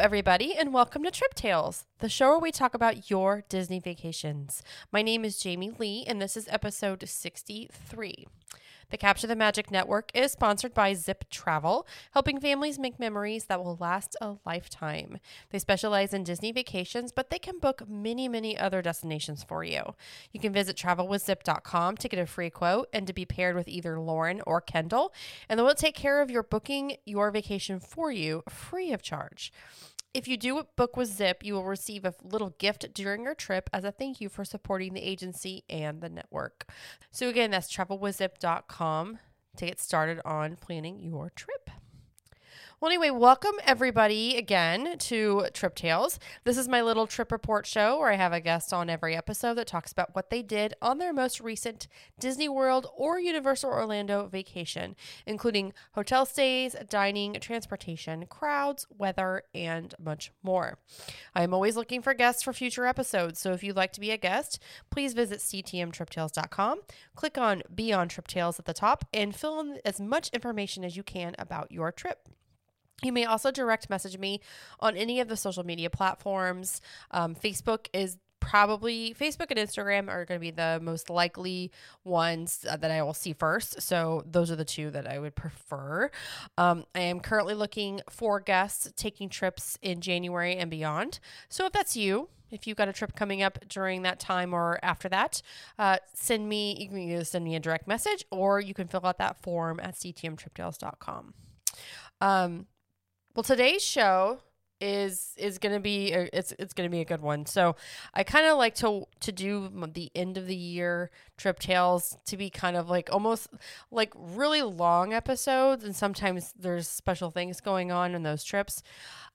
Everybody, and welcome to Trip Tales, the show where we talk about your Disney vacations. My name is Jamie Lee, and this is episode 63. The Capture the Magic Network is sponsored by Zip Travel, helping families make memories that will last a lifetime. They specialize in Disney vacations, but they can book many, many other destinations for you. You can visit travelwithzip.com to get a free quote and to be paired with either Lauren or Kendall, and they will take care of your booking your vacation for you free of charge. If you do book with Zip, you will receive a little gift during your trip as a thank you for supporting the agency and the network. So, again, that's travelwithzip.com to get started on planning your trip. Well, anyway, welcome everybody again to Trip Tales. This is my little trip report show where I have a guest on every episode that talks about what they did on their most recent Disney World or Universal Orlando vacation, including hotel stays, dining, transportation, crowds, weather, and much more. I am always looking for guests for future episodes, so if you'd like to be a guest, please visit ctmtriptales.com, click on Be on Trip Tales at the top, and fill in as much information as you can about your trip. You may also direct message me on any of the social media platforms. Um, Facebook is probably Facebook and Instagram are going to be the most likely ones uh, that I will see first. So those are the two that I would prefer. Um, I am currently looking for guests taking trips in January and beyond. So if that's you, if you've got a trip coming up during that time or after that, uh, send me, you can either send me a direct message or you can fill out that form at ctmtriptales.com. Um, well, today's show is is going to be a, it's it's going to be a good one. So, I kind of like to to do the end of the year trip tales to be kind of like almost like really long episodes and sometimes there's special things going on in those trips.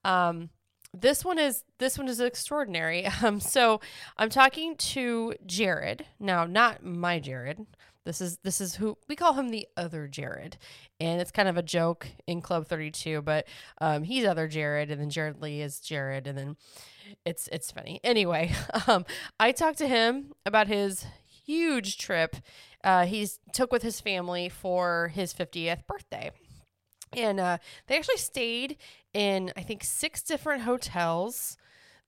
Um this one is this one is extraordinary. Um so I'm talking to Jared. Now, not my Jared. This is this is who we call him the other Jared, and it's kind of a joke in Club Thirty Two. But um, he's other Jared, and then Jared Lee is Jared, and then it's it's funny. Anyway, um, I talked to him about his huge trip uh, he's took with his family for his fiftieth birthday, and uh, they actually stayed in I think six different hotels.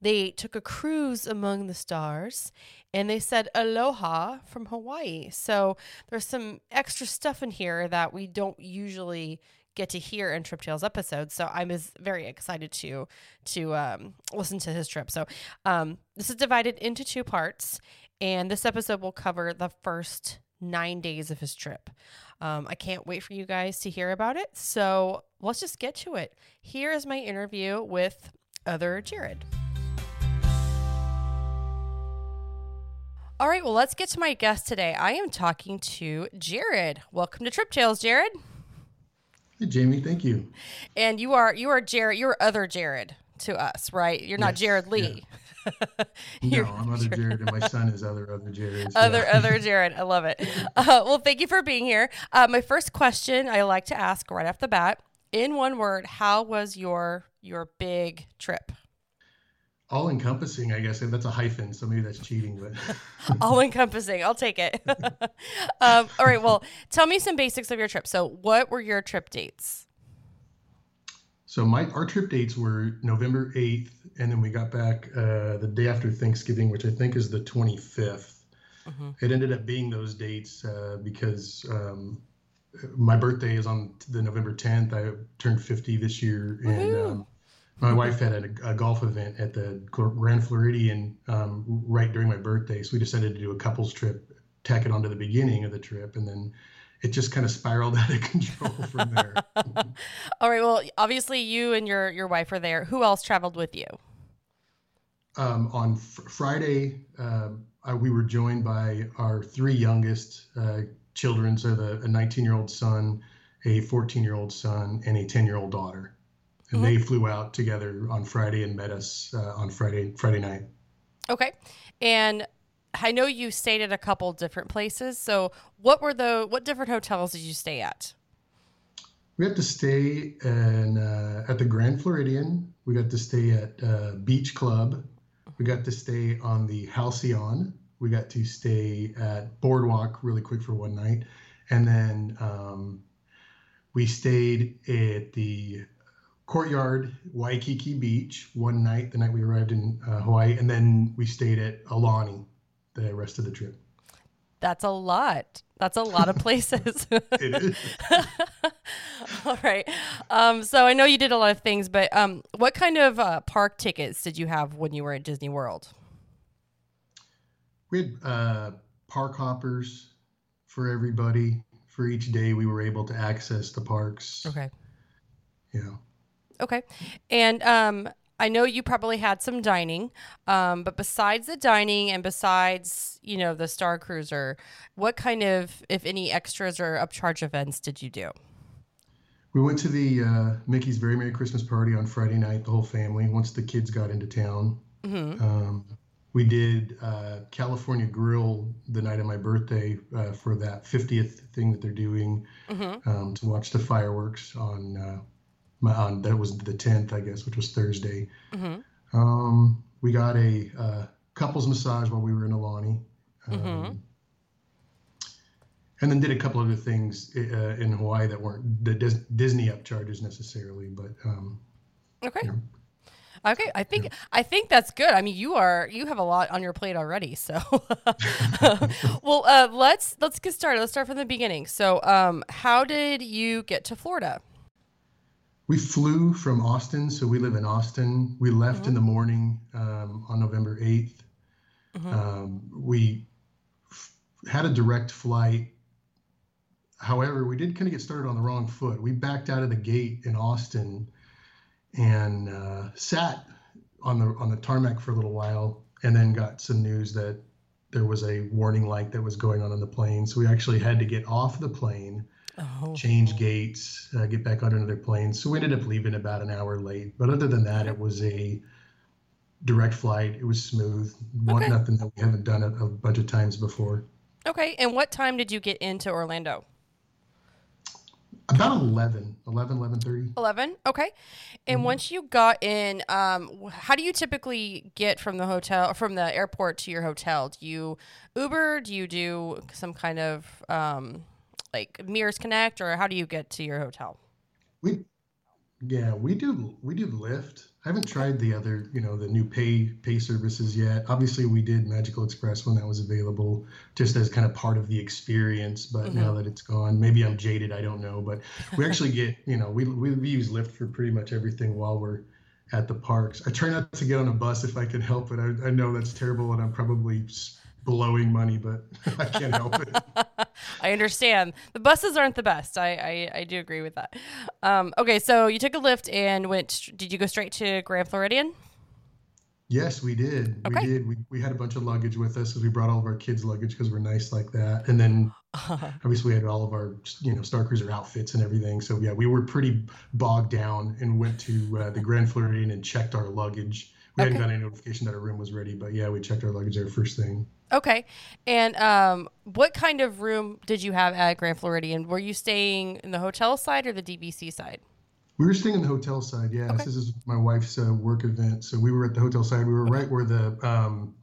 They took a cruise among the stars and they said aloha from Hawaii. So there's some extra stuff in here that we don't usually get to hear in Trip Tales episodes. So I'm very excited to to um, listen to his trip. So um, this is divided into two parts, and this episode will cover the first nine days of his trip. Um, I can't wait for you guys to hear about it. So let's just get to it. Here is my interview with other Jared. All right, well, let's get to my guest today. I am talking to Jared. Welcome to Trip Tales, Jared. Hey, Jamie, thank you. And you are you are Jared. You're other Jared to us, right? You're not Jared Lee. Yeah. no, I'm other Jared, and my son is other other Jared. Other yeah. other Jared. I love it. Uh, well, thank you for being here. Uh, my first question I like to ask right off the bat, in one word, how was your your big trip? All encompassing i guess. That's a hyphen so maybe that's cheating but all encompassing i'll take it. Um, all right well tell me some basics of your trip. So what were your trip dates? So my our trip dates were november 8th and then we got back uh, the day after thanksgiving which i think is the 25th mm-hmm. it ended up being those dates uh, because um, my birthday is on the november 10th i turned 50 this year and um, my wife had a, a, golf event at the Grand Floridian um, right during my birthday, so we decided to do a couples trip, tack it on to the beginning of the trip, and then it just kind of spiraled out of control from there. All right. Well, obviously, you and your your wife are there. Who else traveled with you? Um, on fr- Friday, uh, we were joined by our three youngest uh, children, so the, a 19 year old son, a 14 year old son, and a 10 year old daughter and mm-hmm. they flew out together on Friday and met us uh, on Friday Friday night. Okay, and I know you stayed at a couple different places. So, what were the what different hotels did you stay at? We had to stay in, uh, at the Grand Floridian. We got to stay at uh, Beach Club. We got to stay on the Halcyon. We got to stay at Boardwalk really quick for one night, and then um, we stayed at the Courtyard, Waikiki Beach one night, the night we arrived in uh, Hawaii, and then we stayed at Aulani the rest of the trip. That's a lot. That's a lot of places. It is. All right. Um, so I know you did a lot of things, but um, what kind of uh, park tickets did you have when you were at Disney World? We had uh, park hoppers for everybody. For each day, we were able to access the parks. Okay. Yeah. Okay. And um, I know you probably had some dining, um, but besides the dining and besides, you know, the Star Cruiser, what kind of, if any, extras or upcharge events did you do? We went to the uh, Mickey's Very Merry Christmas Party on Friday night, the whole family, once the kids got into town. Mm-hmm. Um, we did uh, California Grill the night of my birthday uh, for that 50th thing that they're doing Mm-hmm. um, to watch the fireworks on, uh, my, on that was the 10th, I guess, which was Thursday. Mm-hmm. Um, we got a uh, couples massage while we were in Aulani. Um, Mhm. And then did a couple other things uh, in Hawaii that weren't the Dis- Disney upcharges necessarily, but um, Okay. Yeah. Okay, I think I think that's good. I mean, you are you have a lot on your plate already. So, well, uh, let's let's get started. Let's start from the beginning. So, um, how did you get to Florida? We flew from Austin. So we live in Austin. We left Mm-hmm. in the morning um, on November 8th. Mhm. Um, we f- had a direct flight. However, we did kind of get started on the wrong foot. We backed out of the gate in Austin and uh, sat on the on the tarmac for a little while, and then got some news that there was a warning light that was going on on the plane. So we actually had to get off the plane, Oh, change gates, uh, get back on another plane. So we ended up leaving about an hour late. But other than that, it was a direct flight. It was smooth. One, Okay. Nothing that we haven't done a, a bunch of times before. okay. And what time did you get into Orlando? About 11, 11, 11.30. 11 okay and once you got in um how do you typically get from the hotel from the airport to your hotel do you uber do you do some kind of um like Mears Connect or how do you get to your hotel We, yeah, we do we do Lyft. I haven't tried the other, you know, the new pay pay services yet. Obviously, we did Magical Express when that was available, just as kind of part of the experience. But now mm-hmm. that it's gone, maybe I'm jaded. I don't know. But we actually get, you know, we we, we use Lyft for pretty much everything while we're at the parks. I try not to get on a bus if I can help it. I, I know that's terrible, and I'm probably blowing money, but I can't help it. i understand the buses aren't the best i i, I do agree with that um okay so you took a Lyft and went did you go straight to grand floridian Yes, we did. Okay. We did. We, we had a bunch of luggage with us because we brought all of our kids' luggage because we're nice like that. And then obviously we had all of our, you know, Star Cruiser outfits and everything. So yeah, we were pretty bogged down and went to uh, the Grand Floridian and checked our luggage. We hadn't Okay. got any notification that our room was ready, but yeah, we checked our luggage there first thing. Okay. And um, what kind of room did you have at Grand Floridian? Were you staying in the hotel side or the DVC side? We were staying in the hotel side. Yes, Okay. this is my wife's uh, work event, so we were at the hotel side. We were right where the um,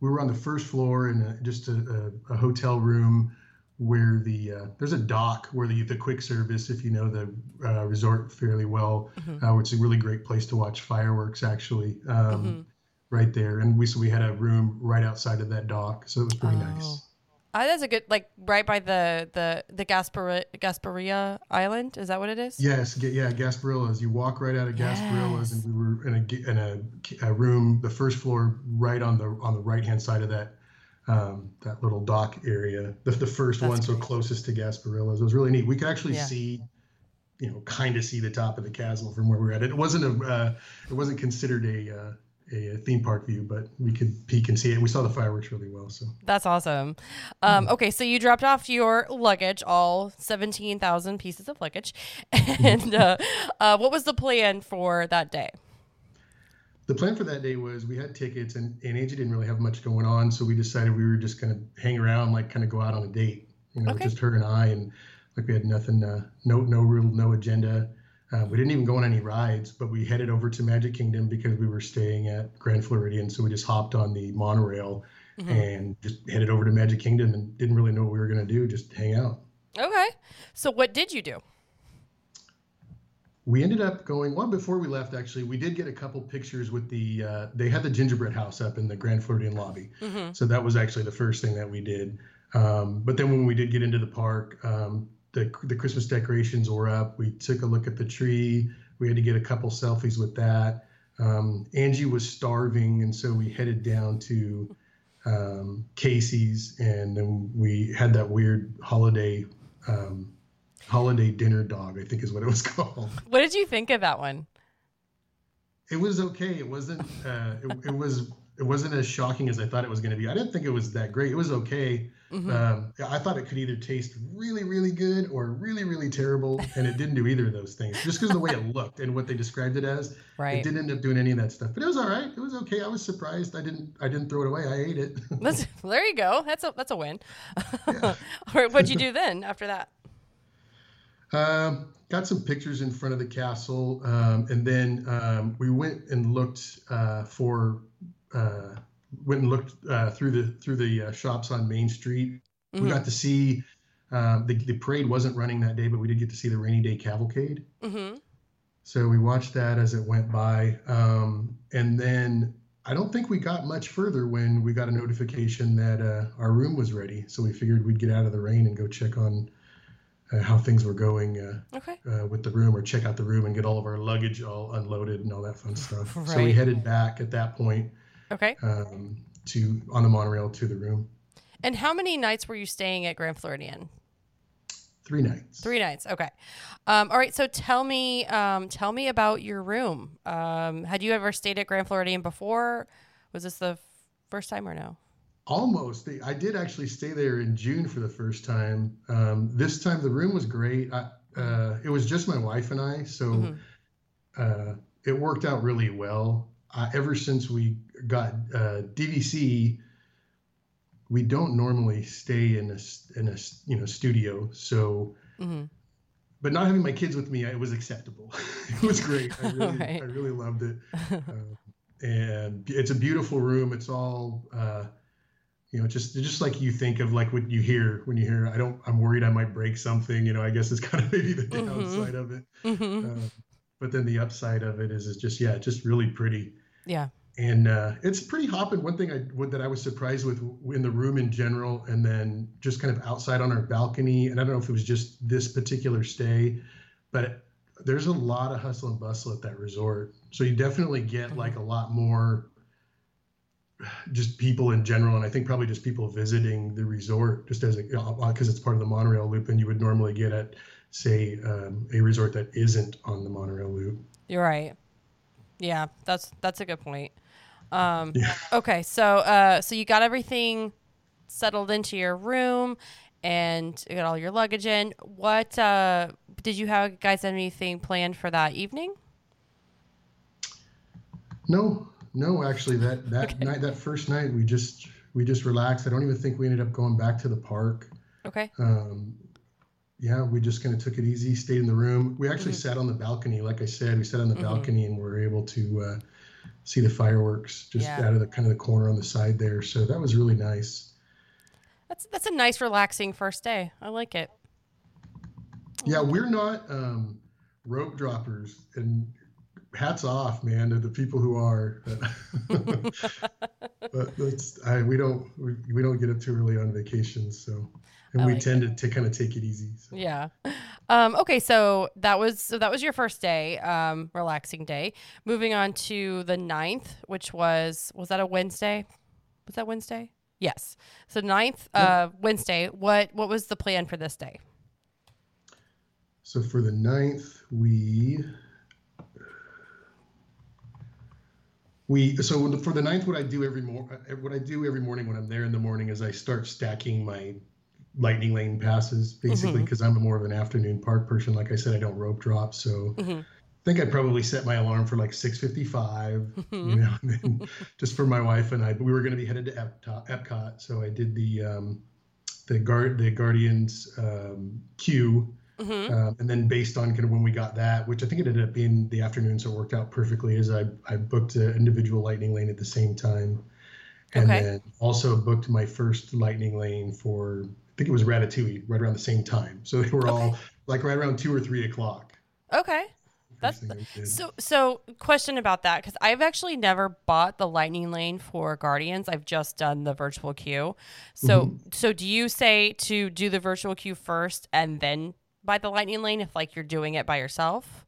we were on the first floor in a, just a, a, a hotel room where the uh, there's a dock where the the quick service, if you know the uh, resort fairly well, Mhm. uh, which is a really great place to watch fireworks actually. Um, Mhm. Right there, and we so we had a room right outside of that dock, so it was pretty Oh. nice. Ah, that's a good, like right by the the the Gasparia, Gasparia Island. Is that what it is? Yes, ga- yeah, Gasparillas. You walk right out of Gasparillas, Yes. and we were in a in a, a room, the first floor, right on the on the right hand side of that um, that little dock area. The, the first That's one, so closest to Gasparillas. It was really neat. We could actually Yeah. see, you know, kind of see the top of the castle from where we we're at. It wasn't a uh, it wasn't considered a uh, a theme park view, but we could peek and see it. We saw the fireworks really well. So That's awesome. Um, okay, so you dropped off your luggage, all seventeen thousand pieces of luggage, and uh, uh, what was the plan for that day? the plan for that day was we had tickets and, and Angie didn't really have much going on. So we decided we were just going to hang around, like kind of go out on a date, you know, Okay. just her and I. And like we had nothing, uh, no, no real, no agenda. Uh, we didn't even go on any rides, but we headed over to Magic Kingdom because we were staying at Grand Floridian. So we just hopped on the monorail Mhm. and just headed over to Magic Kingdom and didn't really know what we were going to do, just hang out. Okay, so what did you do? we ended up going well before we left actually we did get a couple pictures with the uh, they had the gingerbread house up in the grand floridian lobby mm-hmm. so that was actually the first thing that we did um, but then when we did get into the park um, the, the christmas decorations were up. We took a look at the tree. We had to get a couple selfies with that. Um, angie was starving and so we headed down to um, casey's and then we had that weird holiday um, holiday dinner dog i think is what it was called. What did you think of that one? It was okay. It wasn't uh, it, it, was it wasn't as shocking as i thought it was going to be. I didn't think it was that great. It was okay. Mm-hmm. um, i thought it could either taste really really good or really really terrible and it didn't do either of those things. Just because of the way it looked and what they described it as right. it didn't end up doing any of that stuff. But it was all right. It was okay. I was surprised. I didn't i didn't throw it away. I ate it. There you go. That's a that's a win. Yeah. right what'd you do then after that? Um, got some pictures in front of the castle, um, and then um, we went and looked uh, for uh, went and looked uh, through the through the uh, shops on Main Street. Mm-hmm. We got to see um, the the parade wasn't running that day, but we did get to see the rainy day cavalcade. Mm-hmm. So we watched that as it went by, um, and then I don't think we got much further when we got a notification that uh, our room was ready. So we figured we'd get out of the rain and go check on uh, how things were going uh, okay. uh, with the room or check out the room and get all of our luggage all unloaded and all that fun stuff. Right. So we headed back at that point. Okay. Um, to on the monorail to the room. And how many nights were you staying at Grand Floridian? Three nights. Three nights. Okay. Um, all right. So tell me, um, tell me about your room. Um, had you ever stayed at Grand Floridian before? Was this the first time or no? Almost. I did actually stay there in June for the first time. Um, this time the room was great. I, uh, it was just my wife and I, so mm-hmm. uh, it worked out really well. Uh, ever since we got uh, DVC, we don't normally stay in a in a you know studio. So, mm-hmm. but not having my kids with me, it was acceptable. it was great. I really, right. I really loved it. Um, and it's a beautiful room. It's all uh, you know, just just like you think of like what you hear when you hear, I don't, I'm worried I might break something. You know, I guess it's kind of maybe the mm-hmm. downside of it. Mm-hmm. Uh, but then the upside of it is, is just yeah, just really pretty. Yeah. And uh, it's pretty hopping. One thing I what, that I was surprised with in the room in general, and then just kind of outside on our balcony. And I don't know if it was just this particular stay, but there's a lot of hustle and bustle at that resort. So you definitely get mm-hmm. like a lot more just people in general, and I think probably just people visiting the resort, just as a because it's part of the monorail loop, than you would normally get at, say, um, a resort that isn't on the monorail loop. You're right. Yeah, that's that's a good point. Um, yeah. Okay, so uh, so you got everything settled into your room, and you got all your luggage in. What uh, did you have guys anything planned for that evening? No, no, actually, that that okay. night, that first night, we just we just relaxed. I don't even think we ended up going back to the park. Okay. Um, yeah, we just kind of took it easy, stayed in the room. We actually mm-hmm. sat on the balcony, like I said, we sat on the mm-hmm. balcony and we were able to uh, see the fireworks just yeah. out of the kind of the corner on the side there. So that was really nice. That's that's a nice, relaxing first day. I like it. Yeah, we're not um, rope droppers, and hats off, man, to the people who are. but that's I, we don't we, we don't get up too early on vacations, so and we tend to, to kind of take it easy. So. Yeah. Um, okay, so that was so that was your first day, um, relaxing day. Moving on to the 9th, which was was that a Wednesday? Was that Wednesday? Yes. So 9th, uh, Wednesday. What what was the plan for this day? So for the 9th, we we so for the ninth, what I do every morning, what I do every morning when I'm there in the morning is I start stacking my lightning lane passes, basically, because mm-hmm. I'm more of an afternoon park person. Like I said, I don't rope drop, so mm-hmm. I think I probably set my alarm for like 6:55, mm-hmm. you know, just for my wife and I. But we were going to be headed to Epcot, Epcot, so I did the um, the guard the Guardians um, queue Mm-hmm. Um, and then based on kind of when we got that, which I think it ended up being the afternoon, so it worked out perfectly. Is I I booked an individual lightning lane at the same time, and okay. then also booked my first lightning lane for think it was Ratatouille right around the same time. So they were okay. all like right around two or three o'clock. Okay. That's so. So, question about that because I've actually never bought the Lightning Lane for Guardians. I've just done the virtual queue. So, mm-hmm. so do you say to do the virtual queue first and then buy the Lightning Lane if like you're doing it by yourself?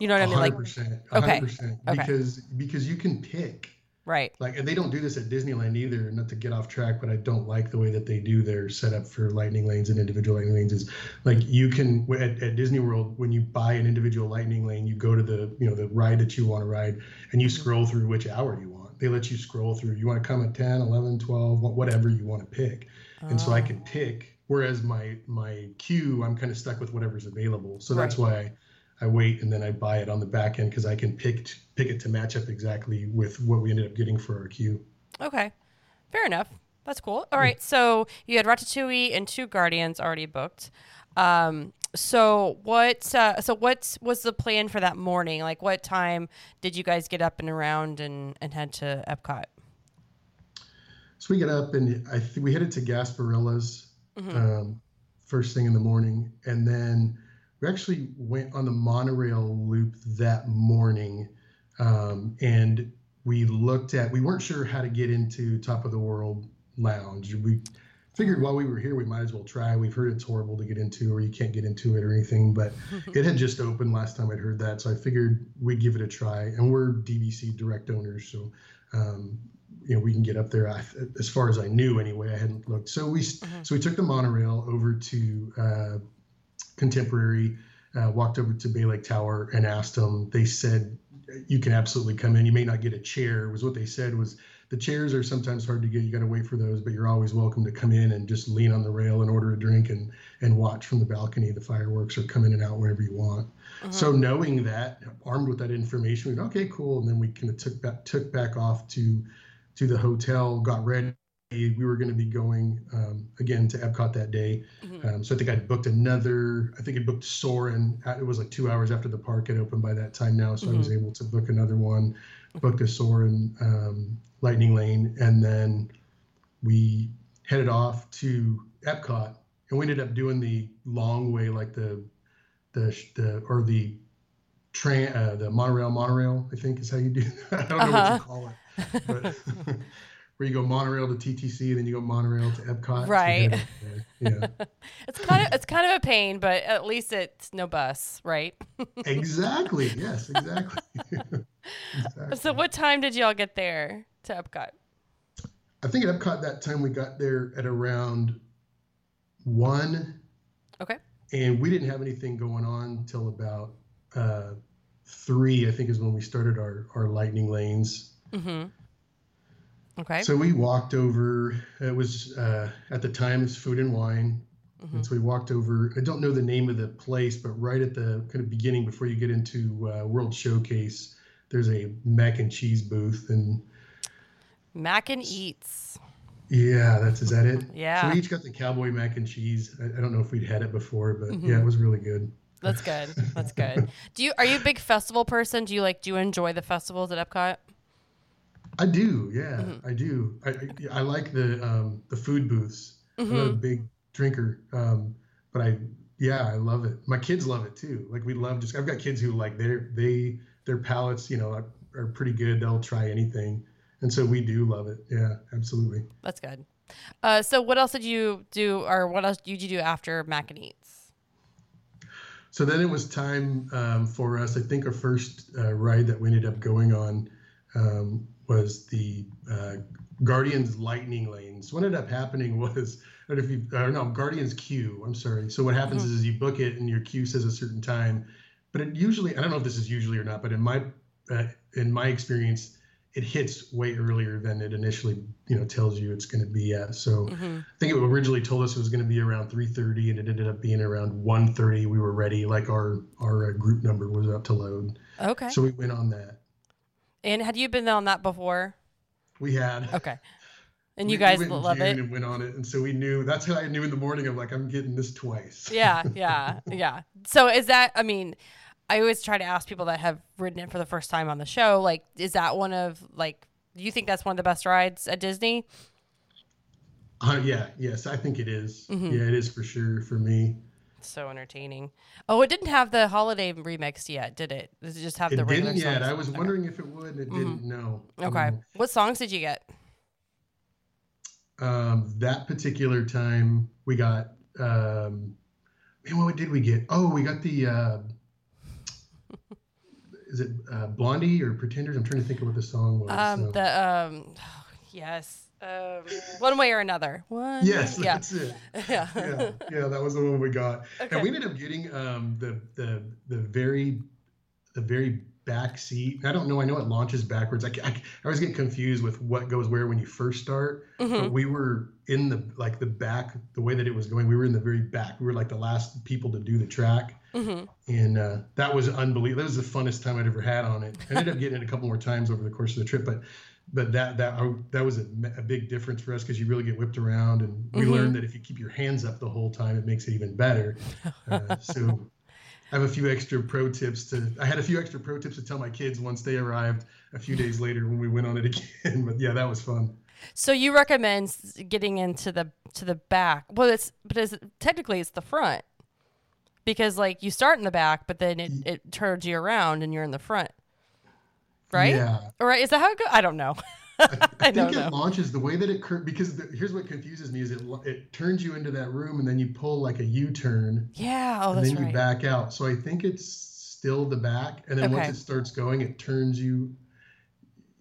You know what I mean? Like, 100%, 100%, okay, because okay. because you can pick Right. Like, and they don't do this at Disneyland either. Not to get off track, but I don't like the way that they do their setup for lightning lanes and individual lightning lanes. Is like you can at, at Disney World when you buy an individual lightning lane, you go to the you know the ride that you want to ride, and you mm-hmm. scroll through which hour you want. They let you scroll through. You want to come at 10, 11, 12, whatever you want to pick, Oh. and so I oh. can oh. pick. Whereas my my queue, I'm kind of stuck with whatever's available. So that's why. I, I wait and then I buy it on the back end because I can pick pick it to match up exactly with what we ended up getting for our queue. Okay, fair enough. That's cool. All right, so you had Ratatouille and two Guardians already booked. Um, so what? Uh, so what was the plan for that morning? Like, what time did you guys get up and around and and head to Epcot? So we get up and I think we headed to Gasparilla's mm-hmm. um, first thing in the morning, and then we actually went on the monorail loop that morning um, and we looked at we weren't sure how to get into top of the world lounge. We figured while we were here we might as well try. We've heard it's horrible to get into or you can't get into it or anything but it had just opened last time i'd heard that so i figured we'd give it a try. And we're dvc direct owners so um, you know we can get up there. I, as far as i knew anyway i hadn't looked. So we mm-hmm. so we took the monorail over to uh, contemporary, uh, walked over to Bay Lake Tower and asked them. They said, "You can absolutely come in. You may not get a chair." Was what they said was the chairs are sometimes hard to get. You got to wait for those, but you're always welcome to come in and just lean on the rail and order a drink and and watch from the balcony the fireworks or come in and out wherever you want. Uh-huh. So knowing that, armed with that information, we went, okay, cool, and then we kind of took back took back off to to the hotel, got ready we were going to be going um, again to Epcot that day. Mm-hmm. Um, so I think I booked another. I think I booked Soarin'. It was like two hours after the park had opened by that time now, so mm-hmm. I was mm-hmm. able to book another one. Booked a Soarin' um, Lightning Lane, and then we headed off to Epcot, and we ended up doing the long way, like the the the or the train, uh, the monorail, monorail. I think is how you do. That. I don't uh-huh. know what you uh-huh. call it, but. where you go monorail to TTC, then you go monorail to Epcot. Right. yeah. it's kind of it's kind of a pain, but at least it's no bus, right? exactly. Yes. Exactly. exactly. So, what time did y'all get there to Epcot? I think at Epcot that time we got there at around one. Okay. And we didn't have anything going on till about uh, three. I think is when we started our our lightning lanes. Mm-hmm. Okay. So we walked over. It was uh, at the time it's Food and Wine, mm-hmm. and so we walked over. I don't know the name of the place, but right at the kind of beginning before you get into uh, World Showcase, there's a mac and cheese booth and mac and eats. Yeah, that's is that it? yeah. So we each got the cowboy mac and cheese. I, I don't know if we'd had it before, but mm-hmm. yeah, it was really good. That's good. That's good. do you are you a big festival person? Do you like do you enjoy the festivals at Epcot? I do, yeah, mm-hmm. I do. I, I like the um, the food booths. Mm-hmm. I'm not a mm-hmm. big drinker, um, but I yeah, I love it. My kids love it too. Like we love just. I've got kids who like their they their palates, you know, are, are pretty good. They'll try anything, and so we do love it. Yeah, absolutely. That's good. Uh, so what else did you do, or what else did you do after Mac and Eats? So then it was time um, for us. I think our first uh, ride that we ended up going on um, was the uh, Guardians Lightning Lanes. What ended up happening was, or if you, or no, Guardians Queue. I'm sorry. So what happens mm-hmm. is, is you book it and your queue says a certain time, but it usually, I don't know if this is usually or not, but in my, uh, in my experience, it hits way earlier than it initially, you know, tells you it's going to be at. So mm-hmm. I think it originally told us it was going to be around 3:30, and it ended up being around 1:30. We were ready, like our our uh, group number was up to load. Okay. So we went on that. And had you been on that before? We had. Okay. And you we, guys we love it. And went on it, and so we knew. That's how I knew in the morning. I'm like, I'm getting this twice. yeah, yeah, yeah. So is that? I mean, I always try to ask people that have ridden it for the first time on the show. Like, is that one of like? Do you think that's one of the best rides at Disney? Uh, yeah. Yes, I think it is. Mm-hmm. Yeah, it is for sure for me. So entertaining. Oh, it didn't have the holiday remix yet, did it? Does it just have It the regular didn't yet. songs? I was Okay. wondering if it would, and it didn't. No. Okay. Um, What songs did you get? um, that particular time, we got. Um, man, what did we get? Oh, we got the. Uh, is it uh, Blondie or Pretenders? I'm trying to think of what the song was. Um, Um, the um, yes, um, one way or another. One. yes, Yeah. that's it. Yeah. yeah, yeah, that was the one we got. Okay. And we ended up getting um, the the the very the very back seat. I don't know. I know it launches backwards. I, I, I always get confused with what goes where when you first start. Mhm. But we were in the like the back, the way that it was going. We were in the very back. We were like the last people to do the track, Mhm. and uh, that was unbelievable. That was the funnest time I'd ever had on it. I ended up getting it a couple more times over the course of the trip, but but that that that was a, a big difference for us because you really get whipped around, and we Mhm. learned that if you keep your hands up the whole time, it makes it even better. Uh, so. I have a few extra pro tips to. I had a few extra pro tips to tell my kids once they arrived a few days later when we went on it again. But yeah, that was fun. So you recommend getting into the to the back? Well, it's but is technically it's the front because like you start in the back, but then it, it turns you around and you're in the front, right? Yeah. All right. Is that how it goes? I don't know. I, I think it know. launches the way that it cur- because the, here's what confuses me is it it turns you into that room and then you pull like a U-turn Yeah. Oh, and that's then you right. back out. So I think it's still the back and then Okay. once it starts going, it turns you.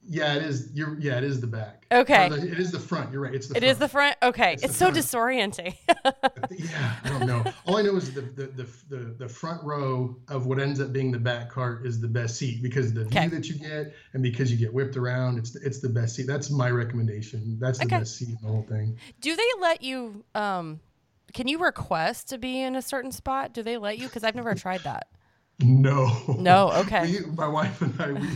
Yeah, it is. You're yeah, it is the back. Okay. The- it is the front. You're right. It's the It front. is the front. Okay. It's It's, so front. disorienting. yeah, I don't know. All I know is the, the the, the the front row of what ends up being the back cart is the best seat because the Okay. view that you get and because you get whipped around, it's it's the best seat. That's my recommendation. That's the Okay. best seat in the whole thing. Do they let you? Um, can you request to be in a certain spot? Do they let you? Because I've never tried that. No. No. Okay. We, my wife and I, we,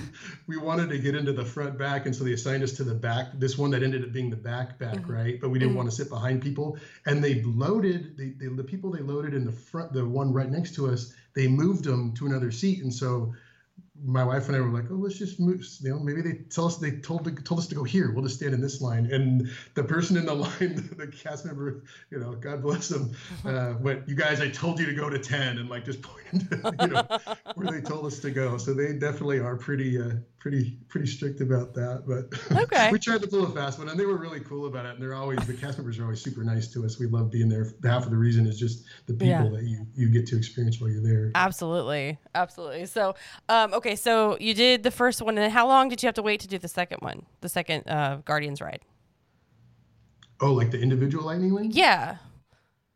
we wanted to get into the front back, and so they assigned us to the back. This one that ended up being the back back, Mm-hmm. right? But we didn't want to sit behind people, and they loaded they, they, the people they loaded in the front, the one right next to us. They moved them to another seat, and so my wife and I were like, "Oh, let's just move." You know, maybe they tell us they told told us to go here. We'll just stand in this line. And the person in the line, the cast member, you know, God bless them, uh, went, "You guys, I told you to go to ten, and like just pointed, to, you know, where they told us to go. So they definitely are pretty, uh, pretty, pretty strict about that. But Okay. we tried to pull a fast one, and they were really cool about it. And they're always the cast members are always super nice to us. We love being there. Half of the reason is just the people Yeah. that you you get to experience while you're there. Absolutely. Absolutely. So, um, okay. So you did the first one, and how long did you have to wait to do the second one? The second uh, Guardians ride. Oh, like the individual lightning lane? Yeah.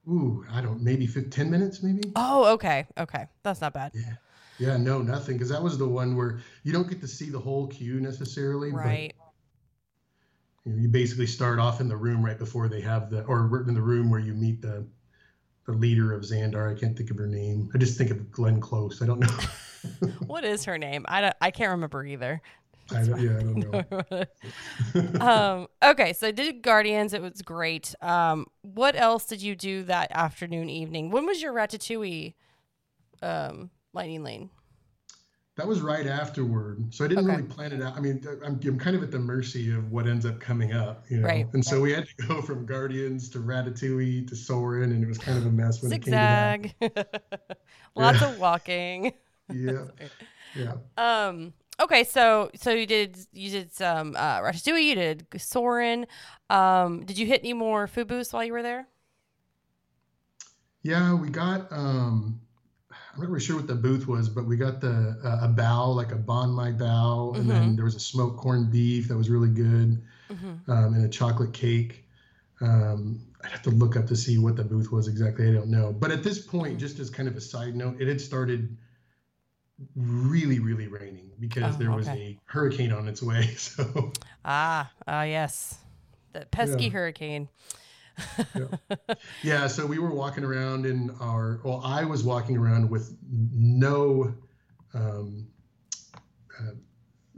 Ooh, I don't. Maybe 15, 10 minutes, maybe. Oh, okay. Okay. That's not bad. Yeah. Yeah, no, nothing. Because that was the one where you don't get to see the whole queue necessarily. but, Right. you, know, you basically start off in the room right before they have the, or in the room where you meet the, the leader of Xandar. I can't think of her name. I just think of Glenn Close. I don't know. What is her name? I don't, I can't remember either. I don't, yeah, I don't know. um, okay, so I did Guardians. It was great. Um, what else did you do that afternoon, evening? When was your Ratatouille um, lightning lane? That was right afterward, so I didn't Okay. really plan it out. I mean, I'm, I'm kind of at the mercy of what ends up coming up, you know. Right. And so we had to go from Guardians to Ratatouille to Soarin', and it was kind of a mess when it came to that. Zigzag. Lots Yeah. of walking. Yeah, yeah. Um. Okay, so so you did you did some uh, Ratatouille. You did Soarin'. Um. Did you hit any more booths while you were there? Yeah, we got. um I'm not really sure what the booth was, but we got the uh, a bow, like a bon mai bao, and then there was a smoked corned beef that was really good, Mm-hmm. um, and a chocolate cake. Um, I'd have to look up to see what the booth was exactly. I don't know. But at this point, just as kind of a side note, it had started really, really raining because Oh, there was okay. a hurricane on its way. So Ah. Ah. yes. The pesky Yeah. hurricane. Yeah, so we were walking around in our, well, I was walking around with no, um, uh,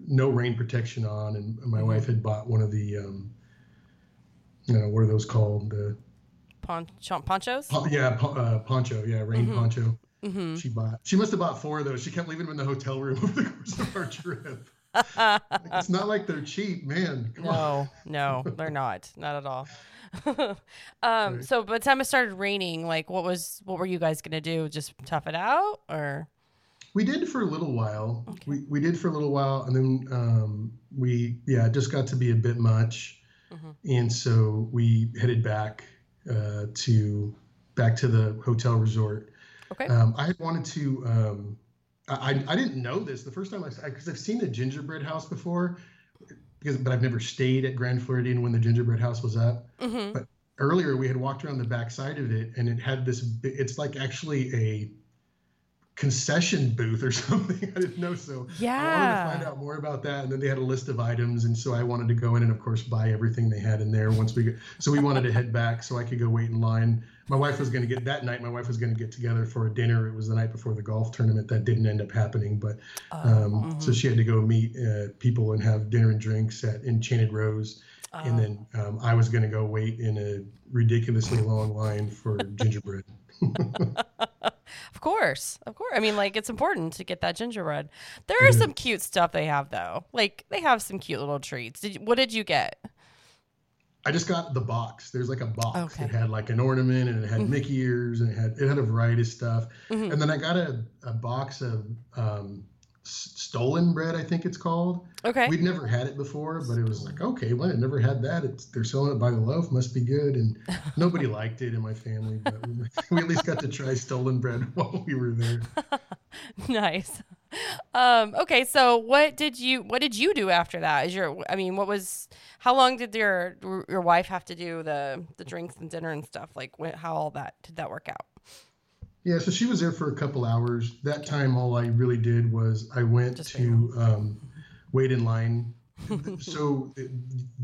no rain protection on, and my Mhm. wife had bought one of the, um, you know, what are those called? The Pon- ponchos. po- yeah, po- uh, poncho, yeah, rain Mhm. poncho. Mm-hmm. She bought. She must have bought four of those. She kept leaving them in the hotel room over the course of our trip. it's not like they're cheap, man. Come on. No, no, they're not. Not at all. um, Right. so by the time it started raining, like what was what were you guys gonna do? Just tough it out or We did for a little while. Okay. We we did for a little while, and then um, we yeah, it just got to be a bit much, Mhm. and so we headed back uh, to back to the hotel resort. Okay. Um, I had wanted to. Um, I I didn't know this the first time I because I've seen the gingerbread house before, because but I've never stayed at Grand Floridian when the gingerbread house was up. mm-hmm. earlier we had walked around the back side of it and it had this it's like actually a concession booth or something i didn't know so yeah. i wanted to find out more about that and then they had a list of items and so i wanted to go in and of course buy everything they had in there once we get so we wanted to head back so i could go wait in line my wife was going to get that night my wife was going to get together for a dinner it was the night before the golf tournament that didn't end up happening but um, so mhm. she had to go meet uh, people and have dinner and drinks at enchanted rose and Oh. then um, I was going to go wait in a ridiculously long line for gingerbread. Of course, of course. I mean, like it's important to get that gingerbread. There is Mhm. some cute stuff they have though. Like they have some cute little treats. Did what did you get? I just got the box. There's like a box. Okay. It had like an ornament and it had Mhm. Mickey ears and it had it had a variety of stuff. Mhm. And then I got a, a box of um, s- stollen bread, I think it's called. Okay. We'd never had it before, but it was like, okay, well, I never had that. It's they're selling it by the loaf, must be good. And nobody liked it in my family, but we, we at least got to try stollen bread while we were there. nice. Um, okay, so what did you what did you do after that? Is your I mean, what was how long did your your wife have to do the the drinks and dinner and stuff? Like how all that did that work out? Yeah, so she was there for a couple hours. That time, all I really did was I went Just to um, wait in line. so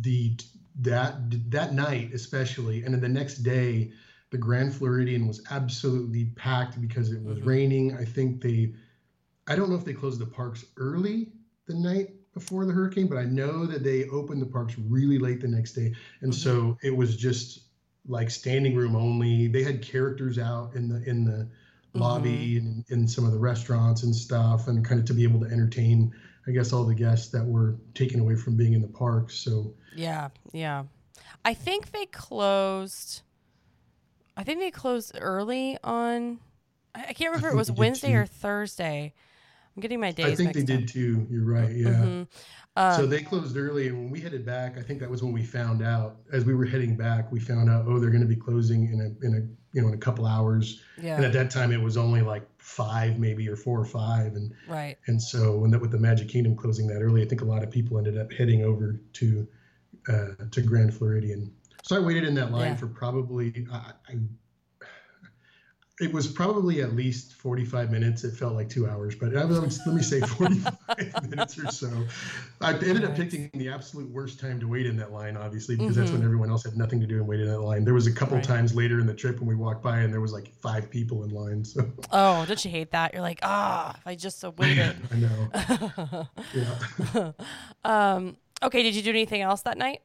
the that that night especially, and then the next day, the Grand Floridian was absolutely packed because it was Mhm. raining. I think they, I don't know if they closed the parks early the night before the hurricane, but I know that they opened the parks really late the next day, and so it was just like standing room only. They had characters out in the in the lobby and in some of the restaurants and stuff, and kind of to be able to entertain, I guess, all the guests that were taken away from being in the parks. So Yeah, yeah. I think they closed. I think they closed early on. I, can't remember. It was Wednesday too. or Thursday. I'm getting my days. I think they up. did too. You're right. Yeah. Mhm. Um, so they closed early, and when we headed back, I think that was when we found out. As we were heading back, we found out, oh, they're going to be closing in a in a you know in a couple hours. Yeah. And at that time, it was only like five, maybe or four or five, and right. And so, when that with the Magic Kingdom closing that early, I think a lot of people ended up heading over to uh, to Grand Floridian. So I waited in that line Yeah. for probably I, I, it was probably at least forty five minutes. It felt like two hours, but I was, let me say forty five minutes or so. I ended up picking the absolute worst time to wait in that line, obviously, because that's when Mhm. everyone else had nothing to do and waited in that line. There was a couple Right. times later in the trip when we walked by and there was like five people in line. So Oh, don't you hate that? You're like, ah, if I just waited. I know. Yeah. um. Okay. Did you do anything else that night?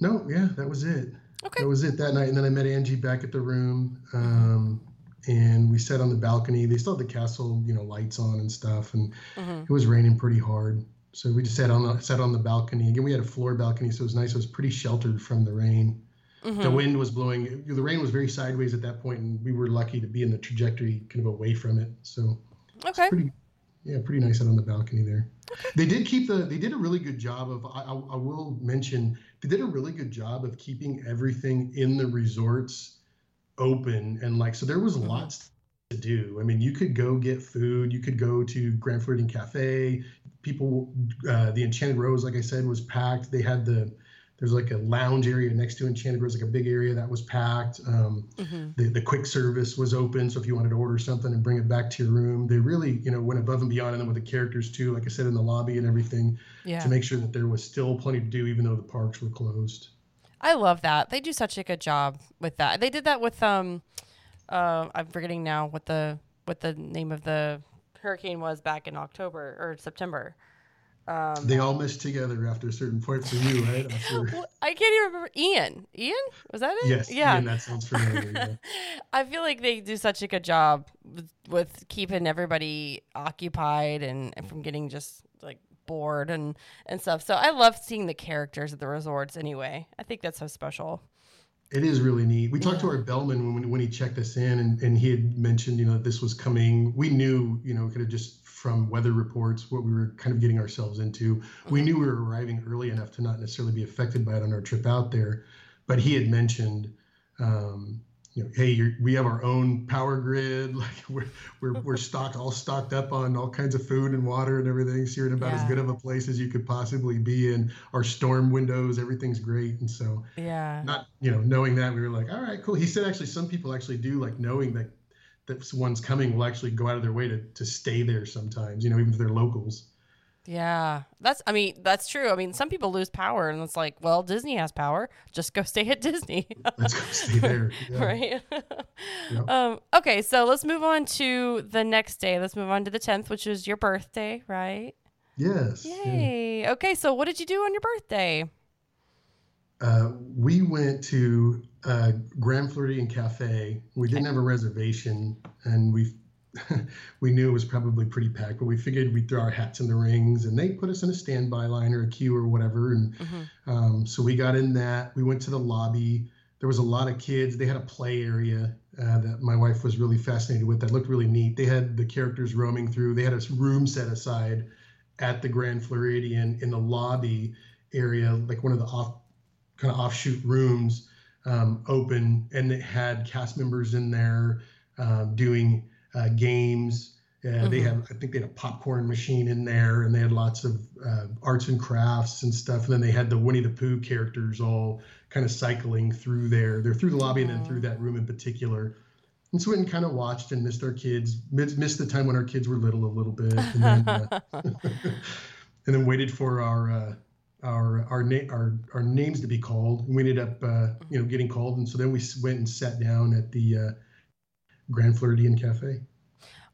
No, yeah, that was it. Okay. That was it that night. And then I met Angie back at the room. Um, and we sat on the balcony. They still had the castle, you know, lights on and stuff. And hmm it was raining pretty hard. So we just sat on the sat on the balcony. Again, we had a floor balcony, so it was nice. It was pretty sheltered from the rain. The hmm wind was blowing. The rain was very sideways at that point, and we were lucky to be in the trajectory kind of away from it. So Okay. pretty yeah pretty nice out on the balcony there they did keep the they did a really good job of I, I, I will mention they did a really good job of keeping everything in the resorts open and like so there was Mhm. lots to do. I mean you could go get food. You could go to grand floridian cafe. People uh, the enchanted rose like i said was packed. They had the there's like a lounge area next to enchanted rose like a big area that was packed um, hmm the, the quick service was open so if you wanted to order something and bring it back to your room they really you know went above and beyond and then with the characters too like i said in the lobby and everything Yeah. to make sure that there was still plenty to do even though the parks were closed I love that. They do such a good job with that. They did that with um uh I'm forgetting now what the what the name of the hurricane was back in October or September. Um they all mesh together after a certain point for you right after, well, I can't even remember Ian. Ian? Was that it? yes Yeah. Ian, that sounds familiar yeah. I feel like they do such a good job with, with keeping everybody occupied and, and from getting just like bored and and stuff. So I love seeing the characters at the resorts. Anyway, I think that's so special. It is really neat. We talked to our bellman when, when he checked us in, and, and he had mentioned, you know, that this was coming. We knew, you know, could have just from weather reports what we were kind of getting ourselves into. We knew we were arriving early enough to not necessarily be affected by it on our trip out there, but he had mentioned, um, you know, hey, we have our own power grid. Like we're we're we're stocked all stocked up on all kinds of food and water and everything. So you're in about yeah. as good of a place as you could possibly be in. Our storm windows, everything's great. And so yeah, not you know knowing that we were like, all right, cool. He said actually some people actually do like knowing that that one's coming will actually go out of their way to to stay there sometimes. You know, even if they're locals. Yeah, that's. I mean, that's true. I mean, some people lose power, and it's like, well, Disney has power. Just go stay at Disney. let's go stay there. Yeah. right. yep. um, okay, so let's move on to the next day. Let's move on to the tenth, which is your birthday, right? Yes. Yay. Yeah. Okay, so what did you do on your birthday? Uh, we went to uh, Grand Floridian Cafe. We didn't have a reservation, and we we knew it was probably pretty packed, but we figured we'd throw our hats in the rings, and they put us in a standby line or a queue or whatever. And mm-hmm. um, so we got in that. We went to the lobby. There was a lot of kids. They had a play area uh, that my wife was really fascinated with. That looked really neat. They had the characters roaming through. They had a room set aside at the Grand Floridian in the lobby area, like one of the off kind of offshoot rooms um, open, and it had cast members in there uh, doing uh, games. Uh, mm-hmm. They had, I think, they had a popcorn machine in there, and they had lots of uh, arts and crafts and stuff. And then they had the Winnie the Pooh characters all kind of cycling through there. They're through the lobby and then through that room in particular. And so we kind of watched and missed our kids, missed the time when our kids were little a little bit, and then, uh, and then waited for our uh, our our, na- our our names to be called. And we ended up, uh, you know, getting called, and so then we went and sat down at the uh, Grand Floridian Cafe.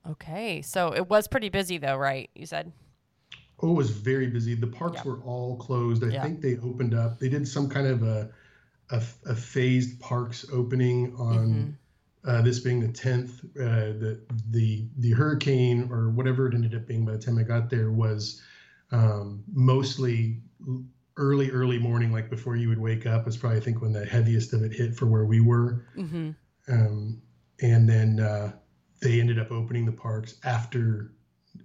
Okay, so it was pretty busy though, right? You said. Oh, it was very busy. The parks yeah. were all closed. I yeah. think they opened up. They did some kind of a a, a phased parks opening on mm-hmm. uh, this being the tenth. Uh, the the the hurricane or whatever it ended up being by the time I got there was um, mostly early early morning, like before you would wake up. Was probably I think when the heaviest of it hit for where we were. Mm-hmm. Um, and then uh, they ended up opening the parks after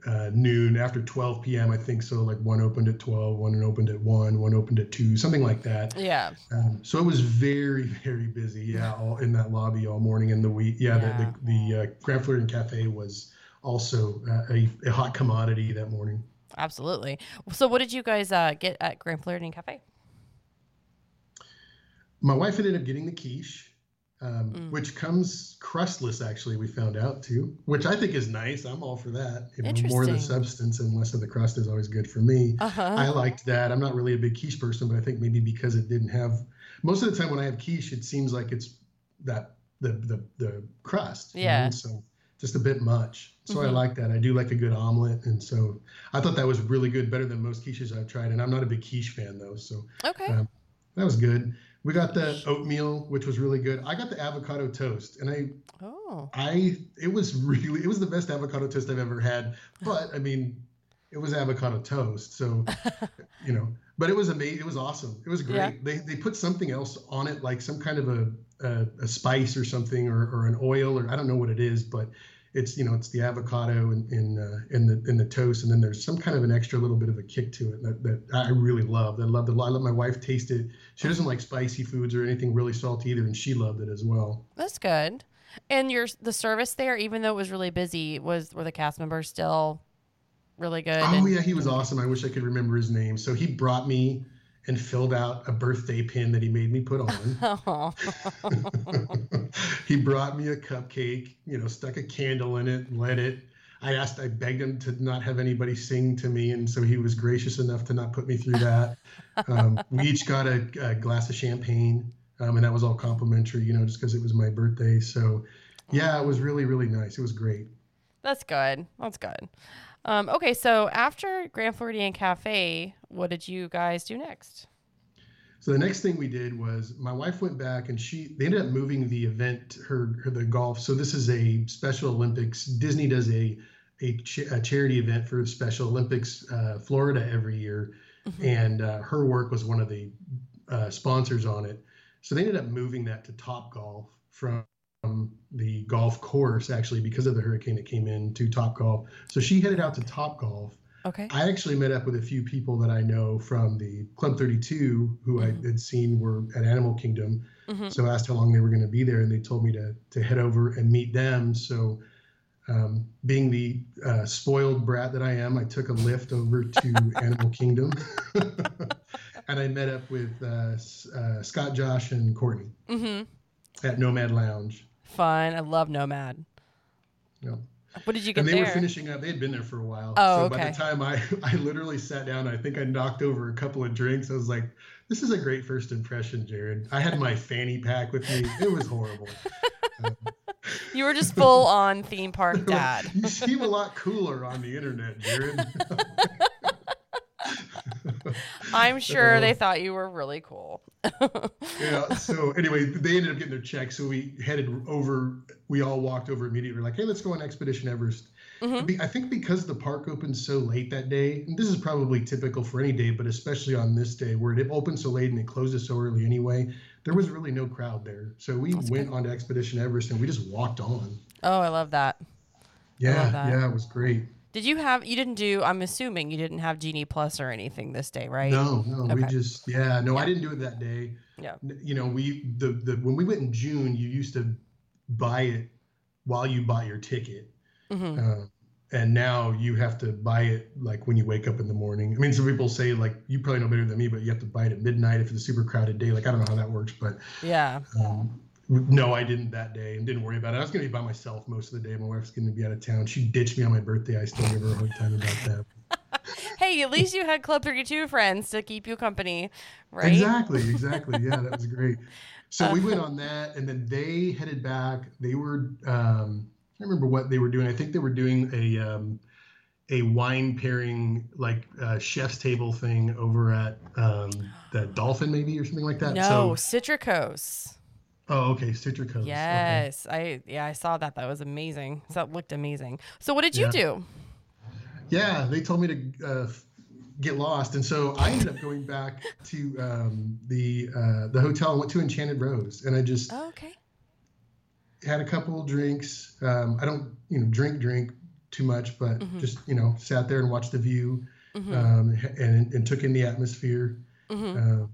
uh, noon, after 12 p.m. I think so. Like one opened at 12, one opened at one, one opened at two, something like that. Yeah. Um, so it was very, very busy. Yeah, all in that lobby all morning in the week. Yeah, yeah. the the, the uh, Grand Floridian Cafe was also uh, a, a, hot commodity that morning. Absolutely. So, what did you guys uh, get at Grand Floridian Cafe? My wife ended up getting the quiche um, mm. which comes crustless. Actually, we found out too, which I think is nice. I'm all for that. You more of the substance and less of the crust is always good for me. Uh-huh. I liked that. I'm not really a big quiche person, but I think maybe because it didn't have most of the time when I have quiche, it seems like it's that the the the crust. Yeah. Know? So just a bit much. So mm-hmm. I like that. I do like a good omelet, and so I thought that was really good, better than most quiches I've tried. And I'm not a big quiche fan though, so okay, um, that was good. We got the oatmeal, which was really good. I got the avocado toast, and I, oh, I, it was really, it was the best avocado toast I've ever had. But I mean, it was avocado toast, so you know. But it was amazing. It was awesome. It was great. Yeah. They they put something else on it, like some kind of a a, a spice or something, or, or an oil, or I don't know what it is, but it's you know it's the avocado in in, uh, in the in the toast, and then there's some kind of an extra little bit of a kick to it that, that I really loved. I loved it. I let my wife taste it. She doesn't like spicy foods or anything really salty either, and she loved it as well. That's good. And your the service there, even though it was really busy, was were the cast members still really good? Oh and, yeah, he was awesome. I wish I could remember his name. So he brought me and filled out a birthday pin that he made me put on. he brought me a cupcake, you know, stuck a candle in it, lit it. I asked, I begged him to not have anybody sing to me, and so he was gracious enough to not put me through that. Um, we each got a, a glass of champagne, um, and that was all complimentary, you know, just because it was my birthday. So, yeah, it was really, really nice. It was great. That's good. That's good. Um, okay, so after Grand Floridian Cafe, what did you guys do next? So the next thing we did was my wife went back and she they ended up moving the event her, her the golf. So this is a Special Olympics. Disney does a a, ch- a charity event for Special Olympics uh, Florida every year, mm-hmm. and uh, her work was one of the uh, sponsors on it. So they ended up moving that to Top Golf from the golf course actually because of the hurricane that came in to Top Golf. So she headed out to Top Golf. Okay. I actually met up with a few people that I know from the Club 32 who mm-hmm. I had seen were at Animal Kingdom. Mm-hmm. So I asked how long they were going to be there, and they told me to to head over and meet them. So, um, being the uh, spoiled brat that I am, I took a Lyft over to Animal Kingdom, and I met up with uh, uh, Scott, Josh, and Courtney mm-hmm. at Nomad Lounge. Fun. I love Nomad. Yeah. What did you get And they there? were finishing up. They had been there for a while. Oh, so okay. by the time I, I literally sat down, I think I knocked over a couple of drinks. I was like, this is a great first impression, Jared. I had my fanny pack with me. It was horrible. Um, you were just full on theme park dad. you seem a lot cooler on the internet, Jared. I'm sure they uh-huh. thought you were really cool. Yeah. So anyway, they ended up getting their check. So we headed over. We all walked over immediately. We're like, hey, let's go on Expedition Everest. Mm-hmm. I think because the park opened so late that day, and this is probably typical for any day, but especially on this day where it opened so late and it closes so early anyway, there was really no crowd there. So we That's went good. on to Expedition Everest and we just walked on. Oh, I love that. Yeah, love that. yeah, it was great. Did you have? You didn't do. I'm assuming you didn't have Genie Plus or anything this day, right? No, no. Okay. We just yeah. No, yeah. I didn't do it that day. Yeah. You know, we the the when we went in June, you used to buy it while you bought your ticket. Mm-hmm. Uh, and now you have to buy it like when you wake up in the morning. I mean, some people say like you probably know better than me, but you have to buy it at midnight if it's a super crowded day. Like I don't know how that works, but yeah. Um, no, I didn't that day and didn't worry about it. I was going to be by myself most of the day. My wife's going to be out of town. She ditched me on my birthday. I still give her a hard time about that. hey, at least you had Club 32 friends to keep you company, right? Exactly, exactly. Yeah, that was great. So we went on that, and then they headed back. They were, um, I remember what they were doing. I think they were doing a um, a wine pairing, like uh, chef's table thing over at um, the Dolphin, maybe or something like that. No, so, Citricos. Oh, okay, Citricos. Yes, okay. I yeah, I saw that. That was amazing. So That looked amazing. So, what did you yeah. do? Yeah, they told me to uh, get lost, and so I ended up going back to um, the uh, the hotel. and went to Enchanted Rose, and I just oh, okay had a couple drinks. Um, I don't you know drink drink too much, but mm-hmm. just you know sat there and watched the view, mm-hmm. um, and and took in the atmosphere. Mm-hmm. Uh,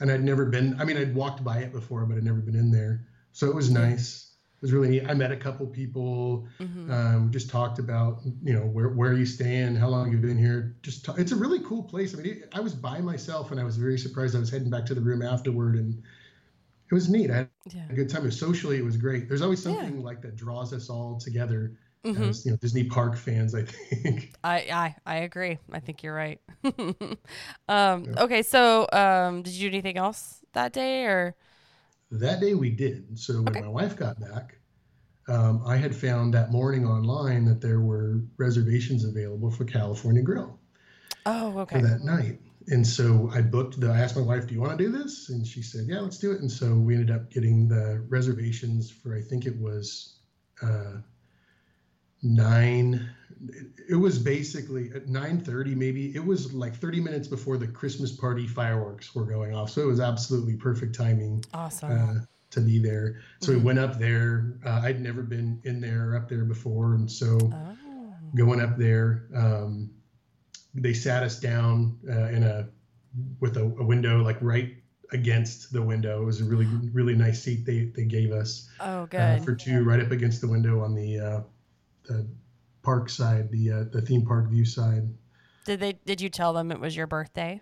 and I'd never been. I mean, I'd walked by it before, but I'd never been in there. So it was nice. It was really neat. I met a couple people. Mm-hmm. Um, just talked about you know where where you staying, how long you've been here. Just talk, it's a really cool place. I mean, it, I was by myself, and I was very surprised. I was heading back to the room afterward, and it was neat. I had yeah. a good time. Socially, it was great. There's always something yeah. like that draws us all together. Mm-hmm. As, you know, Disney Park fans, I think. I I, I agree. I think you're right. um, yeah. Okay, so um, did you do anything else that day, or? That day we did. So when okay. my wife got back, um, I had found that morning online that there were reservations available for California Grill. Oh, okay. For that night. And so I booked the, I asked my wife, do you want to do this? And she said, yeah, let's do it. And so we ended up getting the reservations for, I think it was uh, nine it was basically at 9:30 maybe it was like 30 minutes before the christmas party fireworks were going off so it was absolutely perfect timing awesome. uh, to be there. So mm-hmm. we went up there uh, i'd never been in there or up there before and so oh. going up there um, they sat us down uh, in a with a, a, window like right against the window. It was a really really nice seat they they gave us oh uh, good. for two right up against the window on the uh, the park side, the uh, the theme park view side. Did they? Did you tell them it was your birthday?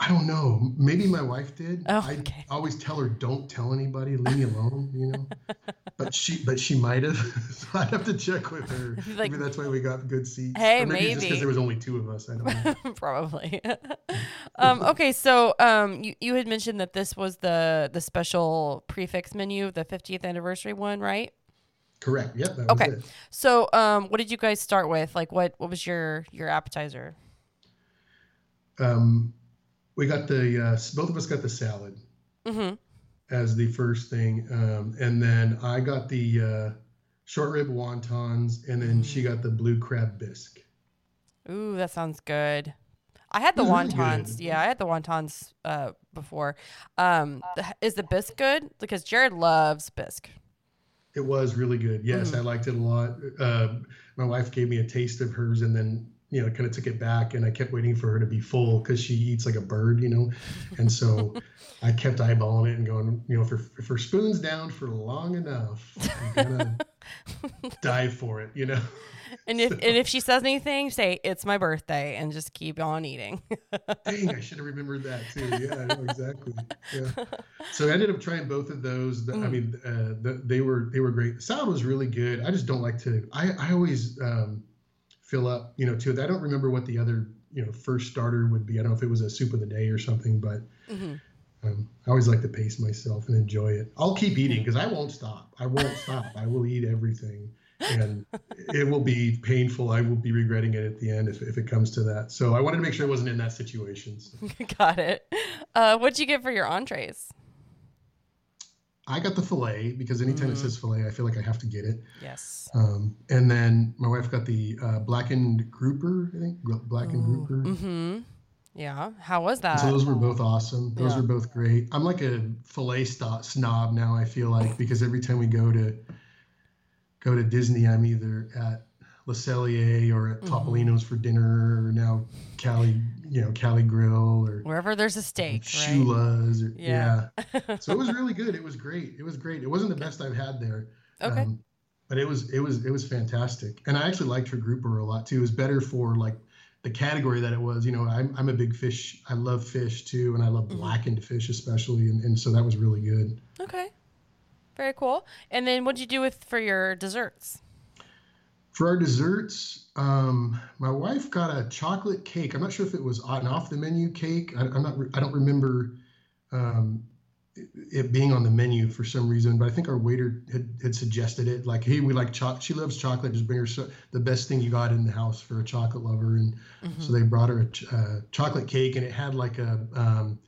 I don't know. Maybe my wife did. Oh, okay. I always tell her, "Don't tell anybody. Leave me alone." You know. but she, but she might have. so I'd have to check with her. Like, maybe that's why we got good seats. Hey, or maybe, maybe. just because there was only two of us. I don't know. Probably. um, okay, so um, you you had mentioned that this was the the special prix fixe menu, the 50th anniversary one, right? Correct. Yep. okay. So, um, what did you guys start with? Like, what what was your your appetizer? Um, we got the uh, both of us got the salad mm-hmm. as the first thing, um, and then I got the uh, short rib wontons, and then she Mm. got the blue crab bisque. Ooh, that sounds good. I had the was really wontons. yeah, I had the wontons uh, before. Um, is the bisque good? Because Jared loves bisque. It was really good. Yes, Mhm. I liked it a lot. Uh, my wife gave me a taste of hers, and then you know, kind of took it back, and I kept waiting for her to be full because she eats like a bird, you know, and so I kept eyeballing it and going, you know, if her, if her spoon's down for long enough, I'm gonna dive for it, you know. And if and if she says anything, say it's my birthday and just keep on eating. Dang, I should have remembered that too. Yeah, I know exactly. Yeah. So I ended up trying both of those. The, I Mm. mean, uh, the, they were they were great. The salad was really good. I just don't like to. I I always um, fill up, you know, to it. I don't remember what the other you know first starter would be. I don't know if it was a soup of the day or something, but Mhm. um, I always like to pace myself and enjoy it. I'll keep eating because I won't stop. I won't stop. I will eat everything. And it will be painful. I will be regretting it at the end if, if it comes to that. So I wanted to make sure I wasn't in that situation. So. Got it. Uh, what'd you get for your entrees? I got the fillet because anytime it Mhm. says fillet, I feel like I have to get it. Yes. Um, and then my wife got the uh, blackened grouper, I think, blackened grouper. Mm-hmm. Yeah. How was that? So those were both awesome. Those Yeah. were both great. I'm like a fillet sto- snob now. I feel like because every time we go to go to Disney, I'm either at Le Cellier or at Mhm. Topolino's for dinner, or now Cali, you know, Cali Grill or Wherever there's a steak, right? Shula's. Or, Yeah. yeah. so it was really good. It was great. It was great. It wasn't the best I've had there. okay. Um, but it was it was it was fantastic, and I actually liked her grouper a lot too. It was better for like the category that it was. You know, I'm I'm a big fish. I love fish too, and I love Mhm. blackened fish especially, and, and so that was really good. okay. Very cool. And then what'd you do with for your desserts? For our desserts, um, my wife got a chocolate cake. I'm not sure if it was an off the menu cake. I, I'm not. I don't remember um, it, it being on the menu for some reason, but I think our waiter had, had suggested it. Like, hey, we like chocolate. She loves chocolate. Just bring her so- the best thing you got in the house for a chocolate lover. And Mhm. so they brought her a ch- uh, chocolate cake, and it had like a um,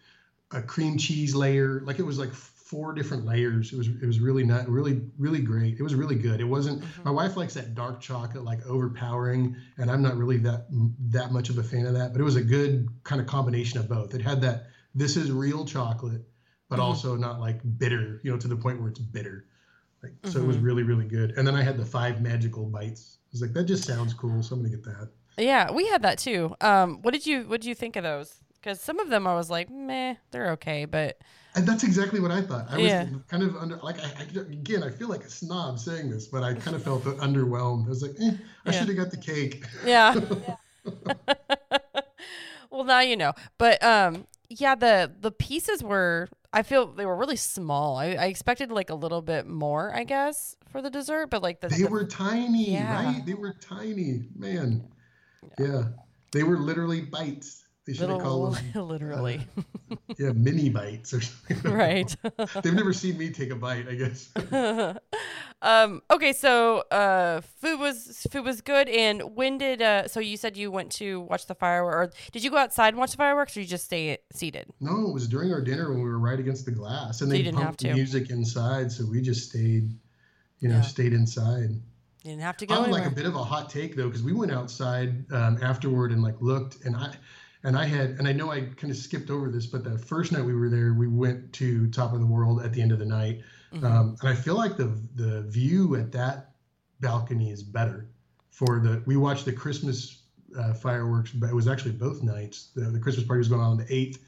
a cream cheese layer. Like it was like four different layers. It was it was really not really really great. It was really good. It wasn't. Mhm. My wife likes that dark chocolate, like overpowering, and I'm not really that that much of a fan of that. But it was a good kind of combination of both. It had that this is real chocolate, but Mhm. also not like bitter, you know, to the point where it's bitter. Like so, it was Mhm. really really good. And then I had the five magical bites. I was like, that just sounds cool. So I'm gonna get that. Yeah, we had that too. Um, what did you what did you think of those? Because some of them I was like, meh, they're okay, but And that's exactly what I thought. I was Yeah. kind of under, like, I, I, again, I feel like a snob saying this, but I kind of felt underwhelmed. I was like, eh, I Yeah. should have got the cake. yeah. well, now you know. But um, yeah, the the pieces were. I feel they were really small. I, I expected like a little bit more, I guess, for the dessert, but like the, They the- were tiny, Yeah. right? They were tiny, man. Yeah, they were literally bites. They should little called them, literally yeah, mini bites or something. right. They've never seen me take a bite, I guess. um. Okay. So, uh, food was food was good. And when did uh? So you said you went to watch the fireworks, or did you go outside and watch the fireworks, or you just stay seated? No, it was during our dinner when we were right against the glass, and So you they pumped to. music inside, so we just stayed, you know, Yeah. stayed inside. You didn't have to go I have like a bit of a hot take though, because we went outside um, afterward and like looked, and I and I had and I know I kind of skipped over this, but the first night we were there, we went to Top of the World at the end of the night, Mhm. um, and I feel like the the view at that balcony is better. For the we watched the Christmas uh, fireworks, but it was actually both nights. The, the Christmas party was going on on the eighth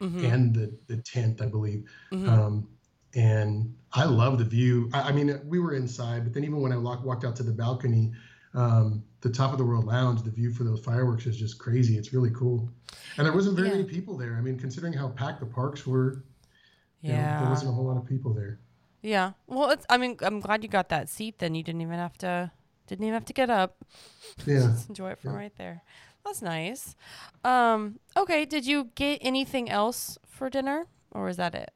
Mhm. and the the tenth, I believe. Mhm. Um, and I love the view. I, I mean, we were inside, but then even when I walk, walked out to the balcony, um, the top of the world lounge, the view for those fireworks is just crazy. It's really cool. And there wasn't very Yeah. many people there. I mean, considering how packed the parks were, you know, yeah. there wasn't a whole lot of people there. Yeah. Well, it's. I mean, I'm glad you got that seat. Then you didn't even have to. Didn't even have to get up. Yeah. Just enjoy it from Yeah. right there. That's nice. Um. Okay. Did you get anything else for dinner, or was that it?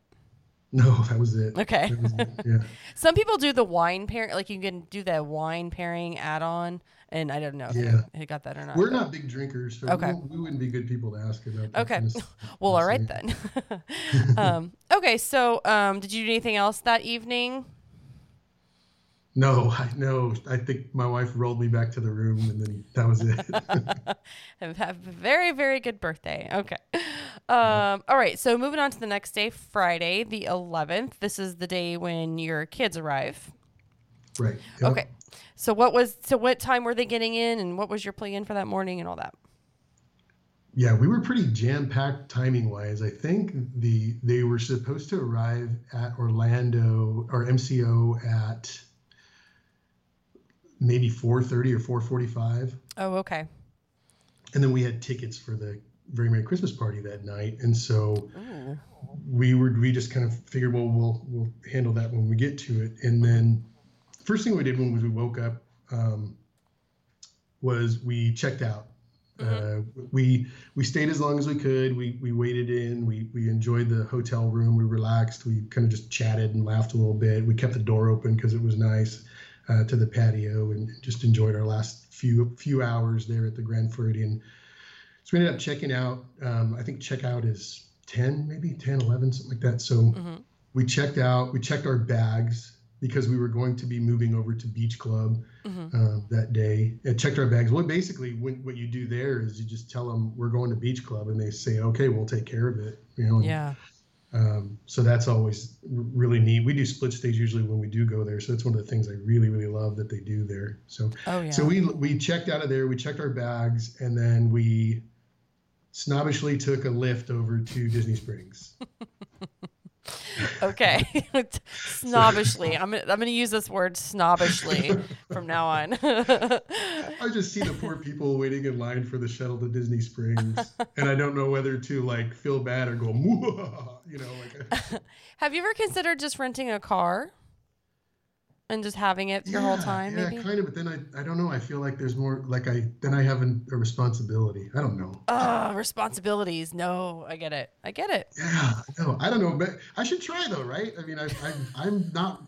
No, that was it. Okay. Was it. Yeah. Some people do the wine pair. Like you can do the wine pairing add-on, and I don't know if Yeah. you got that or not. We're but- not big drinkers, so Okay. we, we wouldn't be good people to ask about that. Okay. kind of Well, all right then. um. Okay. So, um, did you do anything else that evening? No, I no. I think my wife rolled me back to the room, and then that was it. Have a very, very good birthday. Okay. Um, all right. So moving on to the next day, Friday, the 11th. This is the day when your kids arrive. right. Yep. Okay. So what was so what time were they getting in, and what was your plan for that morning and all that? Yeah, we were pretty jam packed timing wise. I think the they were supposed to arrive at Orlando or MCO at maybe 4:30 or 4:45, Oh, okay. and then we had tickets for the very merry Christmas party that night, and so Ooh. we were we just kind of figured well we'll we'll handle that when we get to it and then first thing we did when we woke up um, was we checked out. Uh, we we stayed as long as we could. We we waited in. We we enjoyed the hotel room. We relaxed. We kind of just chatted and laughed a little bit. We kept the door open because it was nice uh, to the patio and just enjoyed our last few few hours there at the grand floridian. So we ended up checking out um, i think checkout is 10 maybe 10 11 something like that. So Mhm. we checked out. We checked our bags because we were going to be moving over to beach club Mhm. uh, that day and checked our bags well basically when, what you do there is you just tell them we're going to beach club and they say okay we'll take care of it you know and, Yeah. um, so that's always really neat we do split stage usually when we do go there so that's one of the things i really really love that they do there so Oh, yeah. so we we checked out of there. We checked our bags, and then we snobbishly took a Lyft over to Disney Springs. okay. snobbishly. I'm gonna, I'm gonna use this word snobbishly from now on. I just see the poor people waiting in line for the shuttle to Disney Springs, and I don't know whether to like feel bad or go, you know, like. Have you ever considered just renting a car and just having it your whole time? Yeah, maybe. kind of. But then I, I don't know. I feel like there's more. Like I then I have an, a responsibility. I don't know. Ah, responsibilities. No, I get it. I get it. Yeah, no, I don't know, but I should try though, right? I mean, I, I, I'm not.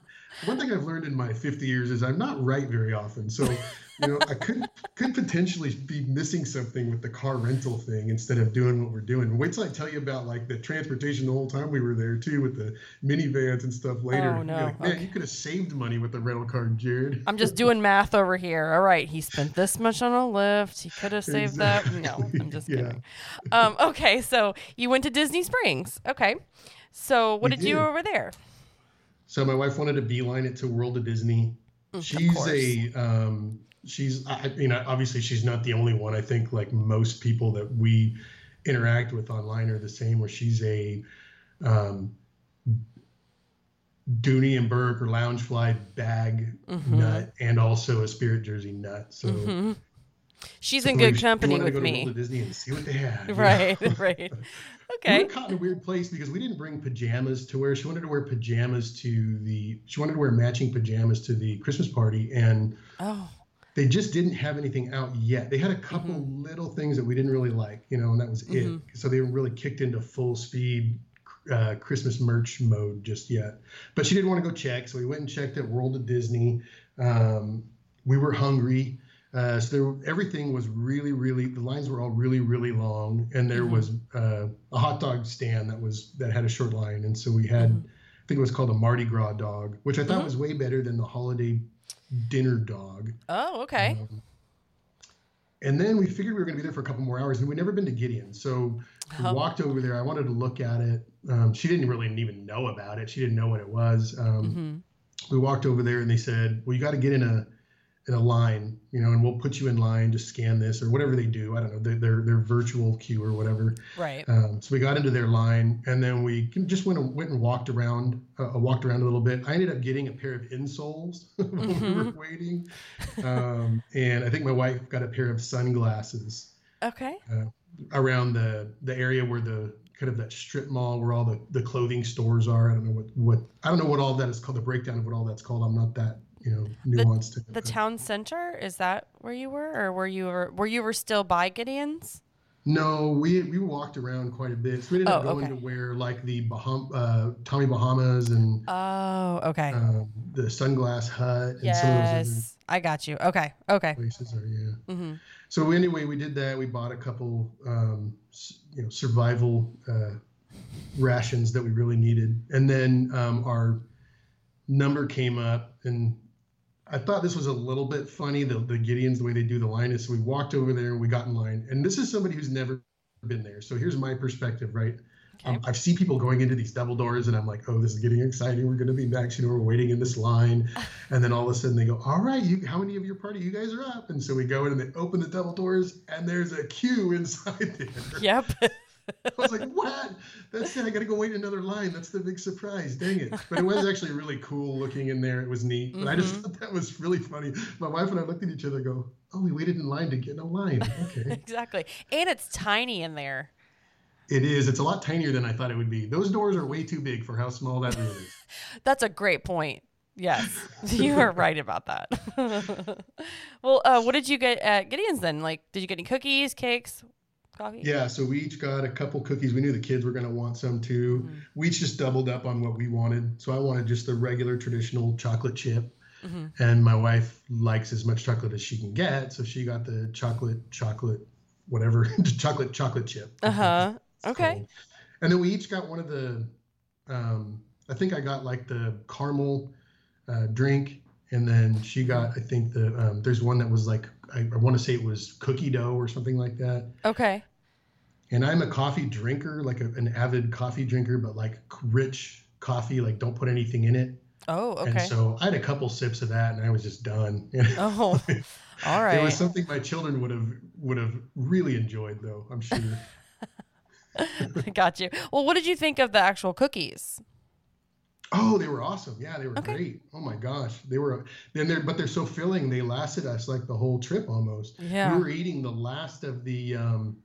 One thing I've learned in my 50 years is I'm not right very often. So, you know, I could could potentially be missing something with the car rental thing instead of doing what we're doing. Wait till I tell you about like the transportation the whole time we were there too, with the minivans and stuff later. Oh, You're no. like, Man, Okay. you could have saved money with the rental car, Jared. I'm just doing math over here. All right, he spent this much on a Lyft. He could have saved that. No, I'm just Yeah. kidding. Um, okay, so you went to Disney Springs. Okay, so what We did you do over there? So my wife wanted to beeline it to World of Disney. Mm, she's a um she's i I mean obviously she's not the only one i think like most people that we interact with online are the same where she's a um Dooney and Bourke or Loungefly bag Mhm. nut and also a Spirit Jersey nut. So Mhm. She's in good company with to me. Of Disney and see what they had. you know? Right, right. We Okay. were caught in a weird place because we didn't bring pajamas to wear. She wanted to wear pajamas to the. She wanted to wear matching pajamas to the Christmas party, and Oh, they just didn't have anything out yet. They had a couple Mm-hmm. little things that we didn't really like, you know, and that was Mhm. it. So they really kicked into full speed uh, Christmas merch mode just yet. But she didn't want to go check, so we went and checked at World of Disney. Um, we were hungry. Uh, so there, everything was really, really. The lines were all really, really long, and there Mhm. was uh, a hot dog stand that was that had a short line, and so we had, Mhm. I think it was called a Mardi Gras dog, which I thought Mhm. was way better than the holiday dinner dog. oh, okay. Um, and then we figured we were going to be there for a couple more hours, and we'd never been to Gideon, so we Oh, walked over there. I wanted to look at it. Um, she didn't really even know about it. She didn't know what it was. Um, mhm. We walked over there, and they said, "Well, you got to get in a in a line, you know, and we'll put you in line. to scan this or whatever they do. I don't know their their, their virtual queue or whatever." Right. Um, so we got into their line, and then we just went and went and walked around, uh, walked around a little bit. I ended up getting a pair of insoles when we were waiting, um, and I think my wife got a pair of sunglasses Okay. around the the area where the kind of that strip mall where all the the clothing stores are. I don't know what what I don't know what all that is called. The breakdown of what all that's called. I'm not that you know nuanced. to it, The but- town center is that where you were, or were you were, were you were still by Gideon's? No, we we walked around quite a bit. So we ended up Oh, going okay. to where like the Baham, uh, Tommy Bahamas and Oh, okay. um, the Sunglass Hut and some of those other yes, I got you. Okay. Okay. places are yeah. hmm So anyway, we did that. We bought a couple, um, you know, survival uh, rations that we really needed, and then um, our number came up, and I thought this was a little bit funny. The the Gideons, the way they do the line is, so we walked over there and we got in line. And this is somebody who's never been there. So here's my perspective, right? Okay. Um, I've seen people going into these double doors, and I'm like, oh, this is getting exciting. We're going to be next. You know, we're waiting in this line, and then all of a sudden they go, all right, you, how many of your party you guys are up? And so we go in and they open the double doors, and there's a queue inside there. Yep. I was like, what? That's it. I got to go wait another line. That's the big surprise. Dang it. But it was actually really cool looking in there. It was neat. But I just Mhm. thought that was really funny. My wife and I looked at each other and go, oh, we waited in line to get in a line. Okay. exactly. And it's tiny in there. it is. It's a lot tinier than I thought it would be. Those doors are way too big for how small that room is. That's a great point. Yes, you are right about that. well, uh, what did you get at Gideon's then? Like, did you get any cookies, cakes, coffee? Yeah, so we each got a couple cookies. We knew the kids were going to want some too. Mhm. We each just doubled up on what we wanted. So I wanted just the regular traditional chocolate chip. Mhm. And my wife likes as much chocolate as she can get. So she got the chocolate, chocolate, whatever, chocolate, chocolate chip. Uh huh. Okay. called. And then we each got one of the, um, I think I got like the caramel uh, drink. And then she got, I think the, um, there's one that was like, I, I want to say it was cookie dough or something like that. Okay. And I'm a coffee drinker, like a, an avid coffee drinker, but like rich coffee, like don't put anything in it. Oh, okay. And so I had a couple sips of that, and I was just done. Oh, all right. It was something my children would have would have really enjoyed, though. I'm sure. Got you. Well, what did you think of the actual cookies? oh, they were awesome. Yeah, they were Okay. great. Oh my gosh, they were. Then they're but they're so filling. They lasted us like the whole trip almost. Yeah. We were eating the last of the um,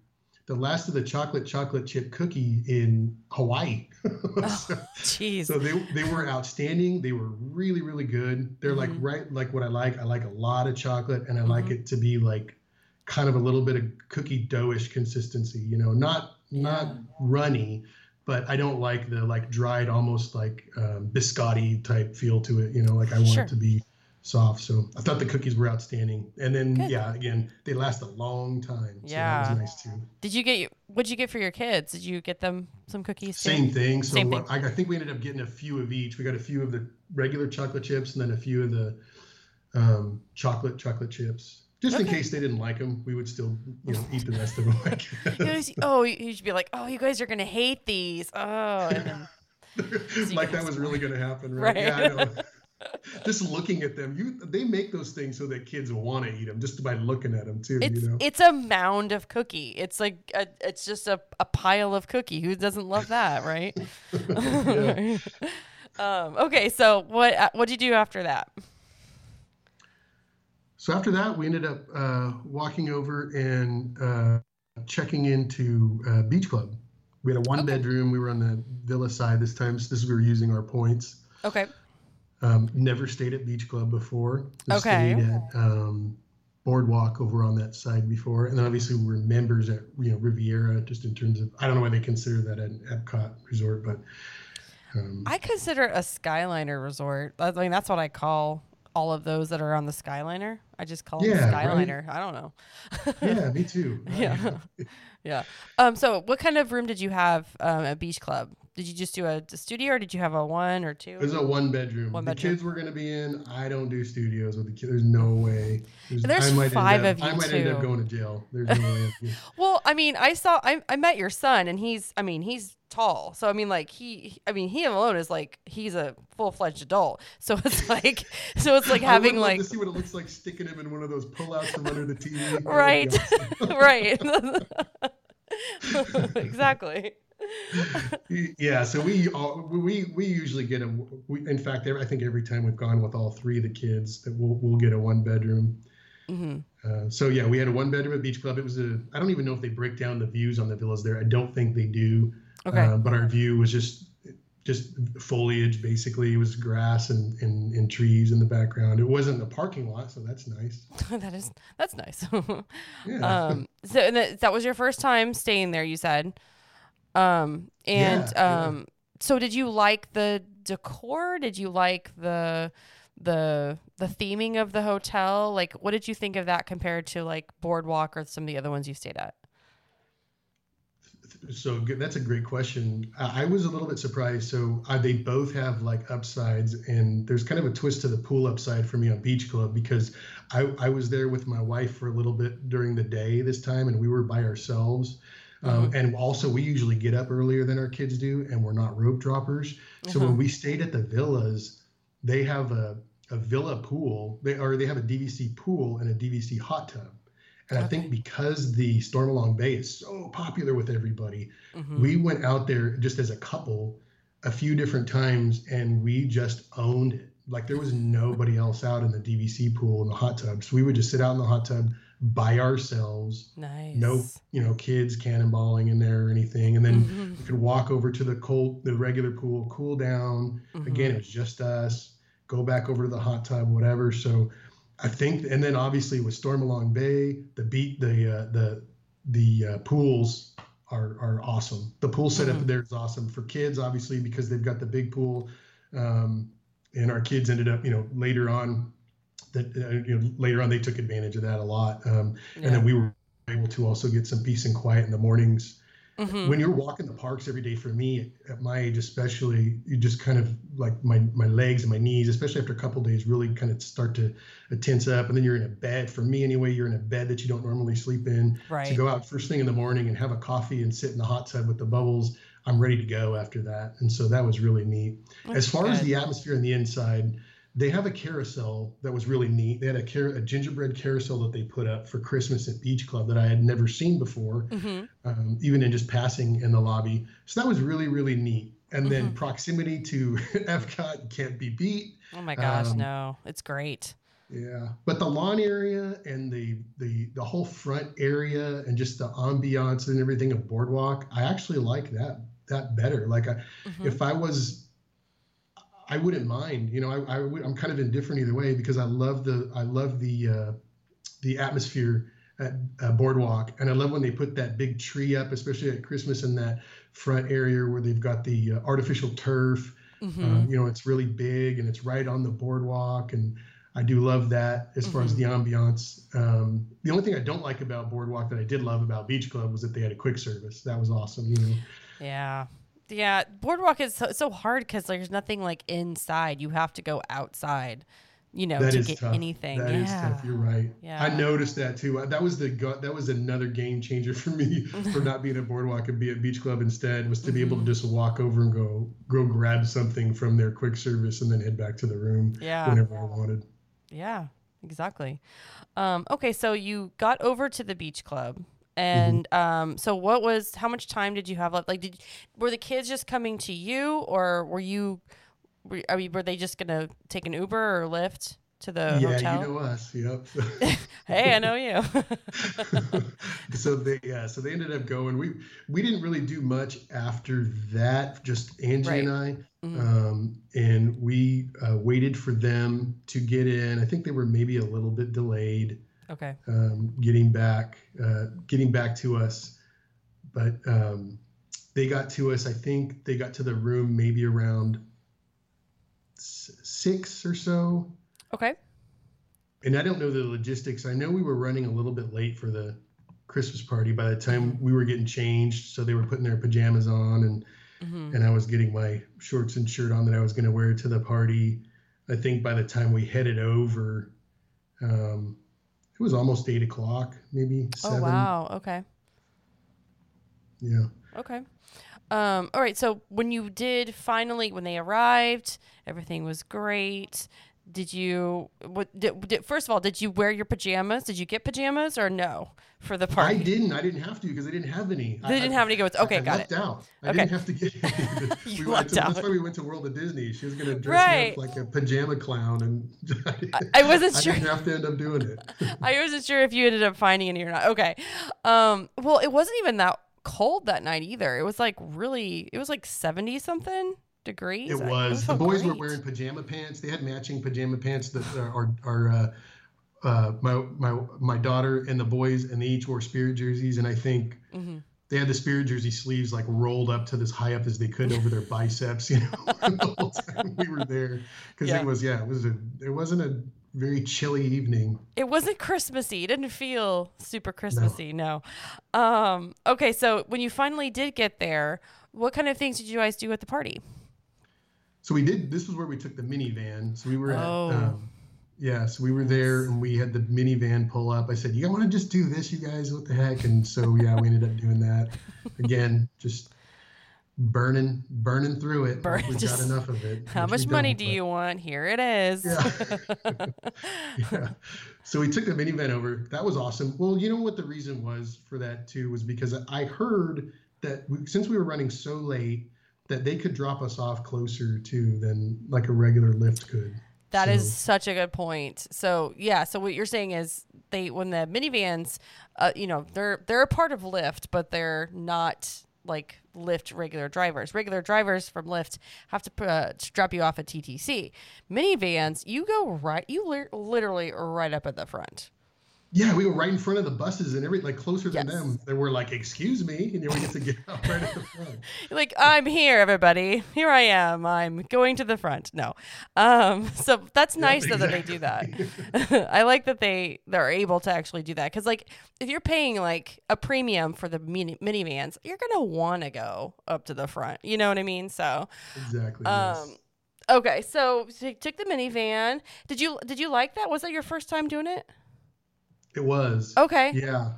the last of the chocolate chocolate chip cookie in Hawaii. So- Jeez. So they they were outstanding. They were really really good. They're like Mhm. right like what I like. I like a lot of chocolate, and I like Mhm. it to be like kind of a little bit of cookie doughish consistency. You know, not not runny, but I don't like the like dried almost like um, biscotti type feel to it. You know, like I want Sure. it to be soft. So I thought the cookies were outstanding. And then Good. yeah, again they last a long time. So Yeah. that was nice too. Did you get what'd you get for your kids? Did you get them some cookies? too? Same thing. So Same what- I, I think we ended up getting a few of each. We got a few of the regular chocolate chips and then a few of the um, chocolate chocolate chips. Just in case they didn't like them, we would still you know eat the rest of them. Guess. oh, you should be like, oh, you guys are gonna hate these. Oh, and then, you like that was really going to happen, Right. right? Yeah, I know. just looking at them, you they make those things so that kids want to eat them just by looking at them too. it's you know. it's a mound of cookie. It's like a, it's just a, a pile of cookie. Who doesn't love that, right? Um, okay, so what what did you do after that? So after that, we ended up uh, walking over and uh, checking into uh, Beach Club. We had a one Okay. bedroom. We were on the villa side this time. So this is we were using our points. Okay. Um, never stayed at Beach Club before. Okay. Stayed at um, Boardwalk over on that side before, and then obviously we're members at you know Riviera. Just in terms of, I don't know why they consider that an Epcot resort, but um, I consider it a Skyliner resort. I mean, that's what I call all of those that are on the Skyliner. I just call Yeah, them right. Skyliner. I don't know. yeah, me too. Yeah. yeah. Um. So, what kind of room did you have um, at Beach Club? Did you just do a, a studio, or did you have a one or two? It was a one bedroom. One the bedroom. kids were going to be in. I don't do studios with the kids. There's no way. There's I might five end of up, I you, might end up going to jail. There's no way. Well, I mean, I saw I, I met your son and he's I mean, he's tall. So I mean like he I mean, he alone is like he's a full-fledged adult. So it's like so it's like having like to see what it looks like sticking him in one of those pullouts from under the TV. That would be Right. right. exactly. yeah. So we all, we we usually get a. In fact, every, I think every time we've gone with all three of the kids, that we'll we'll get a one bedroom. hmm Uh, so yeah, we had a one bedroom at Beach Club. It was a. I don't even know if they break down the views on the villas there. I don't think they do. Okay. Uh, but our view was just just foliage basically. It was grass and, and, and trees in the background. It wasn't a parking lot, so that's nice. that is that's nice. Yeah. um so and that, that was your first time staying there, you said. Um and Yeah, yeah. um so did you like the decor? Did you like the the the theming of the hotel? Like what did you think of that compared to like Boardwalk or some of the other ones you stayed at? so. That's a great question. I, I was a little bit surprised. So uh, they both have like upsides, and there's kind of a twist to the pool upside for me on Beach Club because I, I was there with my wife for a little bit during the day this time, and we were by ourselves. Um, Mm-hmm. and also, we usually get up earlier than our kids do, and we're not rope droppers. So Uh-huh. when we stayed at the villas, they have a, a villa pool. They or they have a DVC pool and a DVC hot tub. And I think because the Stormalong Bay is so popular with everybody, Mhm. we went out there just as a couple a few different times and we just owned it. Like there was nobody else out in the DVC pool in the hot tub. So we would just sit out in the hot tub by ourselves. nice. No, you know, kids cannonballing in there or anything. And then Mhm. we could walk over to the cold, the regular pool, cool down. Mhm. Again, it was just us. Go back over to the hot tub, whatever. So, I think, and then obviously with Stormalong Bay, the beat, the uh, the the uh, pools are are awesome. The pool setup Mhm. there is awesome for kids, obviously because they've got the big pool. Um, and our kids ended up, you know, later on, that uh, you know later on they took advantage of that a lot. Um, Yeah. And then we were able to also get some peace and quiet in the mornings Mhm. when you're walking the parks every day for me at my age especially you just kind of like my my legs and my knees especially after a couple days really kind of start to uh, tense up and then you're in a bed for me anyway you're in a bed that you don't normally sleep in right. to go out first thing in the morning and have a coffee and sit in the hot tub with the bubbles i'm ready to go after that and so that was really neat as That's far as the atmosphere on the inside they have a carousel that was really neat they had a, car- a gingerbread carousel that they put up for christmas at beach club that i had never seen before Mhm. um, even in just passing in the lobby. So that was really, really neat. And then Mhm. proximity to Epcot can't be beat. Oh my gosh, um, no, it's great. Yeah, but the lawn area and the the the whole front area and just the ambiance and everything of Boardwalk, I actually like that that better. Like I, Mhm. if I was, I wouldn't mind. You know, I, I would, I'm kind of indifferent either way because I love the I love the uh, the atmosphere at uh, Boardwalk, and I love when they put that big tree up, especially at Christmas in that front area where they've got the uh, artificial turf. Mhm. Um, you know, it's really big and it's right on the boardwalk, and I do love that as far as the ambiance. Um, the only thing I don't like about Boardwalk that I did love about Beach Club was that they had a quick service. That was awesome. You know, Yeah. Yeah. Boardwalk is so, so hard because there's nothing like inside. You have to go outside, you know, that to is get tough. anything. That is yeah. tough. You're right. Yeah. I noticed that too. That was the go- that was another game changer for me for not being at Boardwalk and be at Beach Club instead was to be able to Mhm. just walk over and go go grab something from their quick service and then head back to the room Yeah. whenever I wanted. Yeah, exactly. Um, okay, so you got over to the beach club, Mm-hmm. and um, so what was? How much time did you have left? Like, did were the kids just coming to you, or were you? Were, I mean, were they just gonna take an Uber or Lyft to the yeah, hotel? you know us. Yep. hey, I know you. so they yeah, so they ended up going. We we didn't really do much after that. Just Angie Right. and I, Mhm. um, and we uh, waited for them to get in. I think they were maybe a little bit delayed okay. um, getting back uh, getting back to us, but um, they got to us. I think they got to the room maybe around s- six or so Okay. and I don't know the logistics. I know we were running a little bit late for the Christmas party by the time Mm-hmm. we were getting changed. So they were putting their pajamas on and hmm and I was getting my shorts and shirt on that I was going to wear to the party. I think by the time we headed over, um, it was almost eight o'clock, maybe seven. Oh wow. Okay. Yeah. Okay. Um, all right. So when you did finally, when they arrived, everything was great. Did you? What? Did, did, first of all, did you wear your pajamas? Did you get pajamas or no for the party I didn't. I didn't have to because I didn't have any. They didn't have any goats. Okay, I, got left it. out. I Okay. didn't have to get any. You we lucked to, out. That's why we went to World of Disney. She was going to dress me up like a pajama clown, and I wasn't sure I didn't have to end up doing it. I wasn't sure if you ended up finding any or not. Okay. Um. Well, it wasn't even that cold that night either. It was like really. It was like seventy something degrees. It was. The boys were wearing pajama pants. They had matching pajama pants that uh, are are uh, uh, my my my daughter and the boys, and they each wore Spirit jerseys. And I think Mhm. they had the Spirit jersey sleeves like rolled up to as high up as they could over their biceps. You know, the whole time we were there because Yeah. it was yeah, it was a it wasn't a very chilly evening. It wasn't Christmassy. It didn't feel super Christmassy. No. no. Um, okay, so when you finally did get there, what kind of things did you guys do at the party? So we did. This was where we took the minivan. So we were oh. at. Um, yeah, so we were there and we had the minivan pull up. I said, "You want to just do this, you guys? What the heck?" And so yeah, we ended up doing that. Again, just burning burning through it. Burn, we got enough of it. How much money do you want? Here it is. Yeah. yeah. So we took the minivan over. That was awesome. Well, you know what the reason was for that too was because I heard that we, since we were running so late that they could drop us off closer to than like a regular Lyft could. That so. is such a good point. So yeah, so what you're saying is they when the minivans, uh, you know, they're they're a part of Lyft, but they're not like Lyft regular drivers. Regular drivers from Lyft have to, uh, to drop you off at TTC. Minivans, you go right, you li- literally right up at the front. Yeah, we were right in front of the buses and every like closer yes. than them. They were like, "Excuse me," and you know, we get to get out right at the front. like, I'm here, everybody. Here I am. I'm going to the front. No, um, so that's nice exactly. that they do that. I like that they they're able to actually do that because, like, if you're paying like a premium for the mini minivans, you're gonna want to go up to the front. You know what I mean? So exactly. Um, yes. Okay, so, so you took the minivan. Did you did you like that? Was that your first time doing it? It was. Okay. Yeah.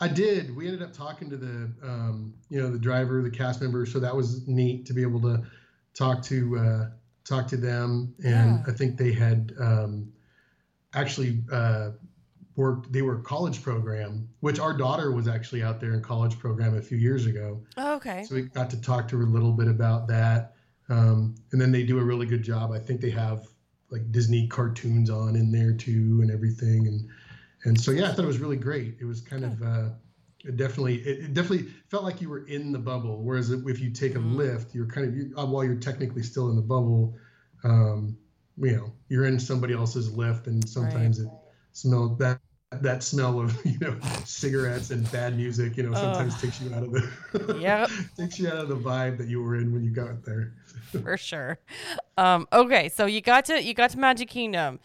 I did. We ended up talking to the, um, you know, the driver, the cast member. So that was neat to be able to talk to uh, talk to them. And yeah. I think they had um, actually uh, worked. They were college program, which our daughter was actually out there in college program a few years ago. Oh, okay. So we got to talk to her a little bit about that. Um, and then they do a really good job. I think they have like Disney cartoons on in there too, and everything. And and so yeah, I thought it was really great. It was kind of uh, it definitely it, it, definitely felt like you were in the bubble. Whereas if you take a mm-hmm. Lyft, you're kind of you, uh, while you're technically still in the bubble, um, you know, you're in somebody else's Lyft, and sometimes right. it smells that that smell of you know cigarettes and bad music you know sometimes uh, takes you out of the yeah takes you out of the vibe that you were in when you got there for sure um okay so you got to you got to magic kingdom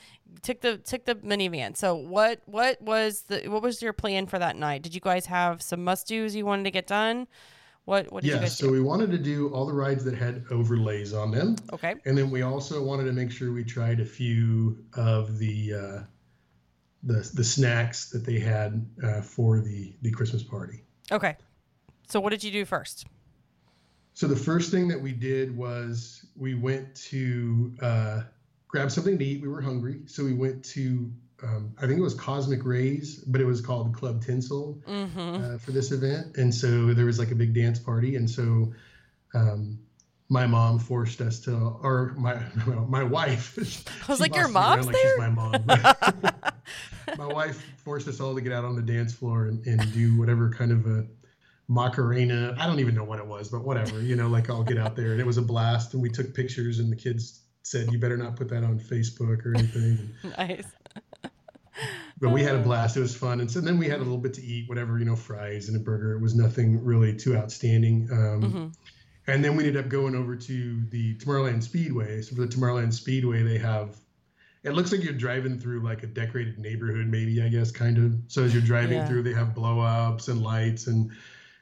took the took the minivan. So what what was the what was your plan for that night? Did you guys have some must dos you wanted to get done? What what did yes, you guys so do? we wanted to do all the rides that had overlays on them. Okay. And then we also wanted to make sure we tried a few of the uh, the the snacks that they had uh, for the the Christmas party. Okay. So what did you do first? So the first thing that we did was we went to uh, grab something to eat. We were hungry, so we went to um, I think it was Cosmic Rays, but it was called Club Tinsel mm-hmm. uh, for this event. And so there was like a big dance party, and so um, my mom forced us to, or my my wife. I was like, your mom's like there. my mom. my wife forced us all to get out on the dance floor and, and do whatever kind of a Macarena. I don't even know what it was, but whatever, you know, like I'll get out there and it was a blast. And we took pictures and the kids said you better not put that on Facebook or anything. nice. but we had a blast. It was fun, and so then we had a little bit to eat, whatever you know, fries and a burger. It was nothing really too outstanding. Um, mm-hmm. And then we ended up going over to the Tomorrowland Speedway. So for the Tomorrowland Speedway, they have. It looks like you're driving through like a decorated neighborhood, maybe I guess, kind of. So as you're driving yeah. through, they have blow ups and lights and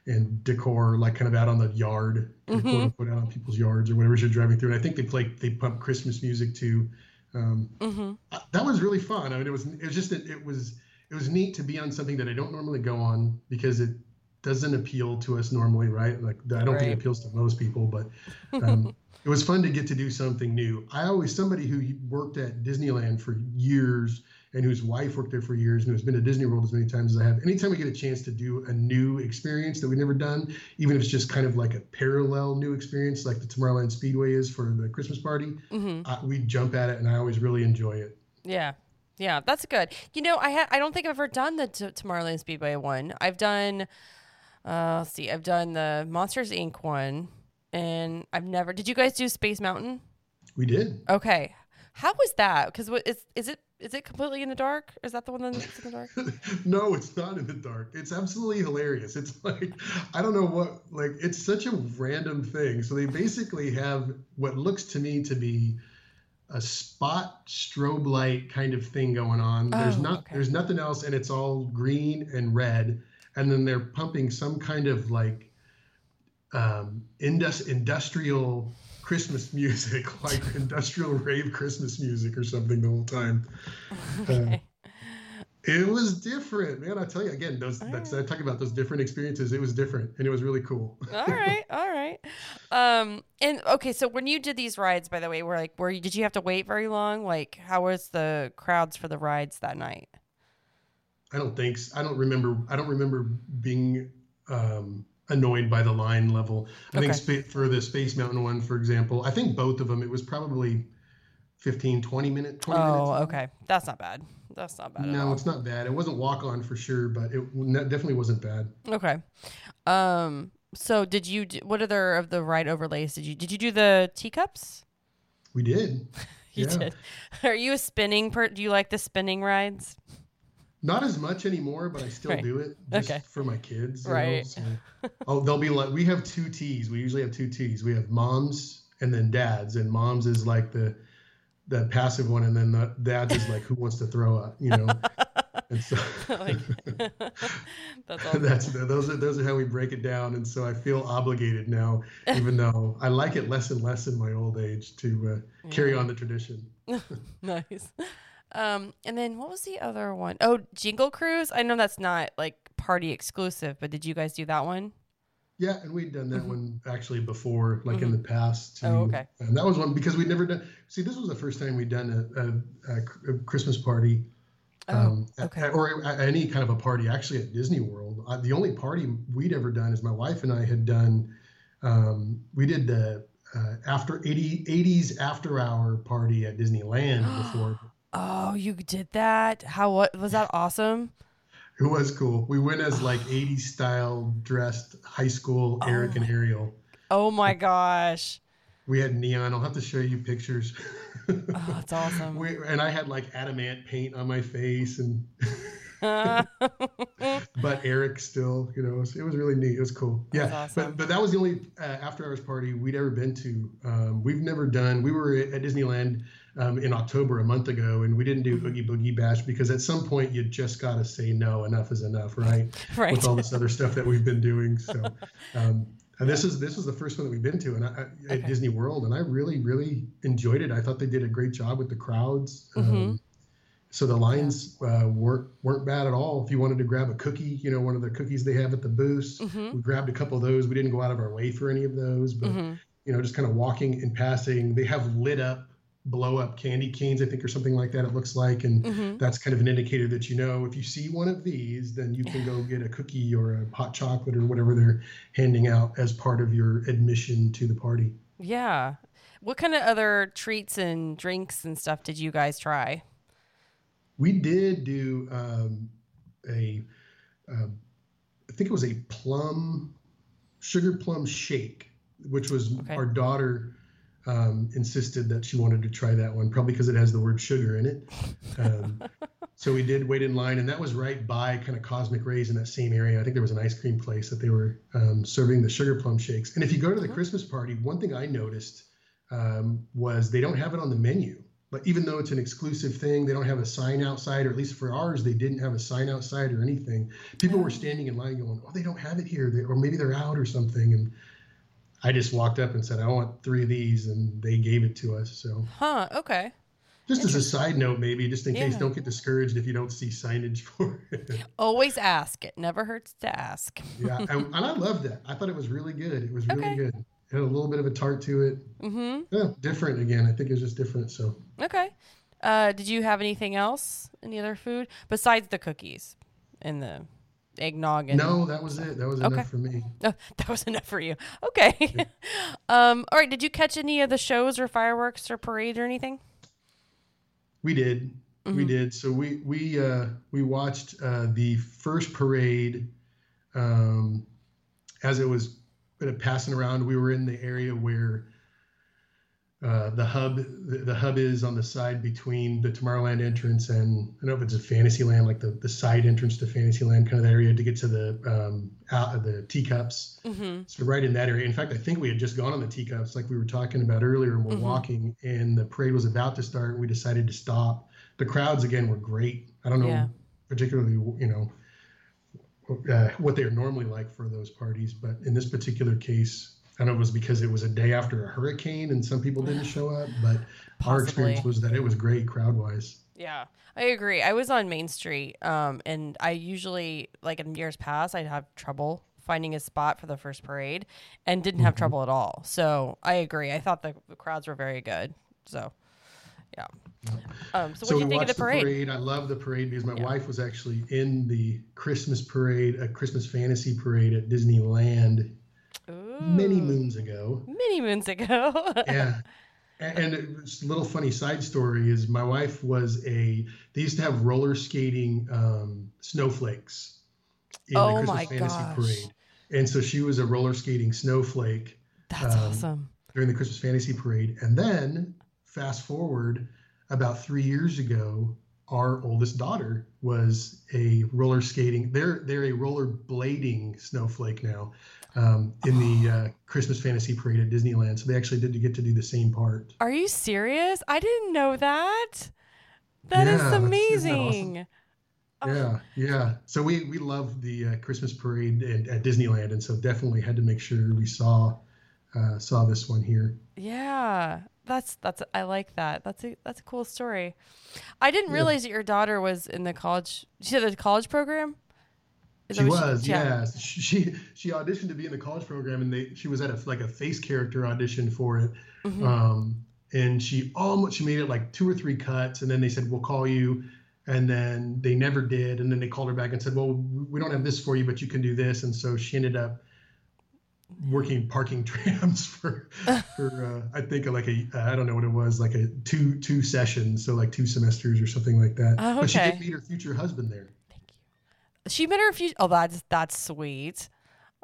and decor like kind of out on the yard, mm-hmm. quote unquote, out on people's yards or whatever you're driving through. And I think they play they pump Christmas music too. Um, mm-hmm. That was really fun. I mean, it was it was just it, it was it was neat to be on something that I don't normally go on because it doesn't appeal to us normally, right? Like I don't right. think it appeals to most people, but um, it was fun to get to do something new. I always somebody who worked at Disneyland for years and whose wife worked there for years and who's been to Disney World as many times as I have. Anytime we get a chance to do a new experience that we've never done, even if it's just kind of like a parallel new experience, like the Tomorrowland Speedway is for the Christmas party, mm-hmm. uh, we jump at it, and I always really enjoy it. Yeah. Yeah, that's good. You know, I ha- I don't think I've ever done the t- Tomorrowland Speedway one. I've done, uh, let's see, I've done the Monsters Inc. one, and I've never. Did you guys do Space Mountain? We did. Okay, how was that? Because what is is it is it completely in the dark? Is that the one that's in the dark? no, it's not in the dark. It's absolutely hilarious. It's like I don't know what like it's such a random thing. So they basically have what looks to me to be a spot strobe light kind of thing going on. there's Oh, not okay. there's nothing else, and it's all green and red. And then they're pumping some kind of like um, indus- industrial Christmas music, like industrial rave Christmas music or something the whole time. Okay. It was different, man. I tell you again, those that's I talk about those different experiences. It was different, and it was really cool. all right, all right. Um, and okay, so when you did these rides, by the way, were like, were you, did you have to wait very long? Like, how was the crowds for the rides that night? I don't think I don't remember. I don't remember being um, annoyed by the line level. I think Okay. spa- for the Space Mountain one, for example, I think both of them. It was probably 15, 20 minute, 20 Oh, minutes. okay, that's not bad. That's not bad. at No, it's not bad. It wasn't walk on for sure, but it definitely wasn't bad. Okay. Um. So, did you? Do, what other of the ride overlays did you? Did you do the teacups? We did. You Yeah. did. Are you a spinning per? Do you like the spinning rides? Not as much anymore, but I still Right. do it just Okay. for my kids. Right. so- oh, they'll be like, we have two T's. We usually have two T's. We have moms and then dads, and moms is like the the passive one, and then the dads is like who wants to throw up, you know. and so like, that's awesome. that's those are those are how we break it down. And so I feel obligated now, even though I like it less and less in my old age to uh, carry on the tradition. nice. Um, and then what was the other one? Oh, Jingle Cruise. I know that's not like party exclusive, but did you guys do that one? Yeah, and we'd done that Mhm. one actually before, like in the past. Oh, okay. And that was one because we'd never done. See, this was the first time we'd done a, a, a Christmas party, Oh, um, okay. or a, any kind of a party. Actually, at Disney World, uh, the only party we'd ever done is my wife and I had done. Um, we did the uh, after 80, 80s after hour party at Disneyland before. Oh, you did that? How what was that awesome? It was cool. We went as like 80s style dressed high school Oh Eric and Ariel. Oh my gosh. We had neon. I'll have to show you pictures. Oh, that's awesome. we, and I had like Adam Ant paint on my face, and but Eric still, you know, it was, it was really neat. It was cool. Yeah, awesome. but but that was the only uh, after hours party we'd ever been to. Um, we've never done. We were at Disneyland um, in October a month ago, and we didn't do Mm-hmm. Oogie Boogie Bash because at some point you just got to say no. Enough is enough, right? right. With all this other stuff that we've been doing. So. Um, and this is this was the first one that we've been to, and I, I, at Okay. Disney World, and I really really enjoyed it. I thought they did a great job with the crowds. Um, Mhm. so the lines uh, weren't weren't bad at all. If you wanted to grab a cookie, you know, one of the cookies they have at the booths, Mhm. we grabbed a couple of those. We didn't go out of our way for any of those, but Mhm. you know, just kind of walking and passing. They have lit up, blow up candy canes, I think, or something like that. It looks like, and Mhm. that's kind of an indicator that you know if you see one of these, then you can go get a cookie or a hot chocolate or whatever they're handing out as part of your admission to the party. Yeah. What kind of other treats and drinks and stuff did you guys try? We did do um, a, uh, I think it was a plum, sugar plum shake, which was Okay. our daughter um, insisted that she wanted to try that one, probably because it has the word sugar in it. Um, so we did wait in line, and that was right by kind of Cosmic Rays in that same area. I think there was an ice cream place that they were um, serving the sugar plum shakes. And if you go to the Mhm. Christmas party, one thing I noticed um, was they don't have it on the menu. But even though it's an exclusive thing, they don't have a sign outside, or at least for ours, they didn't have a sign outside or anything. People were standing in line going, "Oh, they don't have it here," they, or maybe they're out or something. And I just walked up and said, "I want three of these," and they gave it to us. So, Huh. Okay. just as a side note, maybe just in case, don't get discouraged if you don't see signage for it. Always ask. It never hurts to ask. yeah, and, and I loved that. I thought it was really good. It was really Okay. good. It had a little bit of a tart to it. Mm-hmm. Yeah, different again. I think it was just different. So. Okay. Uh, did you have anything else? Any other food besides the cookies and the eggnog? And No, that was it. That was Okay. enough for me. Oh, that was enough for you. Okay. um. All right. Did you catch any of the shows or fireworks or parades or anything? We did. We Mhm. did. So we we uh, we watched uh, the first parade um, as it was kind of passing around. We were in the area where uh, the hub the, the, hub is on the side between the Tomorrowland entrance and I don't know if it's a Fantasyland, like the, the side entrance to Fantasyland kind of that area to get to the um, out of the teacups. Mm-hmm. So right in that area. In fact, I think we had just gone on the teacups, like we were talking about earlier, and we're mm-hmm. walking, and the parade was about to start. And we decided to stop. The crowds again were great. I don't know yeah. particularly, you know. Uh, what they are normally like for those parties, but in this particular case, I don't know if it was because it was a day after a hurricane and some people didn't show up, but Possibly. our experience was that it was great crowd wise. Yeah, I agree. I was on Main Street, um, and I usually, like in years past, I'd have trouble finding a spot for the first parade and didn't have mm-hmm. trouble at all. So I agree. I thought the, the crowds were very good. So, yeah. Um, so, so what do you think of the parade? the parade? I love the parade because my yeah. wife was actually in the Christmas parade, a Christmas fantasy parade at Disneyland many moons ago. Many moons ago. yeah. And a little funny side story is my wife was a, they used to have roller skating um, snowflakes in oh the Christmas Fantasy gosh. Parade. And so she was a roller skating snowflake. That's um, awesome. During the Christmas Fantasy Parade. And then fast forward about three years ago, our oldest daughter was a roller skating. They're they're a roller blading snowflake now um, in the uh, Christmas Fantasy Parade at Disneyland. So they actually did get to do the same part. Are you serious? I didn't know that. That yeah, is amazing. Awesome? Yeah, yeah. So we we love the uh, Christmas parade at, at, Disneyland, and so definitely had to make sure we saw uh, saw this one here. Yeah, that's that's I like that. That's a that's a cool story. I didn't yeah. realize that your daughter was in the college. She had a college program. Is she was, she, yeah. She she auditioned to be in the college program, and they she was at a like a face character audition for it. Mm-hmm. Um, and she almost she made it like two or three cuts, and then they said we'll call you, and then they never did, and then they called her back and said, well, we don't have this for you, but you can do this, and so she ended up working parking trams for for uh, I think like a I don't know what it was like a two two sessions, so like two semesters or something like that. Oh, okay. But she did meet her future husband there. She met her a few. Oh, that's that's sweet.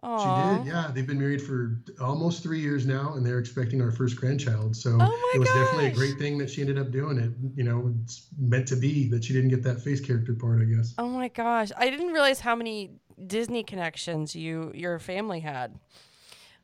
Aww. She did, yeah. They've been married for almost three years now, and they're expecting our first grandchild. So oh it was gosh. definitely a great thing that she ended up doing it. You know, it's meant to be that she didn't get that face character part, I guess. Oh my gosh, I didn't realize how many Disney connections you your family had.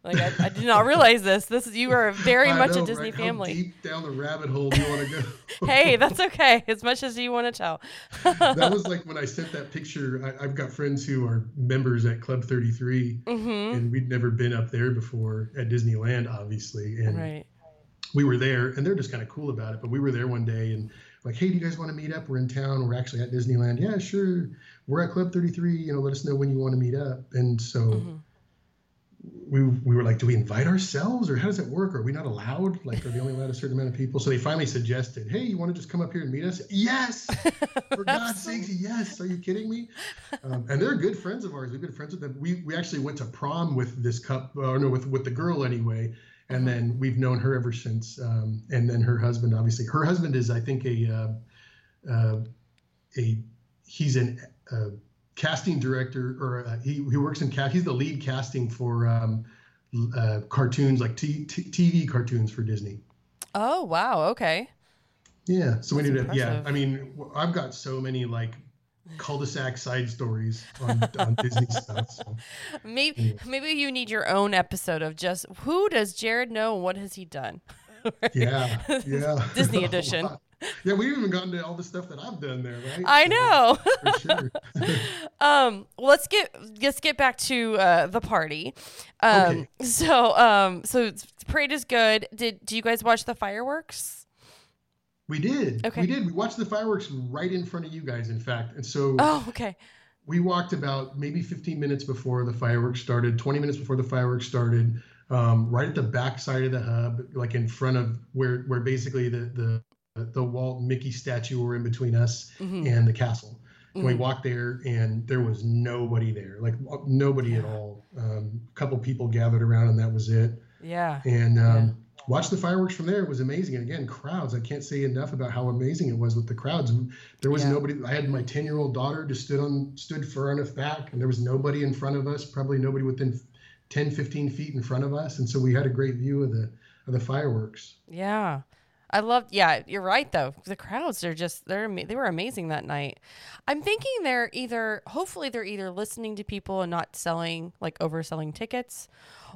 Like I, I, did not realize this. This is you are very much know, a Disney right? family. How deep down the rabbit hole do you want to go? hey, that's okay. As much as you want to tell. that was like when I sent that picture. I, have got friends who are members at Club 33, mm-hmm. and we'd never been up there before at Disneyland, obviously. And right. we were there, and they're just kind of cool about it. But we were there one day, and like, hey, do you guys want to meet up? We're in town. We're actually at Disneyland. Yeah, sure. We're at Club 33. You know, let us know when you want to meet up. And so. Mm-hmm we, we were like, do we invite ourselves or how does it work? Are we not allowed? Like, are they only allowed a certain amount of people? So they finally suggested, hey, you want to just come up here and meet us? Yes, for God's sakes, yes. Are you kidding me? Um, and they're good friends of ours. We're good friends with them. We, we actually went to prom with this cup, or no, with, with the girl anyway. And mm-hmm. then we've known her ever since. Um, and then her husband, obviously, her husband is, I think, a, uh, uh, a, he's an, uh, casting director, or uh, he, he works in cast. He's the lead casting for um, uh, cartoons like t- t- TV cartoons for Disney. Oh wow! Okay. Yeah, so That's we need to. Yeah, I mean, I've got so many like cul-de-sac side stories on, on Disney stuff. So. Maybe maybe you need your own episode of just who does Jared know? And what has he done? yeah, yeah. Disney edition yeah, we've even gotten to all the stuff that I've done there, right? I know. For sure. um, let's get let's get back to uh, the party. Um, okay. So, um, so parade is good. Did do you guys watch the fireworks? We did. Okay. We did. We watched the fireworks right in front of you guys, in fact. And so. Oh, okay. We walked about maybe 15 minutes before the fireworks started, 20 minutes before the fireworks started, um, right at the back side of the hub, like in front of where where basically the the the Walt Mickey statue were in between us mm-hmm. and the castle. And mm-hmm. we walked there, and there was nobody there, like nobody yeah. at all. Um, a couple people gathered around, and that was it. Yeah. And um, yeah. watch the fireworks from there. It was amazing. And again, crowds. I can't say enough about how amazing it was with the crowds. There was yeah. nobody. I had my ten-year-old daughter just stood on stood far enough back, and there was nobody in front of us. Probably nobody within 10, 15 feet in front of us. And so we had a great view of the of the fireworks. Yeah. I loved. Yeah, you're right though. The crowds are just they're they were amazing that night. I'm thinking they're either hopefully they're either listening to people and not selling like overselling tickets,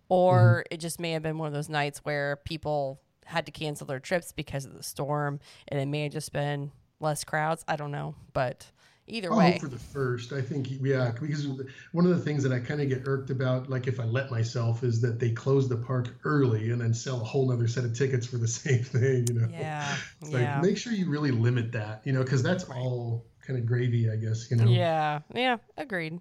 or mm-hmm. it just may have been one of those nights where people had to cancel their trips because of the storm, and it may have just been less crowds. I don't know, but either I way, hope for the first. I think, yeah, because one of the things that I kind of get irked about, like if I let myself, is that they close the park early and then sell a whole other set of tickets for the same thing. You know, yeah, it's yeah. like make sure you really limit that. You know, because that's all kind of gravy, I guess. You know. Yeah, yeah, agreed.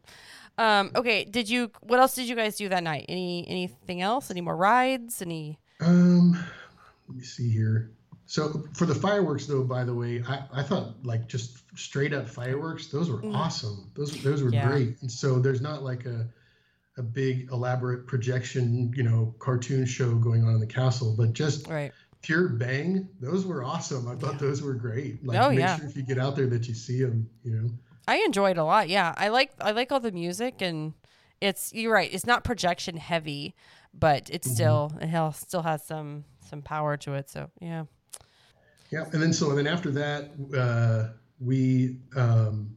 Um, okay, did you? What else did you guys do that night? Any anything else? Any more rides? Any? Um, let me see here. So for the fireworks, though, by the way, I, I thought like just straight up fireworks, those were awesome. Those those were Mm. Yeah. great. And so there's not like a a big elaborate projection, you know, cartoon show going on in the castle, but just Right. pure bang. Those were awesome. I thought those were great. Like Oh, make yeah. sure if you get out there that you see them. You know. I enjoyed a lot. Yeah, I like I like all the music and it's you're right. It's not projection heavy, but it's still it still has some some power to it. So yeah. Yeah, and then so and then after that, uh, we um,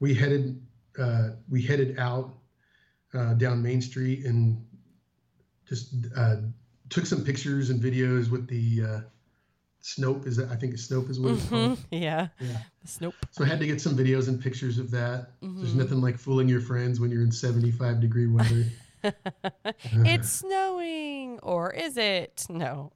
we headed uh, we headed out uh, down Main Street and just uh, took some pictures and videos with the uh, Snoap. Is that I think Snoap is what it's called. Yeah. Yeah. Nope. So I had to get some videos and pictures of that. There's Mhm. nothing like fooling your friends when you're in 75 degree weather. it's snowing, or is it? No.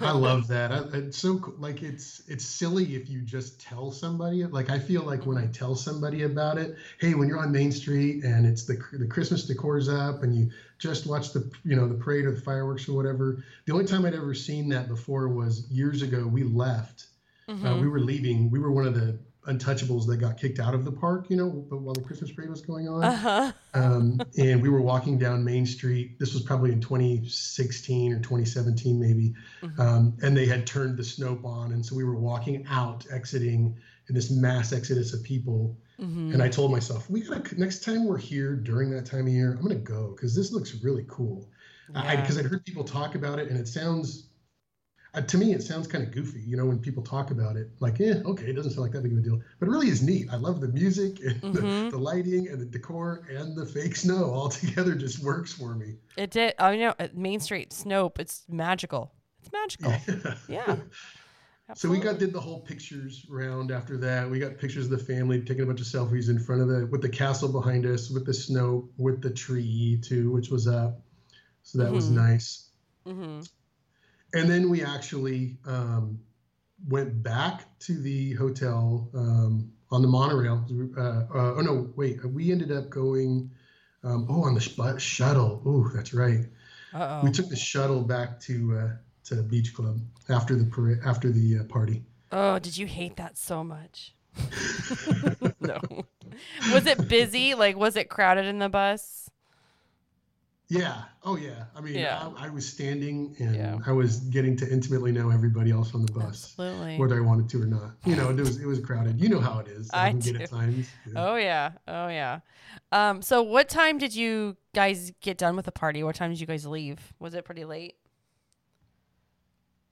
I love that. I, it's so like it's it's silly if you just tell somebody. Like I feel like when I tell somebody about it, hey, when you're on Main Street and it's the the Christmas decor's up and you just watch the you know the parade or the fireworks or whatever. The only time I'd ever seen that before was years ago. We left. Uh, Mhm. we were leaving. We were one of the untouchables that got kicked out of the park. You know, but while the Christmas parade was going on Uh-huh. um, and we were walking down Main Street. This was probably in 2016 or 2017, maybe. Mhm. Um, and they had turned the Snoap on, and so we were walking out, exiting in this mass exodus of people. Mhm. And I told myself, we gotta next time we're here during that time of year, I'm gonna go because this looks really cool. I Yeah. because I'd heard people talk about it, and it sounds. Uh, to me, it sounds kind of goofy, you know, when people talk about it. Like, yeah, okay, it doesn't sound like that big of a deal, but it really is neat. I love the music and Mhm. the, the lighting and the decor and the fake snow all together just works for me. It did. I know at Main Street Snoap. It's magical. It's magical. Yeah. So we got did the whole pictures round after that. We got pictures of the family taking a bunch of selfies in front of the with the castle behind us, with the snow, with the tree too, which was up. So that was Mhm. nice. Mhm. And then we actually um, went back to the hotel um, on the monorail. Uh, uh, oh no, wait, we ended up going. Um, oh, on the sh- shuttle. Oh, that's right. Uh We took the shuttle back to uh, to Beach Club after the parade, after the uh, party. Oh, did you hate that so much? no. Was it busy? Like, was it crowded in the bus? Yeah. Oh, yeah. I mean, Yeah. I, I was standing and Yeah. I was getting to intimately know everybody else on the bus, Absolutely. whether I wanted to or not. You know, it was it was crowded. You know how it is. I get do. at times. Yeah. Oh yeah. Oh yeah. Um. So, what time did you guys get done with the party? What time did you guys leave? Was it pretty late?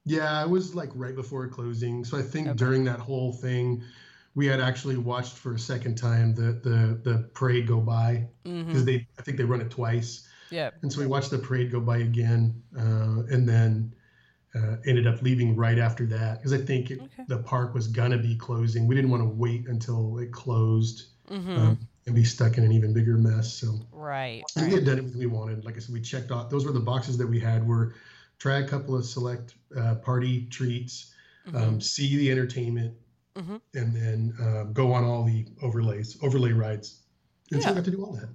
Yeah, it was like right before closing. So I think Okay. during that whole thing, we had actually watched for a second time the the the parade go by Mm-hmm. because they I think they run it twice. Yeah. And so we watched the parade go by again, uh, and then uh, ended up leaving right after that because I think it, Okay. the park was gonna be closing. We didn't want to wait until it closed Mm-hmm. um, and be stuck in an even bigger mess. So right. and we had done everything we wanted. Like I said, we checked off. Those were the boxes that we had. Were try a couple of select uh, party treats, Mhm. um, see the entertainment, Mhm. and then um, go on all the overlays, overlay rides. And so Yeah. I got to do all that.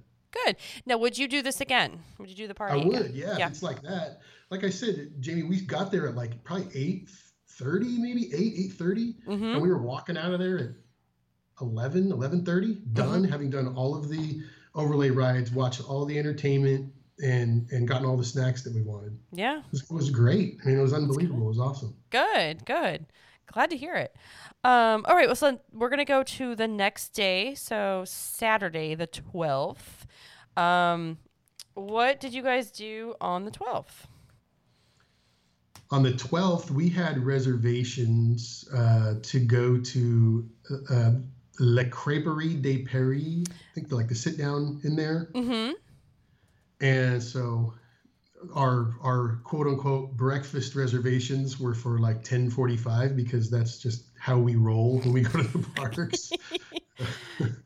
Good. Now, would you do this again? Would you do the party? I again? would, yeah, if Yeah. It's like that. Like I said, Jamie, we got there at like probably eight thirty, maybe eight eight thirty, Mm-hmm. and we were walking out of there at 11, 11.30, done, Mm-hmm. having done all of the overlay rides, watched all the entertainment, and and gotten all the snacks that we wanted. Yeah. It was, it was great. I mean, it was unbelievable. It was awesome. Good. Good. Glad to hear it. Um. All right. Well, so we're gonna go to the next day. So Saturday, the twelfth. Um, what did you guys do on the twelfth? on the 12th, we had reservations uh, to go to uh, La Crêperie de Paris. I think like the sit down in there. Mm-hmm. And so our our quote unquote breakfast reservations were for like 10:45 because that's just how we roll when we go to the parks.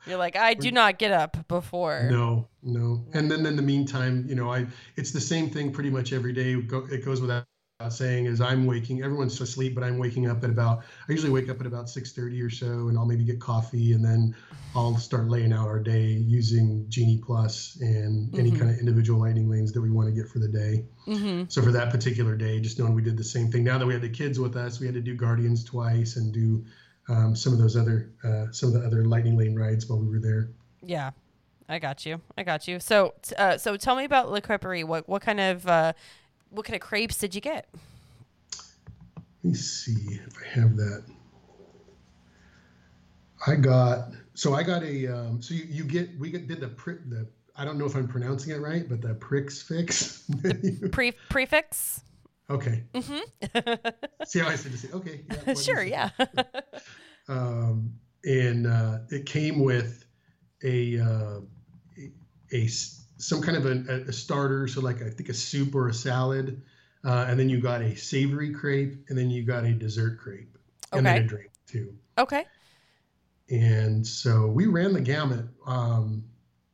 You're like, I do not get up before. No, no. And then in the meantime, you know, I it's the same thing pretty much every day. It goes without saying is I'm waking everyone's asleep but I'm waking up at about I usually wake up at about 6:30 or so and I'll maybe get coffee and then I'll start laying out our day using Genie Plus and mm-hmm. any kind of individual lightning lanes that we want to get for the day. Mm-hmm. So for that particular day just knowing we did the same thing now that we had the kids with us we had to do Guardians twice and do um, some of those other uh, some of the other lightning lane rides while we were there. Yeah. I got you. I got you. So, uh, so tell me about Le Crêperie. What what kind of uh, what kind of crepes did you get? Let me see if I have that. I got so I got a um, so you, you get we get, did the pri- the I don't know if I'm pronouncing it right, but the prix fixe pre prefix. Okay. Mm-hmm. see how I said to say okay. Yeah, sure. Yeah. um, and uh, it came with a, uh, a, a some kind of a, a, starter, so like I think a soup or a salad, uh, and then you got a savory crepe, and then you got a dessert crepe, and then a drink too. Okay. And so we ran the gamut. Um,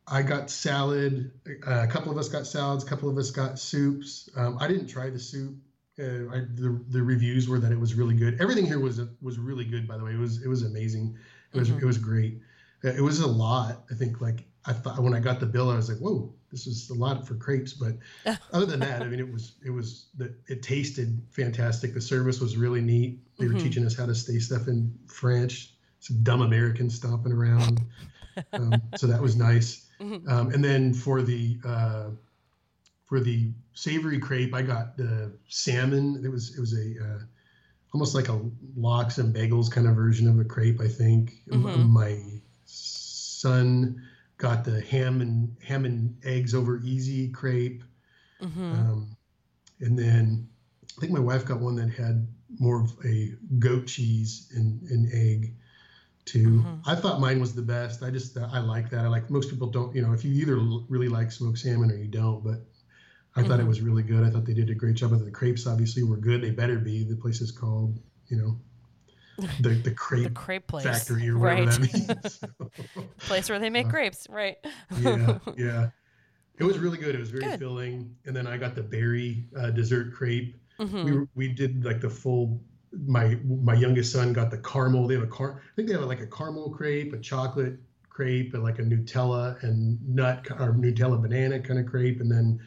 I got salad. Uh, a couple of us got salads. A couple of us got soups. Um, I didn't try the soup. Uh, I, the the reviews were that it was really good. Everything here was was really good. By the way, it was it was amazing. It was mm-hmm. it was great. Uh, it was a lot. I think like I thought when I got the bill, I was like, whoa, this is a lot for crepes. But other than that, I mean, it was it was the it tasted fantastic. The service was really neat. They mm-hmm. were teaching us how to say stuff in French. Some dumb Americans stomping around. um, so that was nice. Mm-hmm. Um, and then for the uh, for the savory crepe, I got the salmon. It was it was a uh, almost like a lox and bagels kind of version of a crepe. I think mm-hmm. my son got the ham and ham and eggs over easy crepe. Mm-hmm. Um, and then I think my wife got one that had more of a goat cheese and, and egg too. Mm-hmm. I thought mine was the best. I just I like that. I like most people don't. You know, if you either really like smoked salmon or you don't, but I mm-hmm. thought it mm-hmm. was really good. I thought they did a great job. But the crepes obviously were good. They better be. The place is called you know the the crepe, the crepe place. factory or whatever right. that means. place where they make uh, grapes, right? yeah, yeah. It was really good. It was very good. filling. And then I got the berry uh, dessert crepe. Mm-hmm. We we did like the full. My my youngest son got the caramel. They have a car. I think they have like a caramel crepe, a chocolate crepe, and like a Nutella and nut or Nutella banana kind of crepe, and then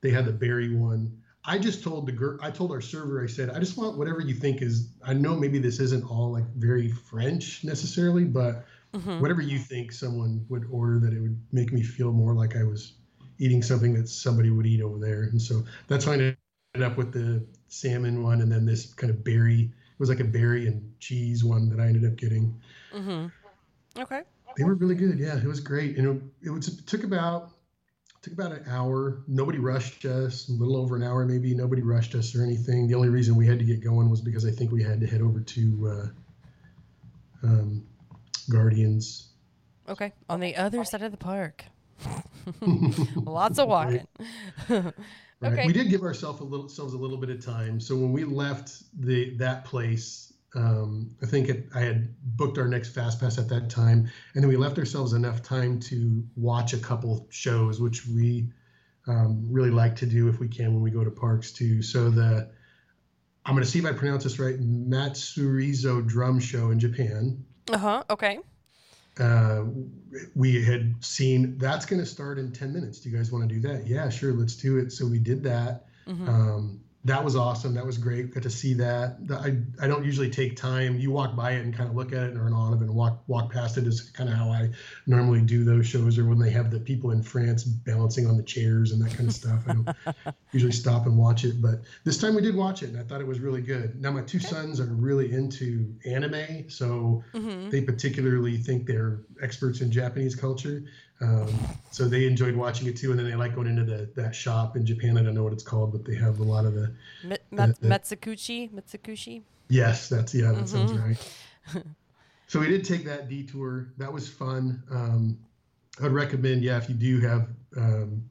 they had the berry one. I just told the girl, I told our server, I said, I just want whatever you think is. I know maybe this isn't all like very French necessarily, but mm-hmm. whatever you think someone would order that it would make me feel more like I was eating something that somebody would eat over there. And so that's why I ended up with the salmon one, and then this kind of berry. It was like a berry and cheese one that I ended up getting. Mm-hmm. Okay. They were really good. Yeah, it was great. And it, it, was, it took about took about an hour. Nobody rushed us, a little over an hour maybe. Nobody rushed us or anything. The only reason we had to get going was because I think we had to head over to uh, um, Guardians. Okay, on the other side of the park. Lots of walking. Right. right. Okay. We did give ourselves a little, ourselves a little bit of time. So when we left the that place, um, I think it, I had booked our next fast pass at that time, and then we left ourselves enough time to watch a couple shows, which we um, really like to do if we can when we go to parks too. So the I'm going to see if I pronounce this right. Matsuriza Drum Show in Japan. Uh huh. Okay. Uh, we had seen that's going to start in 10 minutes. Do you guys want to do that? Yeah, sure. Let's do it. So we did that. Mm-hmm. Um, that was awesome. That was great. Got to see that. I, I don't usually take time. You walk by it and kind of look at it and earn on it and walk walk past it is kind of how I normally do those shows or when they have the people in France balancing on the chairs and that kind of stuff. I don't usually stop and watch it, but this time we did watch it and I thought it was really good. Now my two sons are really into anime, so mm-hmm. they particularly think they're experts in Japanese culture. Um, so they enjoyed watching it too, and then they like going into the that shop in Japan. I don't know what it's called, but they have a lot of the. Me- the, the Mitsukoshi, Mitsukoshi. Yes, that's yeah, that mm-hmm. sounds right. so we did take that detour. That was fun. Um, I would recommend, yeah, if you do have um,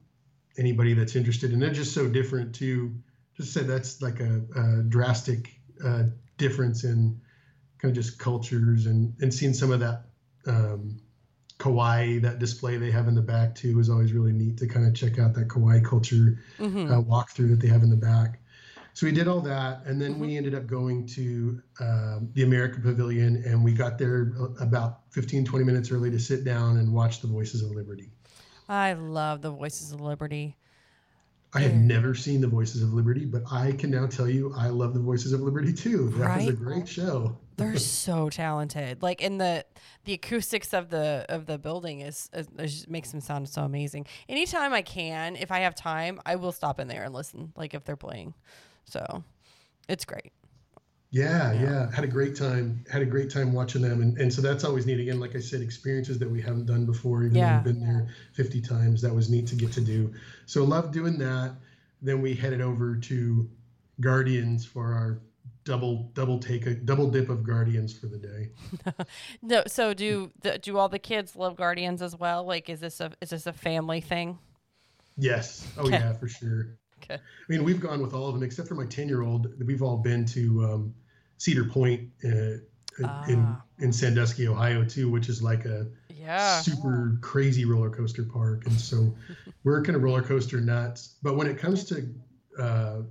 anybody that's interested, and they're just so different too. Just said that's like a, a drastic uh, difference in kind of just cultures and and seeing some of that um, kawaii that display they have in the back too is always really neat to kind of check out that kawaii culture mm-hmm. uh, walkthrough that they have in the back so we did all that and then mm-hmm. we ended up going to um, the america pavilion and we got there about 15 20 minutes early to sit down and watch the voices of liberty i love the voices of liberty I have never seen the Voices of Liberty, but I can now tell you I love the Voices of Liberty too. That right? was a great show. They're so talented. Like in the the acoustics of the of the building is, is, is makes them sound so amazing. Anytime I can, if I have time, I will stop in there and listen. Like if they're playing, so it's great. Yeah, yeah, yeah, Had a great time. Had a great time watching them, and, and so that's always neat. Again, like I said, experiences that we haven't done before. Even yeah. though we've been there 50 times, that was neat to get to do. So love doing that. Then we headed over to Guardians for our double double take a double dip of Guardians for the day. no, so do do all the kids love Guardians as well? Like, is this a is this a family thing? Yes. Oh okay. yeah, for sure. Okay. I mean, we've gone with all of them except for my ten year old. We've all been to um, Cedar Point uh, ah. in in Sandusky, Ohio, too, which is like a yeah. super crazy roller coaster park. And so we're kind of roller coaster nuts. But when it comes to uh,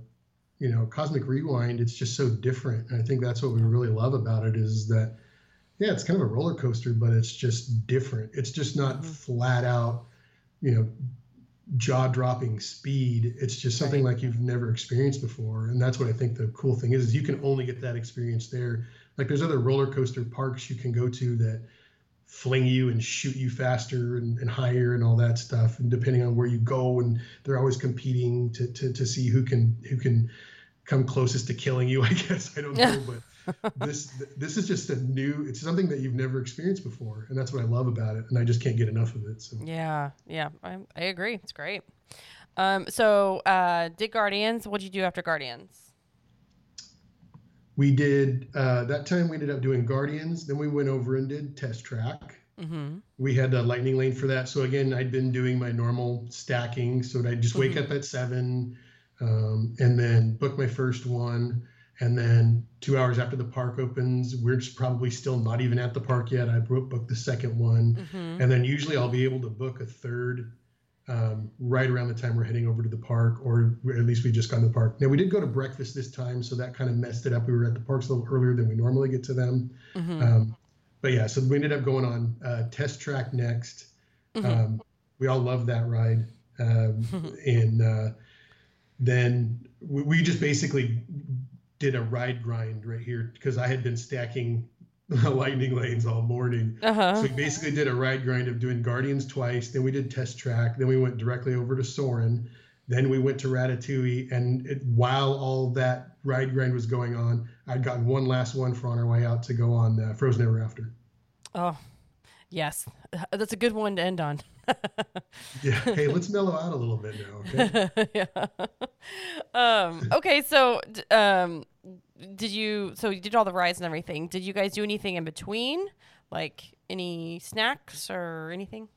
you know Cosmic Rewind, it's just so different. And I think that's what we really love about it is that yeah, it's kind of a roller coaster, but it's just different. It's just not mm-hmm. flat out, you know, jaw dropping speed. It's just something right. like you've never experienced before. And that's what I think the cool thing is, is you can only get that experience there. Like there's other roller coaster parks you can go to that fling you and shoot you faster and, and higher and all that stuff. And depending on where you go, and they're always competing to, to, to see who can who can come closest to killing you. I guess I don't know, but this this is just a new it's something that you've never experienced before and that's what i love about it and i just can't get enough of it so yeah yeah i, I agree it's great um so uh did guardians what did you do after guardians we did uh that time we ended up doing guardians then we went over and did test track mm-hmm. we had a lightning lane for that so again i'd been doing my normal stacking so i'd just wake mm-hmm. up at seven um, and then book my first one and then two hours after the park opens, we're just probably still not even at the park yet. I booked the second one. Mm-hmm. And then usually I'll be able to book a third um, right around the time we're heading over to the park, or at least we just got to the park. Now, we did go to breakfast this time, so that kind of messed it up. We were at the parks a little earlier than we normally get to them. Mm-hmm. Um, but yeah, so we ended up going on uh, test track next. Mm-hmm. Um, we all love that ride. Um, and uh, then we, we just basically did a ride grind right here because I had been stacking lightning lanes all morning. Uh-huh. So we basically did a ride grind of doing Guardians twice. Then we did Test Track. Then we went directly over to Soarin'. Then we went to Ratatouille. And it, while all that ride grind was going on, I'd gotten one last one for on our way out to go on uh, Frozen Ever After. Oh, yes. That's a good one to end on. yeah. Hey, let's mellow out a little bit now. Okay. yeah. Um, okay. So, um, did you so you did all the rides and everything. Did you guys do anything in between? Like any snacks or anything?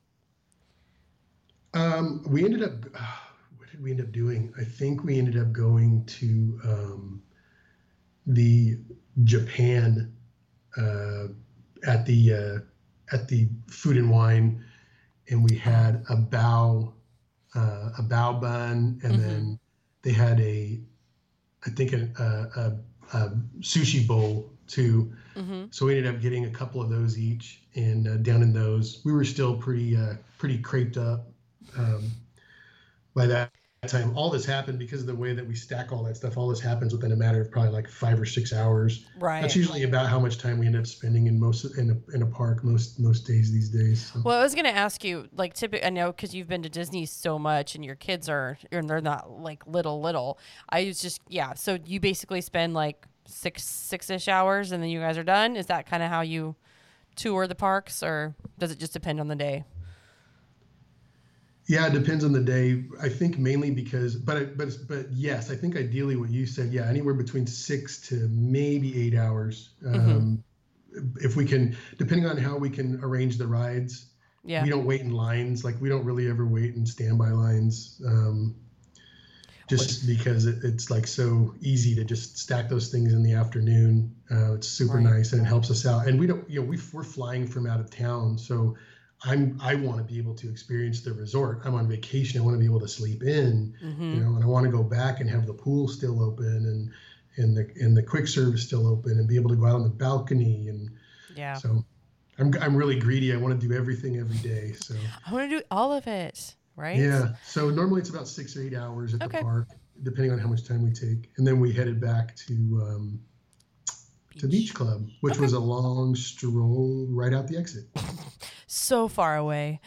Um, we ended up uh, what did we end up doing? I think we ended up going to um, the japan uh, at the uh, at the food and wine and we had a bao uh, a bao bun and mm-hmm. then they had a i think a, a uh, sushi bowl too. Mm-hmm. So we ended up getting a couple of those each, and uh, down in those, we were still pretty uh, pretty craped up um, by that time. All this happened because of the way that we stack all that stuff. All this happens within a matter of probably like five or six hours. Right. That's usually about how much time we end up spending in most in a, in a park most most days these days. So. Well, I was going to ask you, like, typically, I know because you've been to Disney so much, and your kids are, and they're not like little little. I was just yeah. So you basically spend like six six ish hours, and then you guys are done. Is that kind of how you tour the parks, or does it just depend on the day? Yeah, it depends on the day. I think mainly because, but but but yes, I think ideally what you said, yeah, anywhere between six to maybe eight hours. Mm-hmm. Um, If we can, depending on how we can arrange the rides, Yeah. we don't wait in lines. Like we don't really ever wait in standby lines. Um, just because it, it's like so easy to just stack those things in the afternoon. Uh, it's super Right. nice and it helps us out. And we don't, you know, we, we're flying from out of town, so I'm I want to be able to experience the resort. I'm on vacation. I want to be able to sleep in, hmm you know, and I want to go back and have the pool still open and and the and the quick service still open and be able to go out on the balcony and Yeah. so I'm I'm really greedy. I want to do everything every day. So I want to do all of it, right? yeah. So normally it's about six or eight hours at Okay. the park, depending on how much time we take. And then we headed back to um, to Beach Club, which Okay. was a long stroll right out the exit. So far away.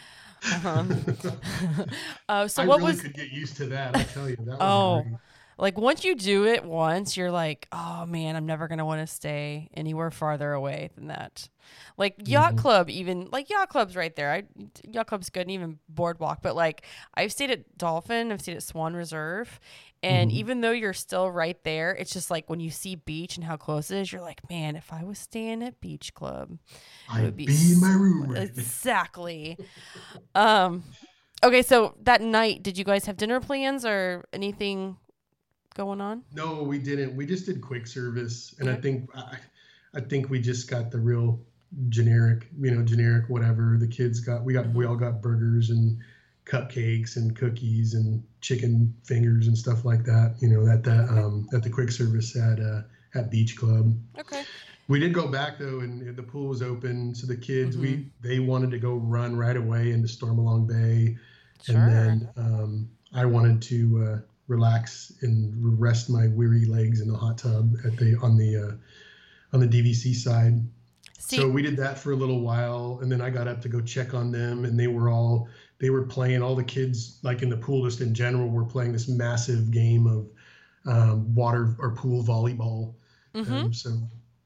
Uh-huh. uh, so I what really was could get used to that. I tell you, that was Oh. great. like once you do it once, you're like, oh man, I'm never gonna want to stay anywhere farther away than that. Like yacht Mhm. club, even like yacht club's right there. I yacht club's good, and even boardwalk. But like I've stayed at Dolphin, I've stayed at Swan Reserve, and Mhm. even though you're still right there, it's just like when you see beach and how close it is, you're like, man, if I was staying at Beach Club, I'd would be, be, in my room right exactly. um, okay, so that night, did you guys have dinner plans or anything going on? No, we didn't. We just did quick service, and I think I, I think we just got the real generic, you know, generic whatever. The kids got. We got. We all got burgers and cupcakes and cookies and chicken fingers and stuff like that. You know, at the um, at the quick service at uh, at Beach Club. Okay. We did go back though, and the pool was open, so the kids Mm-hmm. we they wanted to go run right away into Stormalong Bay, Sure. and then um, I wanted to uh, relax and rest my weary legs in the hot tub at the on the uh, on the DVC side. See, so we did that for a little while, and then I got up to go check on them, and they were all they were playing. All the kids, like in the pool, just in general, were playing this massive game of um, water or pool volleyball. mhm. Um, so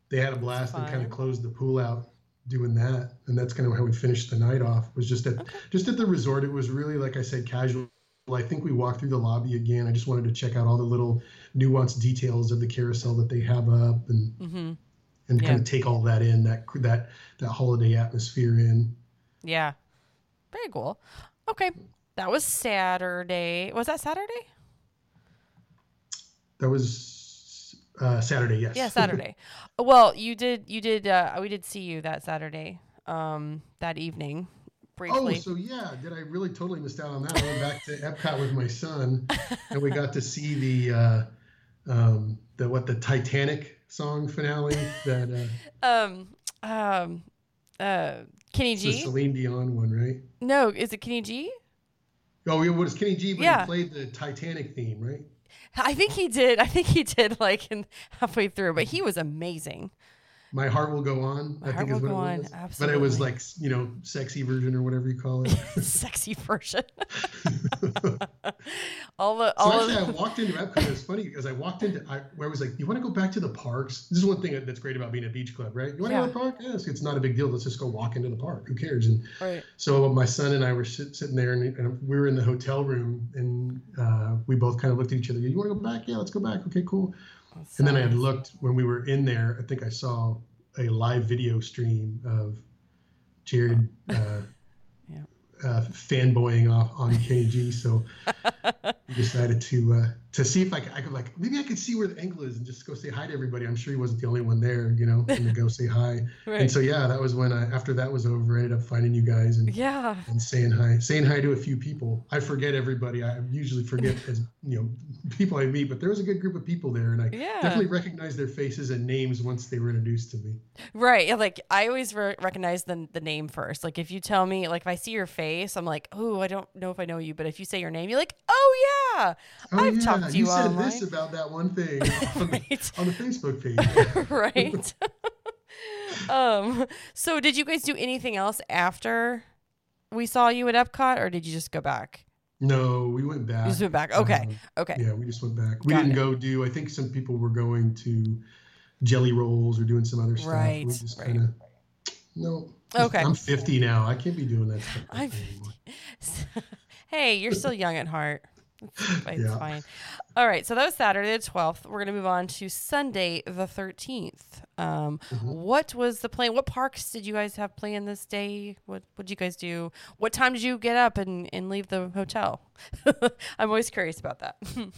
they had a blast and kind of closed the pool out doing that, and that's kind of how we finished the night off. Was just at Okay. just at the resort. It was really like I said, casual. I think we walked through the lobby again. I just wanted to check out all the little nuanced details of the carousel that they have up, and Mhm. and Yeah. kind of take all that in that that that holiday atmosphere in. Yeah. Very cool. Okay. That was Saturday. Was that Saturday? That was uh, Saturday, yes. Yeah, Saturday. well, you did you did uh we did see you that Saturday. Um that evening Briefly. Oh, so yeah, did I really totally missed out on that? I went back to Epcot with my son, and we got to see the uh, um, the what the Titanic song finale that uh, um um uh Kenny it's the G? Celine Dion one, right? No, is it Kenny G? Oh, yeah, what is Kenny G? But Yeah. he played the Titanic theme, right? I think he did. I think he did like in halfway through, but he was amazing. My heart will go on. My I Heart think is Will what Go it On, was. But it was like you know, sexy version or whatever you call it. Sexy version. all the So all actually, I walked into Epcot. It's funny because I walked into I, where I was like, "You want to go back to the parks?" This is one thing that's great about being a beach club, right? You want to Yeah. go to the park? Yes, it's not a big deal. Let's just go walk into the park. Who cares? And right. so my son and I were sit, sitting there, and, and we were in the hotel room, and uh, we both kind of looked at each other. You want to go back? Yeah, let's go back. Okay, cool. And then I had looked when we were in there. I think I saw a live video stream of Jared uh, Yeah. uh, fanboying off on KG. So decided to uh, to see if I could, I could like maybe I could see where the angle is and just go say hi to everybody. I'm sure he wasn't the only one there, you know, and to go say hi. right. And so yeah, that was when I after that was over, I ended up finding you guys and yeah. and saying hi, saying hi to a few people. I forget everybody. I usually forget as you know people I meet, but there was a good group of people there, and I Yeah. definitely recognized their faces and names once they were introduced to me. Right. Like I always re- recognize the the name first. Like if you tell me, like if I see your face, I'm like, oh, I don't know if I know you. But if you say your name, you're like, oh yeah, Oh I've yeah, talked to you you said online. this about that one thing on, the, on the Facebook page. right. um. So did you guys do anything else after we saw you at Epcot, or did you just go back? No, we went back. You just went back. Okay. Um, Okay. Yeah, we just went back. We Got didn't it. go do. I think some people were going to jelly rolls or doing some other stuff. Right, We just right. kind of no. Okay. I'm 50 now. I can't be doing that stuff. I'm anymore. Hey, you're still young at heart. It's, it's Yeah. fine. All right, so that was Saturday the 12th. We're going to move on to Sunday the 13th. Um, Mm-hmm. What was the plan? What parks did you guys have planned this day? What what did you guys do? What time did you get up and, and leave the hotel? I'm always curious about that.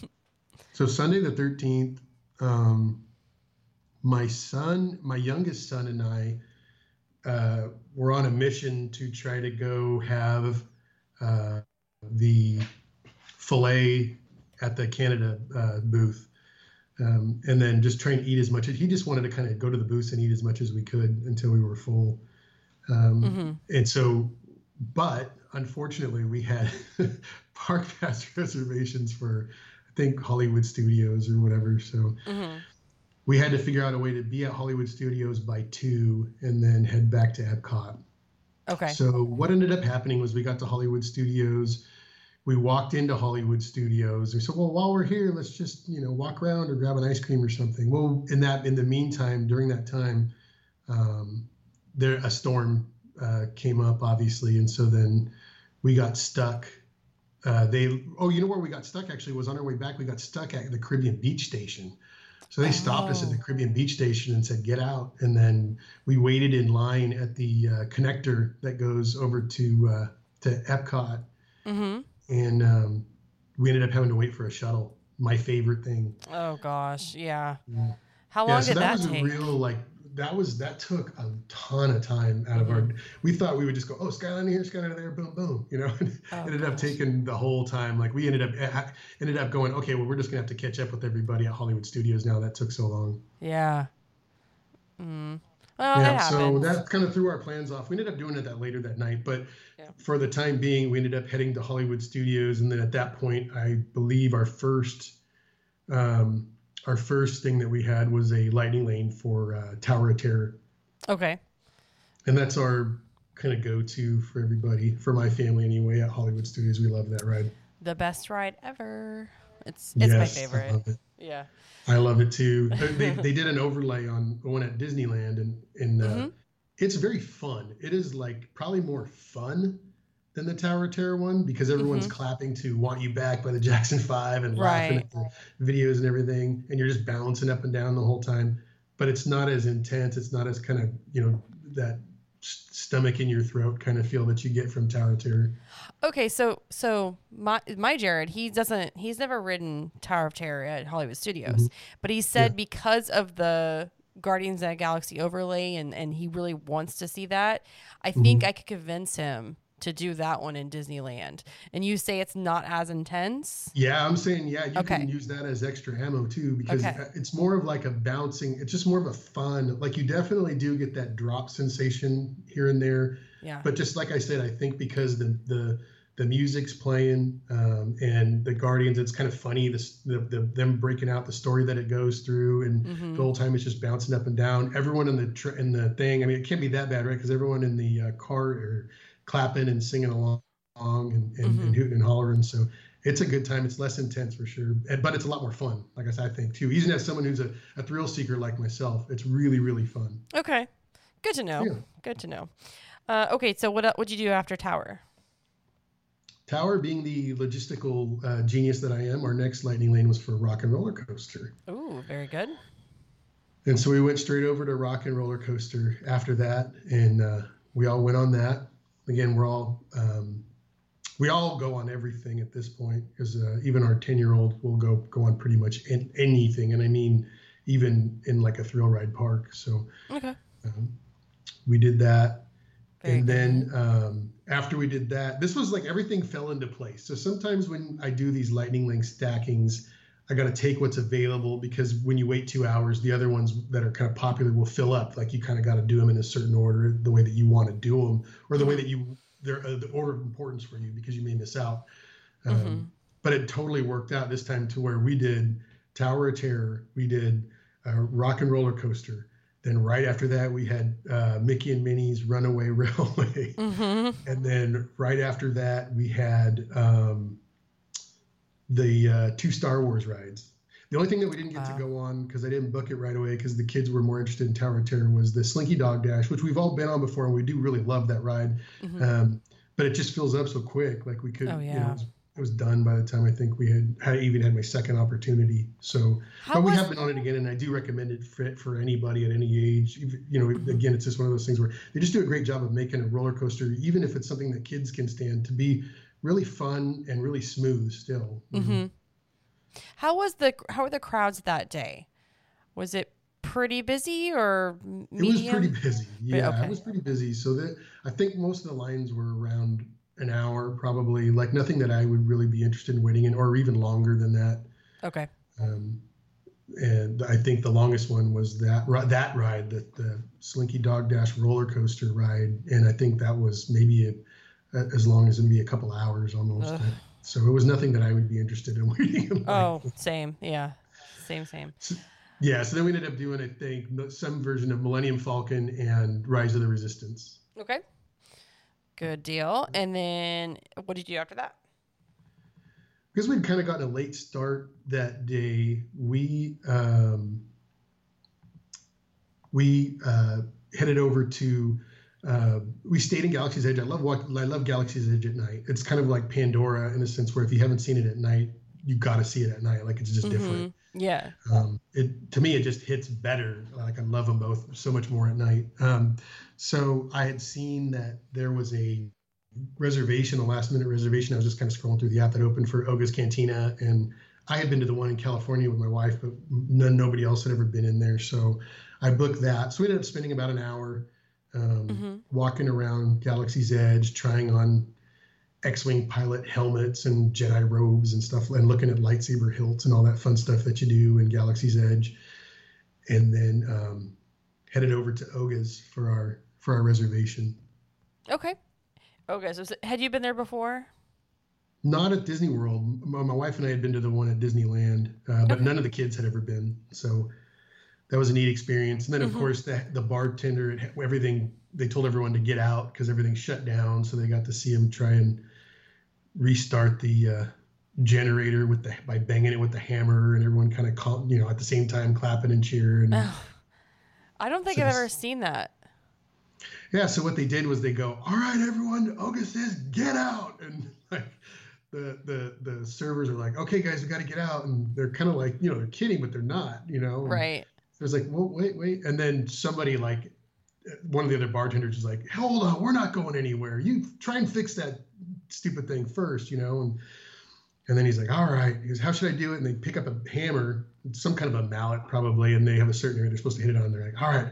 So Sunday the thirteenth, um, my son, my youngest son, and I uh, were on a mission to try to go have uh, the fillet at the Canada uh, booth, um, and then just trying to eat as much. As he just wanted to kind of go to the booth and eat as much as we could until we were full. Um, Mhm. And so, but unfortunately, we had park pass reservations for, I think, Hollywood Studios or whatever. So Mhm. we had to figure out a way to be at Hollywood Studios by two and then head back to Epcot. Okay. So what ended up happening was we got to Hollywood Studios. We walked into Hollywood Studios. We said, "Well, while we're here, let's just you know walk around or grab an ice cream or something." Well, in that in the meantime, during that time, um, there a storm uh, came up, obviously, and so then we got stuck. Uh, they oh, you know where we got stuck actually was on our way back. We got stuck at the Caribbean Beach Station. So they stopped us at the Oh. Caribbean Beach Station and said, "Get out!" And then we waited in line at the uh, connector that goes over to uh, to Epcot, Mm-hmm. And um, we ended up having to wait for a shuttle. My favorite thing. Oh gosh, yeah. Yeah. How yeah, long so did that, that, was take? a real like that was that took a ton of time out of our. Mm-hmm. We thought we would just go, oh, Skyline here, Skyline there, boom, boom, you know. and Oh, ended up taking the whole time. Like we ended up eh, ended up going, okay, well, we're just gonna have to catch up with everybody at Hollywood Studios now. That took so long. Yeah. Mm. Well, yeah, that so that kind of threw our plans off. We ended up doing it that later that night, but Yeah. for the time being, we ended up heading to Hollywood Studios, and then at that point, I believe our first, um, our first thing that we had was a lightning lane for uh, Tower of Terror, okay. and that's our kind of go-to for everybody, for my family anyway. At Hollywood Studios, we love that ride. The best ride ever. It's it's my Yes, I favorite. love it. Yeah. I love it too. they, they did an overlay on one at Disneyland, and and uh, Mhm. It's very fun. It is like probably more fun than the Tower of Terror one because everyone's Mhm. clapping to "Want You Back" by the Jackson Five and laughing Right. at the videos and everything, and you're just bouncing up and down the whole time. But it's not as intense. It's not as kind of you know that stomach in your throat kind of feel that you get from Tower of Terror. Okay, so so my my Jared, he doesn't he's never ridden Tower of Terror at Hollywood Studios, Mm-hmm. but he said because of the Guardians of the Galaxy overlay and and he really wants to see that, I think Mm-hmm. I could convince him to do that one in Disneyland. And you say it's not as intense? Yeah, I'm saying yeah, you Okay. can use that as extra ammo too because Okay. it's more of like a bouncing. It's just more of a fun. Like you definitely do get that drop sensation here and there, Yeah. but just like I said, I think because the the the music's playing um, and the Guardians, it's kind of funny. This the, the them breaking out the story that it goes through, and Mhm. the whole time it's just bouncing up and down. Everyone in the tr- in the thing. I mean, it can't be that bad, right? Because everyone in the uh, car are clapping and singing along and, and, Mhm. and hooting and hollering. So it's a good time. It's less intense for sure, but it's a lot more fun. Like I said, I think too. Even as someone who's a, a thrill seeker like myself, it's really really fun. Okay. Good to know. Yeah. Good to know. Uh, okay, so what what'd you do after Tower? Tower, being the logistical uh, genius that I am, our next lightning lane was for Rock and Roller Coaster. Ooh, very good. And so we went straight over to Rock and Roller Coaster after that, and uh, we all went on that. Again, we're all um, we all go on everything at this point because uh, even our ten year old will go go on pretty much in, anything, and I mean even in like a thrill ride park. So Okay. um, we did that, Very and then um, after we did that, this was like everything fell into place. So sometimes when I do these lightning link stackings, I got to take what's available because when you wait two hours, the other ones that are kind of popular will fill up. Like you kind of got to do them in a certain order, the way that you want to do them, or the way that you they're uh, the order of importance for you because you may miss out. Um, Mhm. But it totally worked out this time to where we did Tower of Terror, we did uh, Rock and Roller Coaster. Then right after that, we had uh, Mickey and Minnie's Runaway Railway. Mm-hmm. And then right after that, we had um, the uh, two Star Wars rides. The only thing that we didn't get Wow. to go on because I didn't book it right away because the kids were more interested in Tower of Terror was the Slinky Dog Dash, which we've all been on before and we do really love that ride. Mhm. Um, but it just fills up so quick. Like we could, Oh, yeah. you know, was, it was done by the time I think we had, had even had my second opportunity. So, How but we have been on it again, and I do recommend it for, for anybody at any age. You know, Mhm. again, it's just one of those things where they just do a great job of making a roller coaster, even if it's something that kids can stand, to be really fun and really smooth still. you know. hmm How was the how were the crowds that day? Was it pretty busy or m- It was pretty busy. Yeah, okay. it was pretty busy. So that I think most of the lines were around an hour, probably. Like nothing that I would really be interested in waiting in, or even longer than that. Okay. Um, and I think the longest one was that that ride, the, the Slinky Dog Dash roller coaster ride, and I think that was maybe a, a- as long as maybe a couple hours almost. Ugh. So it was nothing that I would be interested in waiting in. Oh, same. Yeah. Same. Same. Yeah, so then we ended up doing, I think, some version of Millennium Falcon and Rise of the Resistance. Okay. Good deal. And then what did you do after that? because we'd kind of gotten a late start that day, we um, we uh, headed over to. Uh, we stayed in Galaxy's Edge. I love walk, I love Galaxy's Edge at night. It's kind of like Pandora in a sense where if you haven't seen it at night, you got to see it at night. Like it's just different. Mhm. Yeah. Um, it to me it just hits better. Like I love them both so much more at night. Um, so I had seen that there was a reservation, a last minute reservation. I was just kind of scrolling through the app that opened for Oga's Cantina, and I had been to the one in California with my wife, but none, nobody else had ever been in there. So I booked that. So we ended up spending about an hour um, Mhm. walking around Galaxy's Edge, trying on X-wing pilot helmets and Jedi robes and stuff, and looking at lightsaber hilts and all that fun stuff that you do in Galaxy's Edge, and then um, headed over to Oga's for our for our reservation. Okay. Okay. So, so had you been there before? Not at Disney World. My, wife and I had been to the one at Disneyland, uh, but Okay. none of the kids had ever been. So that was a neat experience. And then, of Mhm. course, the, the bartender, everything, they told everyone to get out because everything shut down. So they got to see him try and restart the uh, generator with the by banging it with the hammer, and everyone kind of, you know, at the same time clapping and cheering. Ugh. I don't think So I've ever seen that. Yeah, so what they did was they go, "All right, everyone, Oga says get out," and like the the the servers are like, "Okay, guys, we got to get out," and they're kind of like, you know, they're kidding, but they're not, you know. And Right. It was like, "Well, wait, wait," and then somebody like one of the other bartenders is like, "Hold on, we're not going anywhere. You try and fix that stupid thing first, you know." And and then he's like, "All right." He goes, "How should I do it?" And they pick up a hammer, some kind of a mallet probably, and they have a certain area they're supposed to hit it on. They're like, "All right."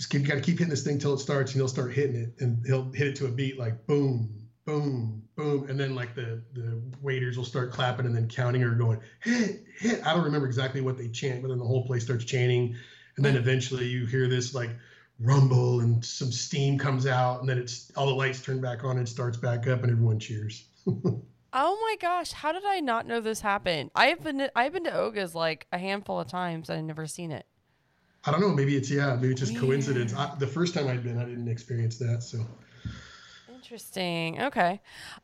Just keep, got to keep hitting this thing till it starts, and he'll start hitting it, and he'll hit it to a beat like boom, boom, boom, and then like the the waiters will start clapping and then counting or going hit, hit. I don't remember exactly what they chant, but then the whole place starts chanting, and then eventually you hear this like rumble and some steam comes out, and then it's all the lights turn back on and it starts back up, and everyone cheers. Oh my gosh, how did I not know this happened? I've been I've been to Oga's like a handful of times. I've never seen it. I don't know, maybe it's yeah, maybe it's just Weird. coincidence. I, the first time I'd been, I didn't experience that, so. Interesting. Okay.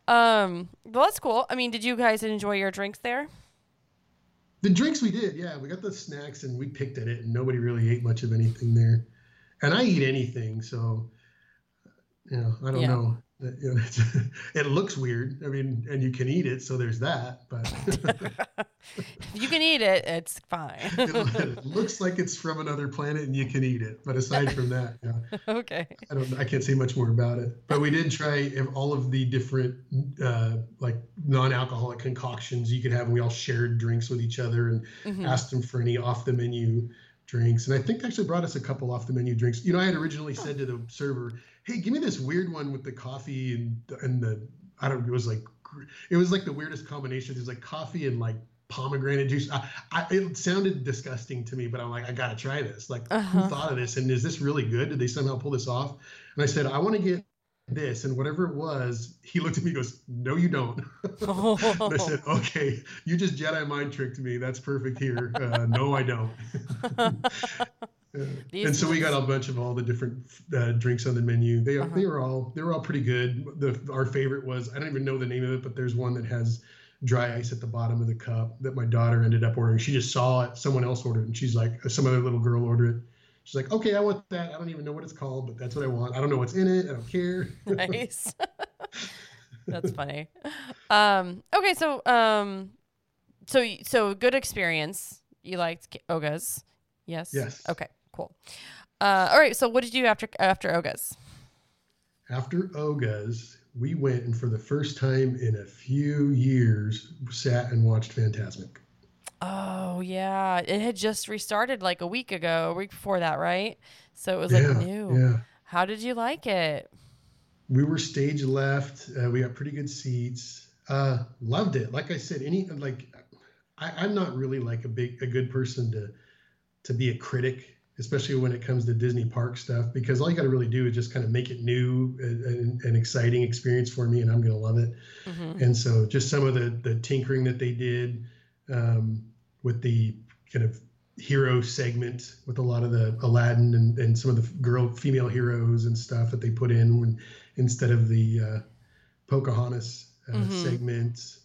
Um, well, that's cool. I mean, did you guys enjoy your drinks there? The drinks we did, yeah, we got the snacks and we picked at it, and nobody really ate much of anything there. And I eat anything, so you know, I don't Yeah. know. You know, it looks weird. I mean, and you can eat it, so there's that. But you can eat it, it's fine. it, it looks like it's from another planet, and you can eat it. But aside from that, yeah, okay. I don't. I can't say much more about it. But we did try all of the different uh, like non-alcoholic concoctions you could have, and we all shared drinks with each other and Mhm. asked them for any off the menu drinks. And I think they actually brought us a couple off the menu drinks. You know, I had originally said to the server, "Hey, give me this weird one with the coffee and and the I don't. It was like it was like the weirdest combination. It was like coffee and like pomegranate juice. I, I, it sounded disgusting to me, but I'm like, I gotta try this. Like, Uh-huh. who thought of this? And is this really good? Did they somehow pull this off? And I said, I want to get this. And whatever it was, he looked at me and goes, No, you don't. And I said, okay, you just Jedi mind tricked me. That's perfect here. Uh, no, I don't. Uh, These and so we got a bunch of all the different uh, drinks on the menu. They Uh-huh. they were all they were all pretty good. The our favorite was I don't even know the name of it, but there's one that has dry ice at the bottom of the cup that my daughter ended up ordering. She just saw it, someone else ordered, and she's like, some other little girl ordered it. She's like, okay, I want that. I don't even know what it's called, but that's what I want. I don't know what's in it. I don't care. nice. That's funny. Um, okay, so um, so so good experience. You liked Oga's, yes? Yes. Okay, cool. Uh, all right. So what did you do after after Oga's? After Oga's, we went and for the first time in a few years sat and watched Fantasmic. Oh yeah, it had just restarted like a week ago, a week before that, right? So it was yeah, like new. Yeah. How did you like it? We were stage left. Uh, we got pretty good seats. Uh, loved it. Like I said, any like I, I'm not really like a big a good person to to be a critic, especially when it comes to Disney park stuff, because all you got to really do is just kind of make it new and an exciting experience for me, and I'm gonna love it. Mhm. And so just some of the the tinkering that they did um, with the kind of hero segment with a lot of the Aladdin and, and some of the girl female heroes and stuff that they put in when instead of the uh, Pocahontas uh, Mhm. segment.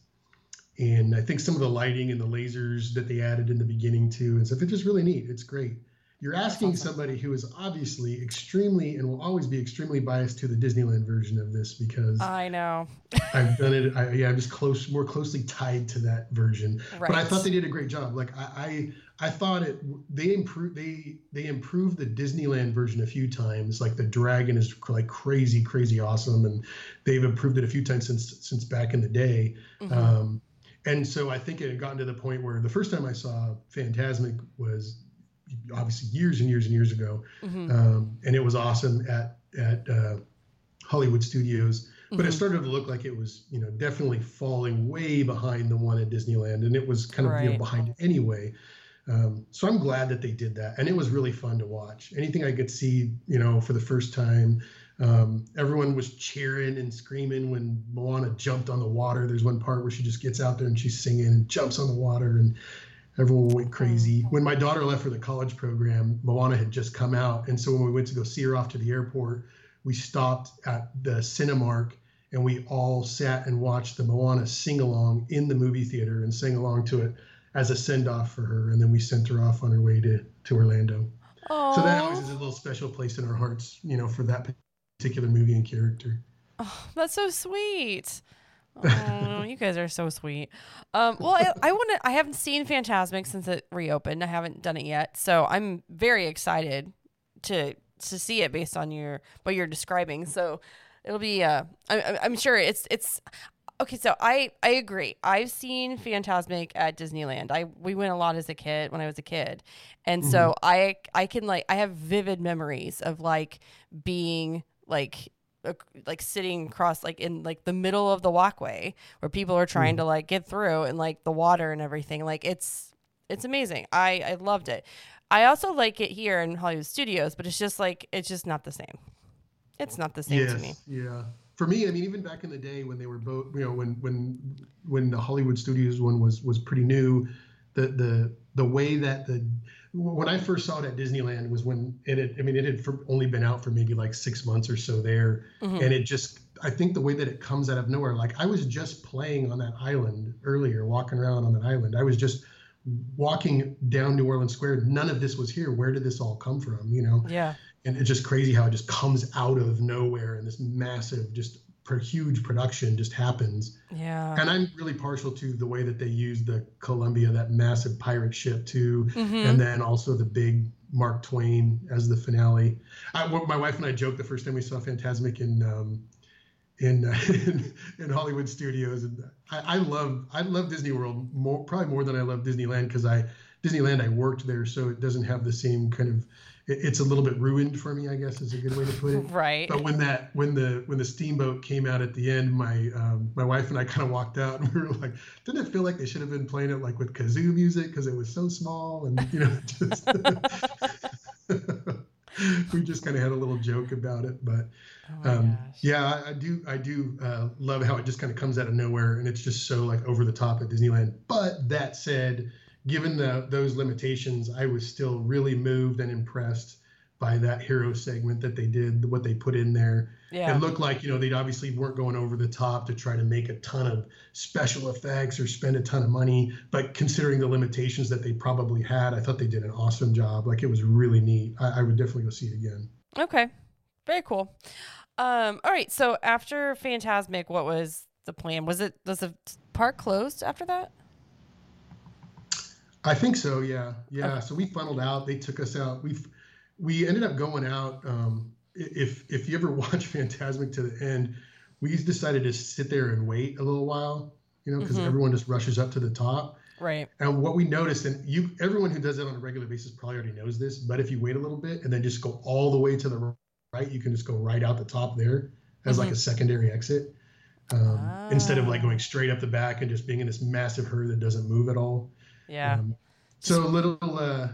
And I think some of the lighting and the lasers that they added in the beginning too and stuff. It's just really neat. It's great. You're asking awesome. somebody who is obviously extremely and will always be extremely biased to the Disneyland version of this because I know. I've done it. I, yeah, I'm just close, more closely tied to that version. Right. But I thought they did a great job. Like I, I, I thought it. They improved. They they improved the Disneyland version a few times. Like the dragon is like crazy, crazy awesome, and they've improved it a few times since since back in the day. Mhm. Um, and so I think it had gotten to the point where the first time I saw Fantasmic was obviously years and years and years ago, Mhm. um, and it was awesome at at uh, Hollywood Studios. But it Mhm. started to look like it was, you know, definitely falling way behind the one at Disneyland, and it was kind of you know behind anyway. Um, so I'm glad that they did that, and it was really fun to watch. Anything I could see, you know, for the first time. Um, everyone was cheering and screaming when Moana jumped on the water. There's one part where she just gets out there and she's singing and jumps on the water, and everyone went mm. crazy. When my daughter left for the college program, Moana had just come out, and so when we went to go see her off to the airport, we stopped at the Cinemark and we all sat and watched the Moana sing along in the movie theater and sang along to it as a send off for her. And then we sent her off on her way to, to Orlando. So that always is a little special place in our hearts, you know, for that particular movie and character. Oh, that's so sweet. Oh, you guys are so sweet. Um, well, I, I want to. I haven't seen Fantasmic since it reopened. I haven't done it yet, so I'm very excited to to see it based on your what you're describing. So it'll be. Uh, I, I'm sure it's it's. Okay, so I I agree. I've seen Fantasmic at Disneyland. I we went a lot as a kid when I was a kid, and so I I can like I have vivid memories of like being like like sitting across like in like the middle of the walkway where people are trying hmm. to like get through and like the water and everything like it's it's amazing. I i loved it. I also like it here in hollywood studios but it's just like it's just not the same. It's not the same to me. Yeah. For me, I mean, even back in the day when they were both, you know, when when when the Hollywood Studios one was was pretty new, the the the way that the when I first saw it at Disneyland was when it had, I mean, it had for, only been out for maybe like six months or so there, Mhm. and it just, I think the way that it comes out of nowhere, like I was just playing on that island earlier, walking around on that island, I was just walking down New Orleans Square. None of this was here. Where did this all come from? You know, yeah and it's just crazy how it just comes out of nowhere and this massive just per huge production just happens. Yeah. And i'm really partial to the way that they use the columbia that massive pirate ship too. Mhm. and then also the big mark twain as the finale. I, my wife and i joked the first time we saw fantasmic in um, in, in in Hollywood studios, and I, I love I love Disney World more probably more than I love Disneyland because I Disneyland I worked there, so it doesn't have the same kind of it's a little bit ruined for me, I guess is a good way to put it. right But when that when the when the steamboat came out at the end, my um, my wife and I kind of walked out and we were like, didn't it feel like they should have been playing it like with kazoo music because it was so small and you know just we just kind of had a little joke about it, but oh um, yeah, I, I do I do uh, love how it just kind of comes out of nowhere and it's just so like over the top at Disneyland. But that said, given the those limitations, I was still really moved and impressed by that hero segment that they did, what they put in there. yeah It looked like, you know, they obviously weren't going over the top to try to make a ton of special effects or spend a ton of money. But considering the limitations that they probably had, I thought they did an awesome job. Like it was really neat. I, I would definitely go see it again. okay very cool um all right so after fantasmic what was the plan? Was it was the park closed after that? I think so. Yeah, yeah. Okay. So we funneled out. They took us out. We we ended up going out. Um, if if you ever watch Fantasmic to the end, we decided to sit there and wait a little while. You know, because mm-hmm. everyone just rushes up to the top. Right. And what we noticed, and you, everyone who does it on a regular basis probably already knows this, but if you wait a little bit and then just go all the way to the right, you can just go right out the top there as mm-hmm. like a secondary exit. Um, ah. Instead of like going straight up the back and just being in this massive herd that doesn't move at all. Yeah. Um, so a little, uh,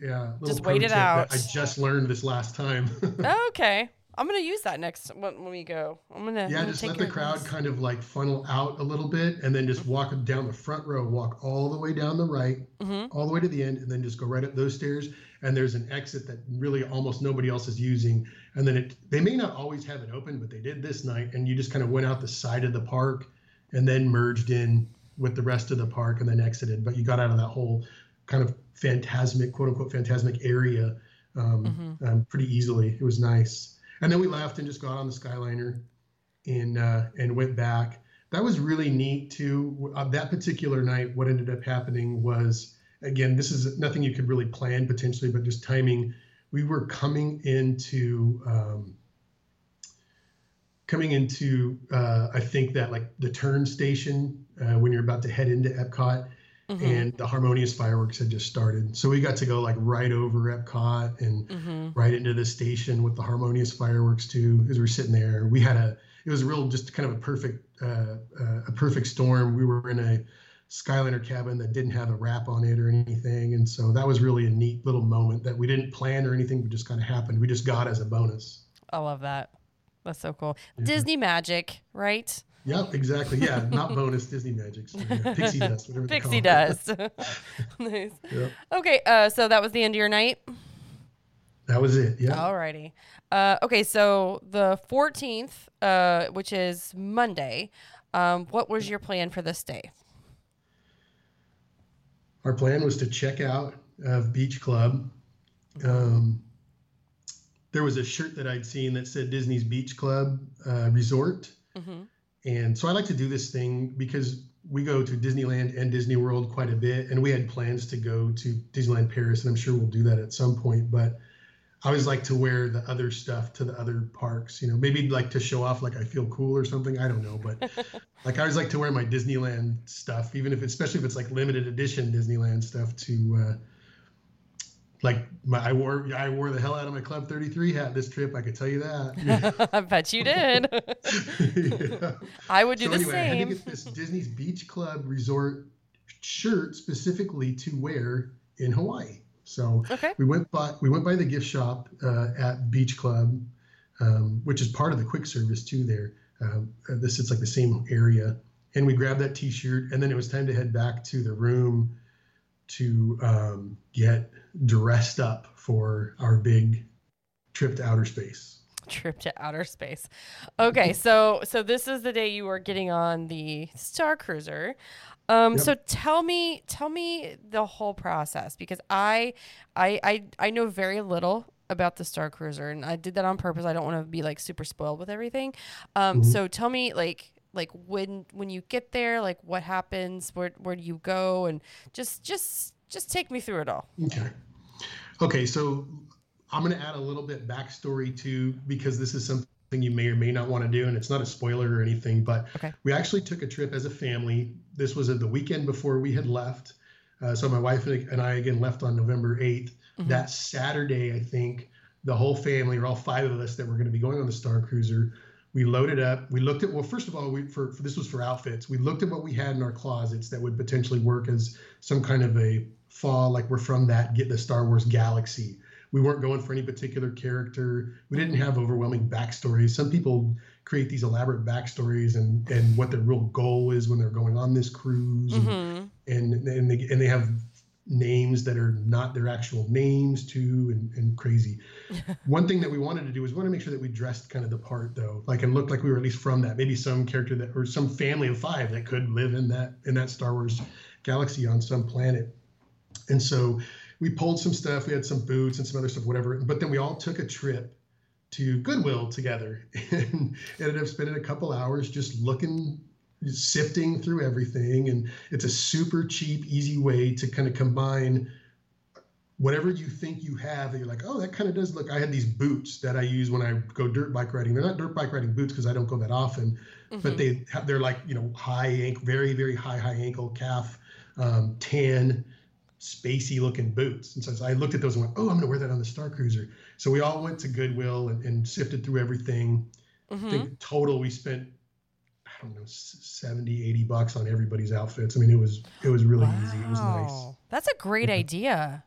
yeah. Little just wait it out. I just learned this last time. okay. I'm gonna use that next when, we go. I'm gonna yeah, I'm just let the crowd kind of like funnel out a little bit, and then just walk down the front row, walk all the way down the right, mm-hmm. all the way to the end, and then just go right up those stairs. And there's an exit that really almost nobody else is using. And then it they may not always have it open, but they did this night, and you just kind of went out the side of the park, and then merged in with the rest of the park, and then exited. But you got out of that whole kind of fantasmic, quote unquote, fantasmic area um, mm-hmm. um, pretty easily. It was nice. And then we left and just got on the Skyliner and uh, and went back. That was really neat too. Uh, that particular night, what ended up happening was again, this is nothing you could really plan potentially, but just timing. We were coming into um, coming into uh, I think that like the turn station uh, when you're about to head into Epcot Mm-hmm. and the harmonious fireworks had just started. So we got to go like right over epcot and mm-hmm. right into the station with the harmonious fireworks too as we are sitting there. We had a it was real just kind of a perfect uh, uh, a perfect storm. We were in a skyliner cabin that didn't have a wrap on it or anything and so that was really a neat little moment that we didn't plan or anything but just kind of happened. We just got as a bonus. I love that. That's so cool. Yeah. disney magic right Yep, exactly. Yeah, not bonus Disney Magic. So yeah, Pixie dust, whatever. Pixie dust. nice. Yep. Okay, uh, so that was the end of your night. That was it. Yeah. Alrighty. Uh, okay, so the 14th, uh, which is Monday, um, what was your plan for this day? Our plan was to check out of Beach Club. Um, there was a shirt that I'd seen that said Disney's Beach Club uh, Resort. Mm-hmm. And so I like to do this thing because we go to Disneyland and Disney World quite a bit, and we had plans to go to Disneyland Paris, and I'm sure we'll do that at some point. But I always like to wear the other stuff to the other parks, you know, maybe like to show off like I feel cool or something. I don't know, but like I always like to wear my Disneyland stuff, even if, especially if it's like limited edition Disneyland stuff to uh, like my, I wore I wore the hell out of my Club 33 hat this trip. I could tell you that. I bet you did. yeah. I would do so the anyway, same. I had to get this Disney's Beach Club Resort shirt specifically to wear in Hawaii. So okay. we went by we went by the gift shop uh, at Beach Club, um, which is part of the quick service too. There, uh, this it's like the same area, and we grabbed that T-shirt, and then it was time to head back to the room to um, get dressed up for our big trip to outer space. Trip to outer space. Okay, so so this is the day you were getting on the Star Cruiser. Um, yep. So tell me, tell me the whole process because I, I, I, I know very little about the Star Cruiser, and I did that on purpose. I don't want to be like super spoiled with everything. Um, mm-hmm. so tell me, like, like when when you get there, like what happens, where where do you go, and just just just take me through it all. Okay. Okay, so I'm going to add a little bit backstory too, because this is something you may or may not want to do, and it's not a spoiler or anything. But okay. we actually took a trip as a family. This was the weekend before we had left. Uh, so my wife and I again left on November 8th. Mm-hmm. That Saturday, I think the whole family, or all five of us that were going to be going on the Star Cruiser, we loaded up. We looked at well, first of all, we for, for this was for outfits. We looked at what we had in our closets that would potentially work as some kind of a fall like we're from that get the Star Wars galaxy. We weren't going for any particular character. We didn't have overwhelming backstories. Some people create these elaborate backstories and and what their real goal is when they're going on this cruise, mm-hmm. and and they, and they have names that are not their actual names too and, and crazy one thing that we wanted to do was we want to make sure that we dressed kind of the part though like and looked like we were at least from that maybe some character that or some family of five that could live in that in that star wars galaxy on some planet and so we pulled some stuff. We had some boots and some other stuff, whatever. But then we all took a trip to Goodwill together and ended up spending a couple hours just looking sifting through everything and it's a super cheap easy way to kind of combine whatever you think you have that you're like oh that kind of does look i had these boots that i use when i go dirt bike riding they're not dirt bike riding boots because i don't go that often mm-hmm. but they have they're like you know high ankle very very high high ankle calf um, tan spacey looking boots and so i looked at those and went oh i'm going to wear that on the star cruiser so we all went to goodwill and, and sifted through everything mm-hmm. i think total we spent I don't know, 70, 80 bucks on everybody's outfits. I mean, it was, it was really wow. easy. It was nice. That's a great mm-hmm. idea.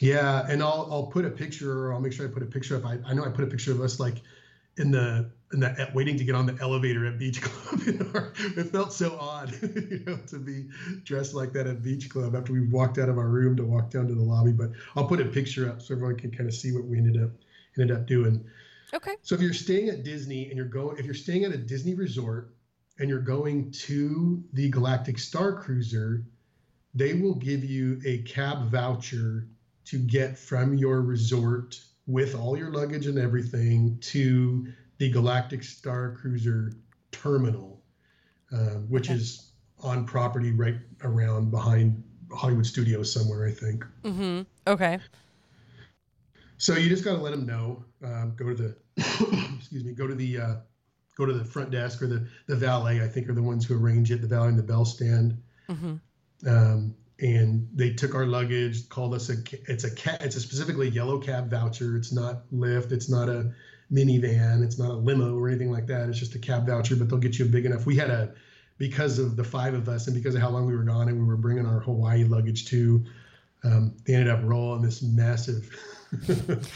Yeah. And I'll, I'll put a picture, or I'll make sure I put a picture up. I, I know I put a picture of us like in the, in the, waiting to get on the elevator at Beach Club. It felt so odd, you know, to be dressed like that at Beach Club after we walked out of our room to walk down to the lobby. But I'll put a picture up so everyone can kind of see what we ended up, ended up doing. Okay. So if you're staying at Disney and you're going, if you're staying at a Disney resort and you're going to the Galactic Star Cruiser, they will give you a cab voucher to get from your resort with all your luggage and everything to the Galactic Star Cruiser terminal, uh, which okay. is on property right around behind Hollywood Studios somewhere, I think. Mm-hmm. Okay. So you just got to let them know. Uh, go to the excuse me. Go to the uh, go to the front desk or the the valet. I think are the ones who arrange it. The valet and the bell stand. Mm-hmm. Um, and they took our luggage, called us a it's a cat it's a specifically yellow cab voucher. It's not Lyft. It's not a minivan. It's not a limo or anything like that. It's just a cab voucher, but they'll get you a big enough. We had a because of the five of us and because of how long we were gone and we were bringing our Hawaii luggage too. Um, they ended up rolling this massive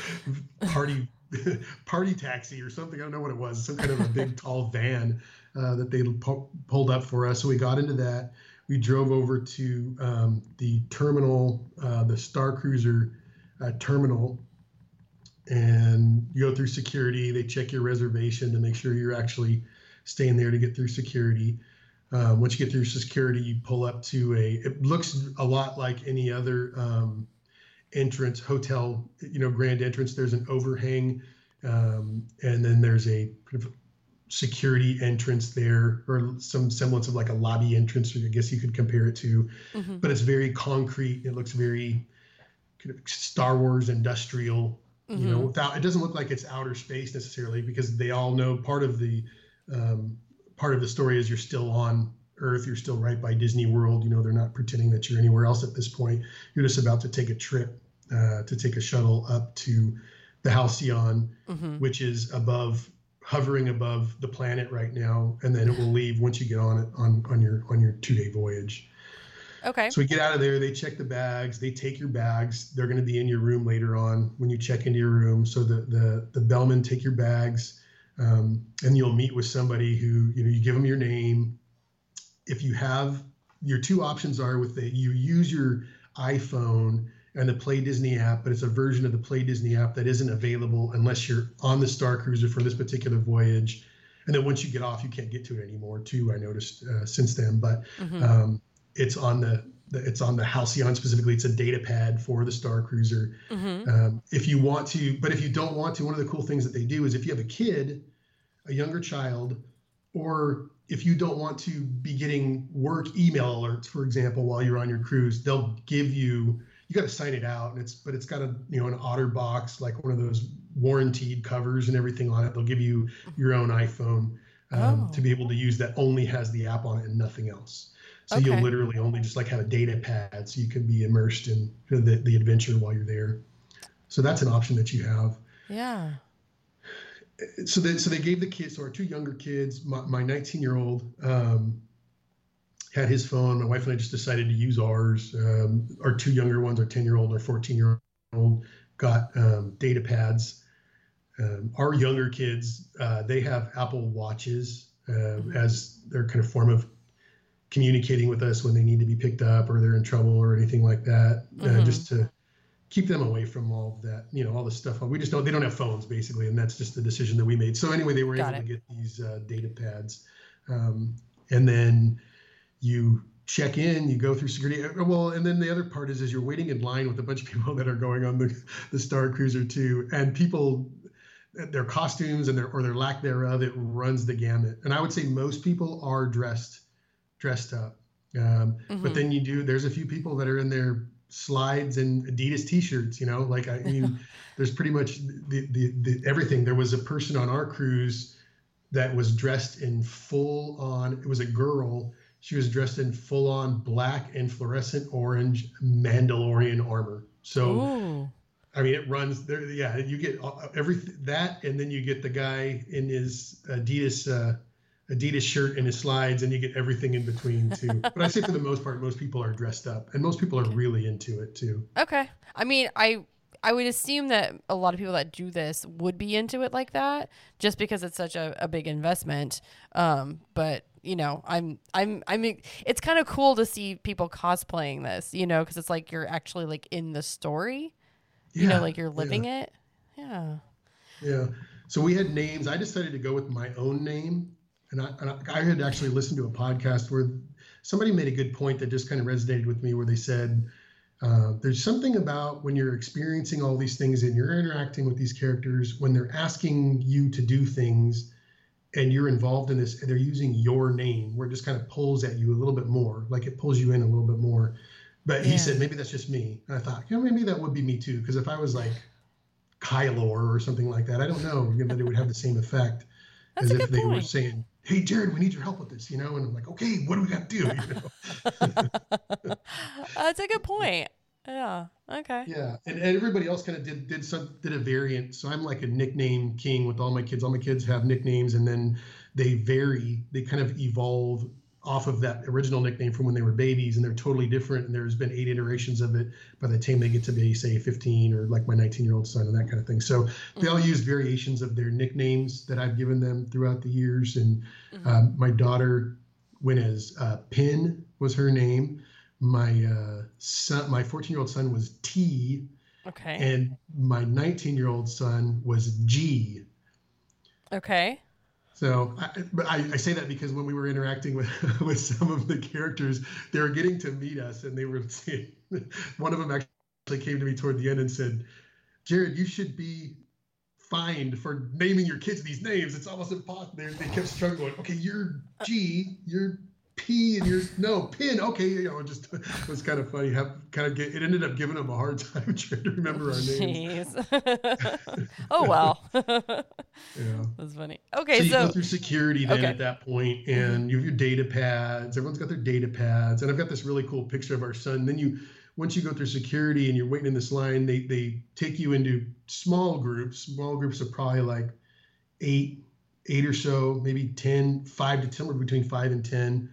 party party taxi or something. I don't know what it was. Some kind of a big tall van uh, that they po- pulled up for us. So we got into that. We drove over to um, the terminal, uh, the Star Cruiser uh, terminal, and you go through security. They check your reservation to make sure you're actually staying there to get through security. Um, once you get through security, you pull up to a. It looks a lot like any other um, entrance hotel you know grand entrance there's an overhang um, and then there's a security entrance there or some semblance of like a lobby entrance i guess you could compare it to mm-hmm. but it's very concrete it looks very kind of star wars industrial mm-hmm. you know mm-hmm. without it doesn't look like it's outer space necessarily because they all know part of the um, part of the story is you're still on Earth. You're still right by Disney World. You know, they're not pretending that you're anywhere else at this point. You're just about to take a trip uh, to take a shuttle up to the Halcyon, mm-hmm. which is above, hovering above the planet right now, and then it will leave once you get on it on on your on your two day voyage. Okay. So we get out of there. They check the bags. They take your bags. They're going to be in your room later on when you check into your room. So the the the bellmen take your bags, um, and you'll meet with somebody who you know you give them your name, if you have your two options are with the you use your iPhone and the Play Disney app, but it's a version of the Play Disney app that isn't available unless you're on the Star Cruiser for this particular voyage. And then once you get off, you can't get to it anymore. Too, I noticed uh, since then. But mm-hmm. um, it's on the, it's on the Halcyon specifically. It's a data pad for the Star Cruiser. Mm-hmm. Um, if you want to, but if you don't want to, one of the cool things that they do is if you have a kid, a younger child, or if you don't want to be getting work email alerts, for example, while you're on your cruise, they'll give you you got to sign it out, and it's but it's got a you know an OtterBox like one of those warranted covers and everything on it. They'll give you your own iPhone um, oh. to be able to use that only has the app on it and nothing else. So okay. you'll literally only just like have a data pad, so you can be immersed in the the adventure while you're there. So that's an option that you have. Yeah so they so they gave the kids so our two younger kids my 19 year old um, had his phone my wife and i just decided to use ours um, our two younger ones our 10 year old our 14 year old got um, data pads um, our younger kids uh, they have apple watches uh, mm-hmm. as their kind of form of communicating with us when they need to be picked up or they're in trouble or anything like that uh, mm-hmm. uh, just to keep them away from all of that, you know, all the stuff. We just don't, they don't have phones basically. And that's just the decision that we made. So anyway, they were Got able it. to get these uh, data pads. Um, and then you check in, you go through security. Uh, well, and then the other part is, is you're waiting in line with a bunch of people that are going on the, the Star Cruiser too. And people, their costumes and their or their lack thereof, it runs the gamut. And I would say most people are dressed dressed up. Um, mm-hmm. But then you do. There's a few people that are in their slides and Adidas T-shirts. You know, like I mean, there's pretty much the, the, the everything. There was a person on our cruise that was dressed in full on. It was a girl. She was dressed in full on black and fluorescent orange Mandalorian armor. So. Ooh. I mean, it runs there. Yeah, you get every that, and then you get the guy in his Adidas uh, Adidas shirt and his slides, and you get everything in between too. but I say for the most part, most people are dressed up, and most people are really into it too. Okay, I mean, I I would assume that a lot of people that do this would be into it like that, just because it's such a, a big investment. Um, but you know, I'm I'm I mean, it's kind of cool to see people cosplaying this, you know, because it's like you're actually like in the story, yeah, you know, like you're living yeah. it. Yeah. Yeah. So we had names. I decided to go with my own name and I, and I had actually listened to a podcast where somebody made a good point that just kind of resonated with me, where they said, uh, there's something about when you're experiencing all these things and you're interacting with these characters, when they're asking you to do things and you're involved in this, and they're using your name, where it just kind of pulls at you a little bit more, like it pulls you in a little bit more. But yeah. he said, maybe that's just me. And I thought, you know, maybe that would be me too. Because if I was like Kylor or something like that, I don't know, you know, that it would have the same effect as if they point. were saying, hey jared we need your help with this you know? And i'm like okay what do we got to do you know? that's a good point. Yeah okay. Yeah and, and everybody else kind of did did some did a variant. So i'm like a nickname king with all my kids. All my kids have nicknames and then they vary they kind of evolve off of that original nickname from when they were babies and they're totally different and there's been eight iterations of it by the time they get to be say 15 or like my 19 year old son and that kind of thing. So mm-hmm. they all use variations of their nicknames that i've given them throughout the years and mm-hmm. um, my daughter went as uh, pin was her name. My uh, son my 14 year old son was t. Okay. And my 19 year old son was g. Okay so, I, but I, I, say that because when we were interacting with with some of the characters, they were getting to meet us, and they were saying, one of them actually came to me toward the end and said, "Jared, you should be fined for naming your kids these names. It's almost impossible." They, they kept struggling. Okay, you're G, you're P and you're no pin. Okay, you know, just it was kind of funny. Have kind of get it ended up giving them a hard time trying to remember our names. oh well. yeah, that's funny. Okay, so, so you go through security then okay. at that mm-hmm. and mm-hmm. you have your data pads. Everyone's got their data pads, and I've got this really cool picture of our son. Then you. Once you go through security and you're waiting in this line, they they take you into small groups. Small groups of probably like eight, eight or so, maybe 10, five to 10, or between five and 10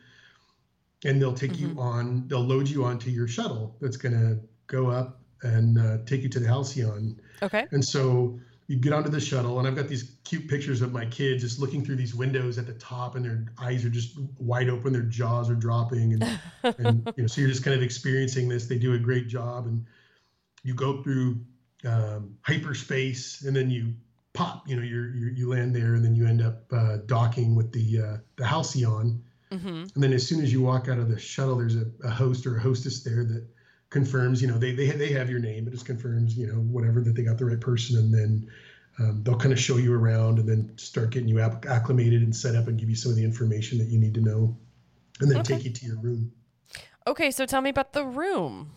and they'll take mm-hmm. you on they'll load you onto your shuttle that's going to go up and uh, take you to the halcyon. Okay. And so you get onto the shuttle and i've got these cute pictures of my kids just looking through these windows at the top and their eyes are just wide open their jaws are dropping and, and you know so you're just kind of experiencing this. They do a great job and you go through um, hyperspace and then you pop you know you you land there and then you end up uh, docking with the uh, the halcyon Mm-hmm. And then as soon as you walk out of the shuttle, there's a, a, host or a hostess there that confirms, you know, they, they, they have your name. It just confirms, you know, whatever that they got the right person. And then um, they'll kind of show you around and then start getting you acclimated and set up and give you some of the information that you need to know and then okay. take you to your room. Okay. So tell me about the room.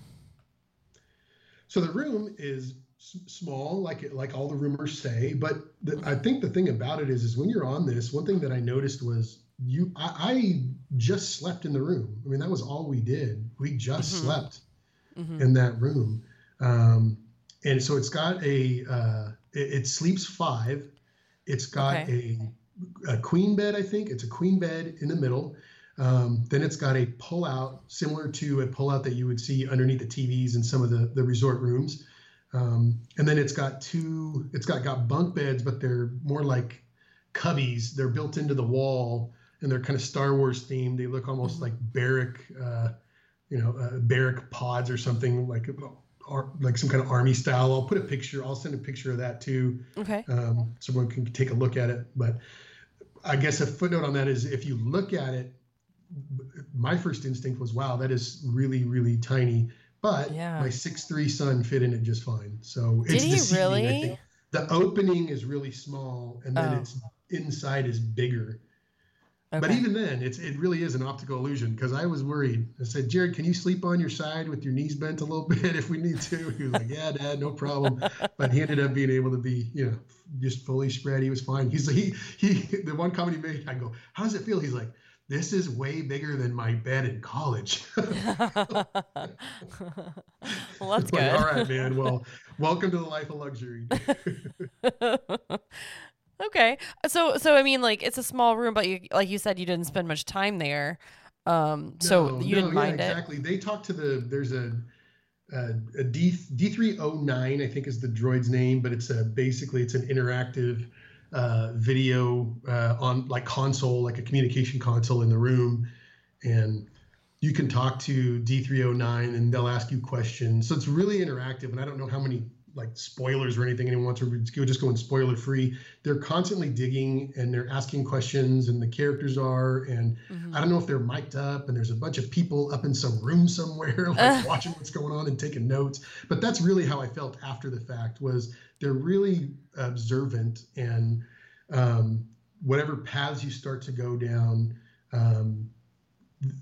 So the room is small, like like all the rumors say. But the, I think the thing about it is, is when you're on this, one thing that I noticed was you I, I, just slept in the room. I mean that was all we did. We just mm-hmm. slept mm-hmm. in that room. Um, and so it's got a uh, it, it, sleeps five. It's got okay. a, a queen bed i think. It's a queen bed in the middle. Um, then it's got a pull out similar to a pull out that you would see underneath the tvs in some of the, the resort rooms. Um, and then it's got two it's got got bunk beds but they're more like cubbies. They're built into the wall and they're kind of Star Wars themed. They look almost mm-hmm. like barrack, uh, you know, uh, barrack pods or something like or like some kind of army style. I'll put a picture. I'll send a picture of that too. Okay. Um, so everyone can take a look at it. But I guess a footnote on that is if you look at it, my first instinct was, wow, that is really really tiny. But yeah. my six three son fit in it just fine. So it's did he really? the opening is really small, and then Oh. it's inside is bigger. But even then, it's it really is an optical illusion because I was worried. I said, Jared, can you sleep on your side with your knees bent a little bit if we need to? He was like, Yeah, Dad, no problem. But he ended up being able to be, you know, just fully spread. He was fine. He's he he. The one comment he made, I go, How does it feel? He's like, This is way bigger than my bed in college. well, that's Like, good. All right, man. Well, welcome to the life of luxury. Okay. So so I mean like it's a small room but you like you said you didn't spend much time there. Um so No, you no, didn't yeah, mind it. exactly. They talked to the there's a a, a D D three O nine I think is the droid's name, but it's a basically it's an interactive uh, video uh, on like console, like a communication console in the room, and you can talk to D3-O9 and they'll ask you questions. So it's really interactive, and I don't know how many like spoilers or anything anyone wants to we'll just go in spoiler free. They're constantly digging and they're asking questions, and the characters are and Mhm. I don't know if they're mic'd up and there's a bunch of people up in some room somewhere like watching what's going on and taking notes. But that's really how I felt after the fact was they're really observant and um, whatever paths you start to go down, um,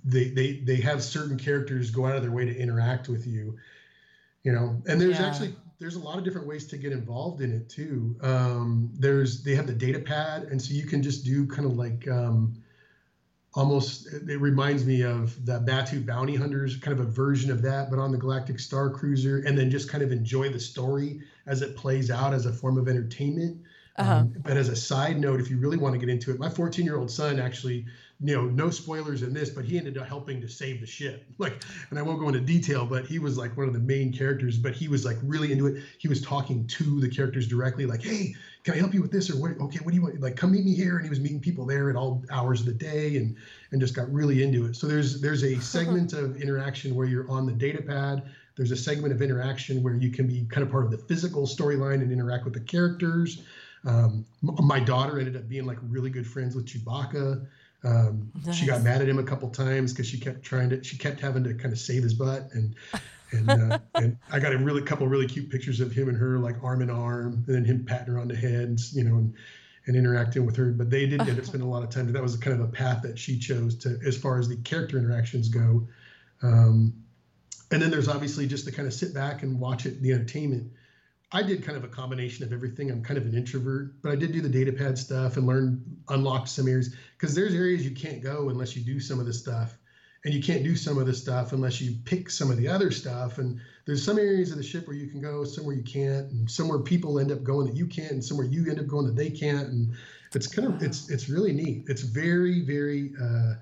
they, they they have certain characters go out of their way to interact with you. You know, and there's Yeah. actually there's a lot of different ways to get involved in it too. Um, there's they have the data pad, and so you can just do kind of like um, almost it reminds me of the Batuu Bounty Hunters, kind of a version of that, but on the Galactic Star Cruiser, and then just kind of enjoy the story as it plays out as a form of entertainment. Uh-huh. Um, but as a side note, if you really want to get into it, my 14 year old son actually, you know, no spoilers in this, but he ended up helping to save the ship. Like, and I won't go into detail, but he was like one of the main characters, but he was like really into it. He was talking to the characters directly, like, hey, can I help you with this? Or what? Okay, what do you want? Like, come meet me here. And he was meeting people there at all hours of the day and, and just got really into it. So there's, there's a segment of interaction where you're on the data pad. There's a segment of interaction where you can be kind of part of the physical storyline and interact with the characters. Um, my daughter ended up being like really good friends with Chewbacca. Um, She got mad at him a couple times because she kept trying to, she kept having to kind of save his butt, and and uh, and I got a really couple really cute pictures of him and her like arm in arm, and then him patting her on the head, you know, and and interacting with her. But they didn't end up spending a lot of time. That was kind of a path that she chose to, as far as the character interactions go. Um, and then there's obviously just to kind of sit back and watch it, the entertainment. I did kind of a combination of everything. I'm kind of an introvert, but I did do the data pad stuff and learn, unlock some areas because there's areas you can't go unless you do some of the stuff. And you can't do some of the stuff unless you pick some of the other stuff. And there's some areas of the ship where you can go, somewhere you can't, and somewhere people end up going that you can't, and somewhere you end up going that they can't. And it's kind of it's it's really neat. It's very very uh,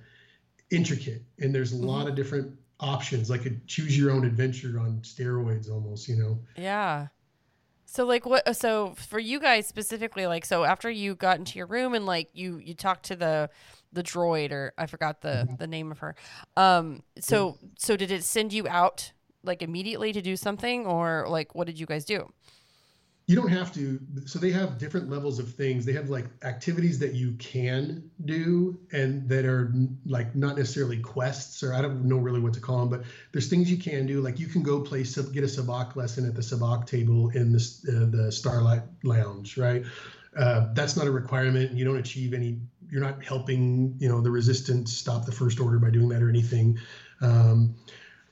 intricate, and there's a lot of different options, like a choose your own adventure on steroids, almost. You know. Yeah. So like what so for you guys specifically like so after you got into your room and like you you talked to the the droid or I forgot the Mhm. the name of her. Um so so did it send you out like immediately to do something or like what did you guys do? You don't have to so they have different levels of things. They have like activities that you can do and that are like not necessarily quests or i don't know really what to call them but there's things you can do. Like you can go play sub- get a sabacc lesson at the sabacc table in the, uh, the starlight lounge right? Uh, that's not a requirement. You don't achieve any you're not helping you know the resistance stop the first order by doing that or anything. Um,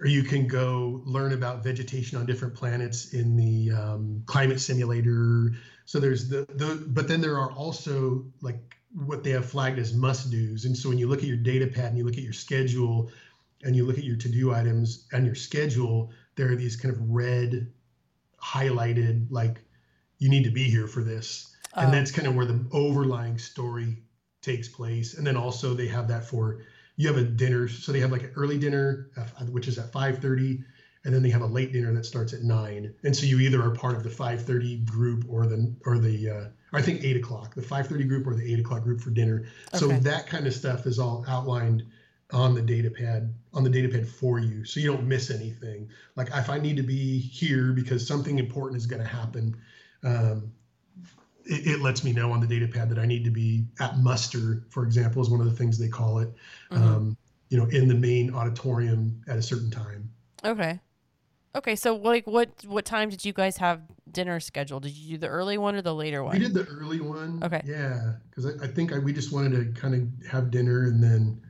or you can go learn about vegetation on different planets in the um, climate simulator. So there's the, the, but then there are also like what they have flagged as must do's. And so when you look at your data pad and you look at your schedule and you look at your to do items and your schedule, there are these kind of red highlighted, like you need to be here for this. And Oh. that's kind of where the overlying story takes place. And then also they have that for you have a dinner so they have like an early dinner which is at 5.30 and then they have a late dinner that starts at 9 and so you either are part of the 5.30 group or the or the uh, or i think 8 o'clock the 5.30 group or the 8 o'clock group for dinner. So that kind of stuff is all outlined on the data pad on the data pad for you so you don't miss anything. Like if i need to be here because something important is going to happen um, it, it lets me know on the data pad that I need to be at muster, for example, is one of the things they call it. Mhm. Um, you know, in the main auditorium at a certain time. Okay. Okay, so like what what time did you guys have dinner scheduled? Did you do the early one or the later one? We did the early one. Okay. Yeah, because I, I, think I, we just wanted to kind of have dinner and then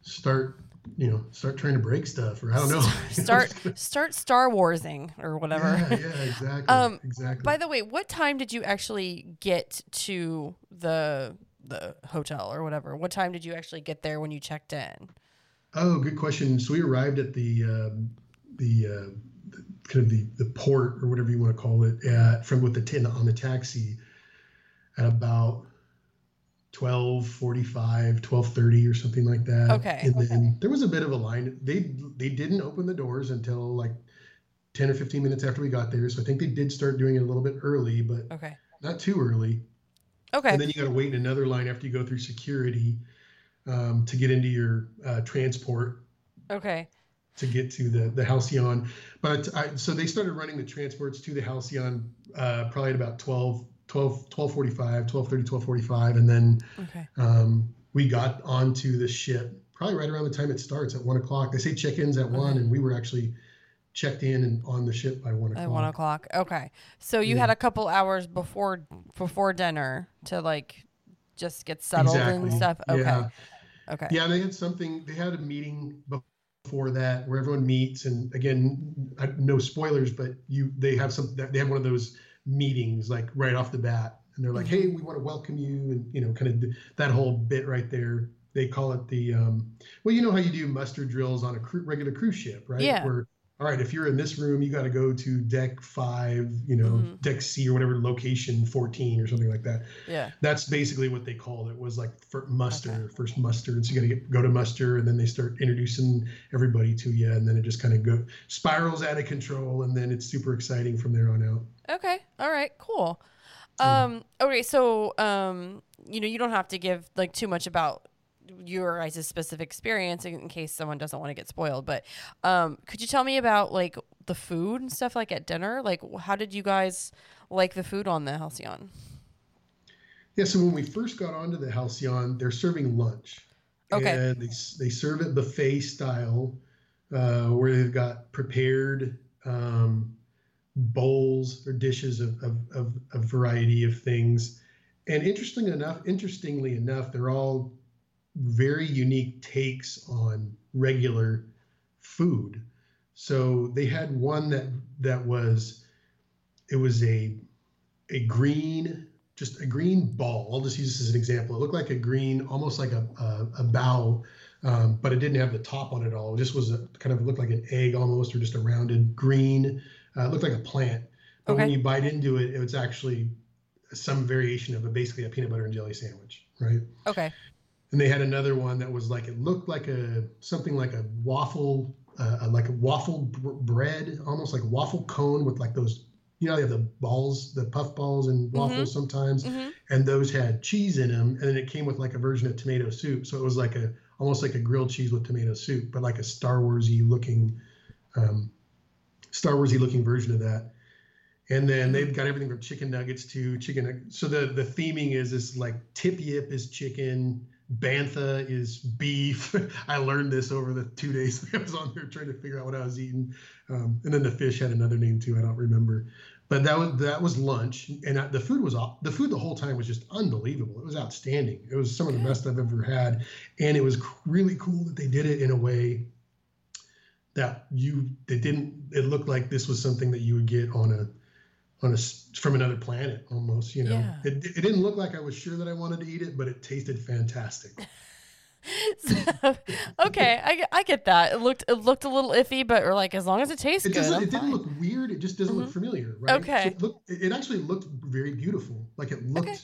start, you know, start trying to break stuff, or I don't know. Start start Star Warsing or whatever. Yeah, yeah, exactly. um, exactly. By the way, what time did you actually get to the the hotel or whatever? What time did you actually get there when you checked in? Oh, good question. So we arrived at the um, the, uh, the kind of the, the port or whatever you want to call it at, from with the tin on the taxi at about 1245 1230 or something like that. Okay and okay. then there was a bit of a line. They they didn't open the doors until like 10 or 15 minutes after we got there. So i think they did start doing it a little bit early but okay. not too early. Okay. And then you got to wait in another line after you go through security um, to get into your uh, transport. Okay. To get to the the halcyon. But I, so they started running the transports to the halcyon uh, probably at about 12 12 1245 1230 1245 and then okay. um, we got onto the ship probably right around the time it starts at one o'clock they say check-ins at okay. one and we were actually checked in and on the ship by one o'clock at one o'clock okay so you yeah. had a couple hours before before dinner to like just get settled exactly. and stuff okay yeah. okay yeah they had something they had a meeting before that where everyone meets and again no spoilers but you they have some they have one of those meetings like right off the bat and they're like hey we want to welcome you and you know kind of that whole bit right there they call it the um, well you know how you do muster drills on a cru- regular cruise ship right yeah. where all right if you're in this room you got to go to deck five you know mm-hmm. deck c or whatever location 14 or something like that yeah that's basically what they called it was like for muster okay. first muster and so you got to go to muster and then they start introducing everybody to you and then it just kind of go spirals out of control and then it's super exciting from there on out Okay. All right. Cool. Um. Okay. So, um, you know, you don't have to give like too much about your guys' specific experience in, in case someone doesn't want to get spoiled. But, um, could you tell me about like the food and stuff like at dinner? Like, how did you guys like the food on the Halcyon? Yeah. So when we first got onto the Halcyon, they're serving lunch. Okay. And they they serve it buffet style, uh, where they've got prepared. Um, bowls or dishes of, of, of a variety of things. And interesting enough, interestingly enough, they're all very unique takes on regular food. So they had one that that was it was a a green just a green ball. I'll just use this as an example. It looked like a green, almost like a a, a bao, um, but it didn't have the top on it all. It just was a kind of looked like an egg almost, or just a rounded green uh, it looked like a plant, but Okay. when you bite into it, it was actually some variation of a basically a peanut butter and jelly sandwich, right? Okay. And they had another one that was like it looked like a something like a waffle, uh, like a waffle br- bread, almost like a waffle cone with like those. You know, they have the balls, the puff balls and waffles sometimes, hmm and those had cheese in them, and then it came with like a version of tomato soup. So it was like a almost like a grilled cheese with tomato soup, but like a Star Warsy looking, um, Star Warsy looking version of that. And then they've got everything from chicken nuggets to chicken. So the the theming is this like tip yip is chicken, bantha is beef. I learned this over the two days I was on there trying to figure out what I was eating. Um, and then the fish had another name too. I don't remember. But that was that was lunch, and I, the food was off. The food the whole time was just unbelievable. It was outstanding. It was some of the best I've ever had, and it was really cool that they did it in a way that you it didn't. It looked like this was something that you would get on a on a from another planet almost. You know, Yeah. it it didn't look like I was sure that I wanted to eat it, but it tasted fantastic. So, okay, I, get- I get that. It looked it looked a little iffy, but we're like as long as it tastes It good. I'm It didn't look weird. It just doesn't look Mhm. familiar, right? Okay. So it, looked, it actually looked very beautiful. Like it looked Okay.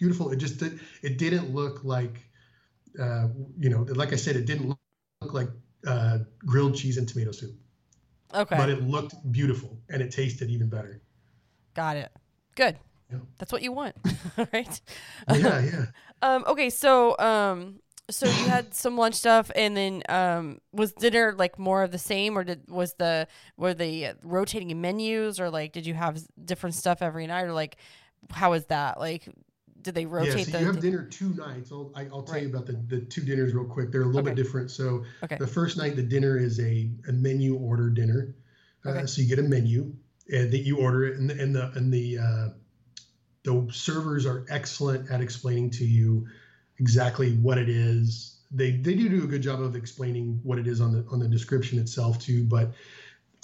beautiful. It just did. It didn't look like, uh, you know, like I said, it didn't look, look like uh, grilled cheese and tomato soup. okay, But it looked beautiful and it tasted even better. got it. Good. Yeah. That's what you want, right? Yeah, yeah. Um. Okay. So, um. So you had some lunch stuff, and then um, was dinner like more of the same, or did was the were the rotating menus, or like did you have different stuff every night, or like how was that? Like, did they Yeah, rotate so the? you have dinner two nights. I'll, I, I'll tell you about the, the two dinners real quick. They're a little Okay. bit different. So Okay. the first night, the dinner is a, a menu order dinner. Uh, Okay. So you get a menu and that you order it, and, the and the and the uh, the servers are excellent at explaining to you exactly what it is. They they do do a good job of explaining what it is on the on the description itself too, but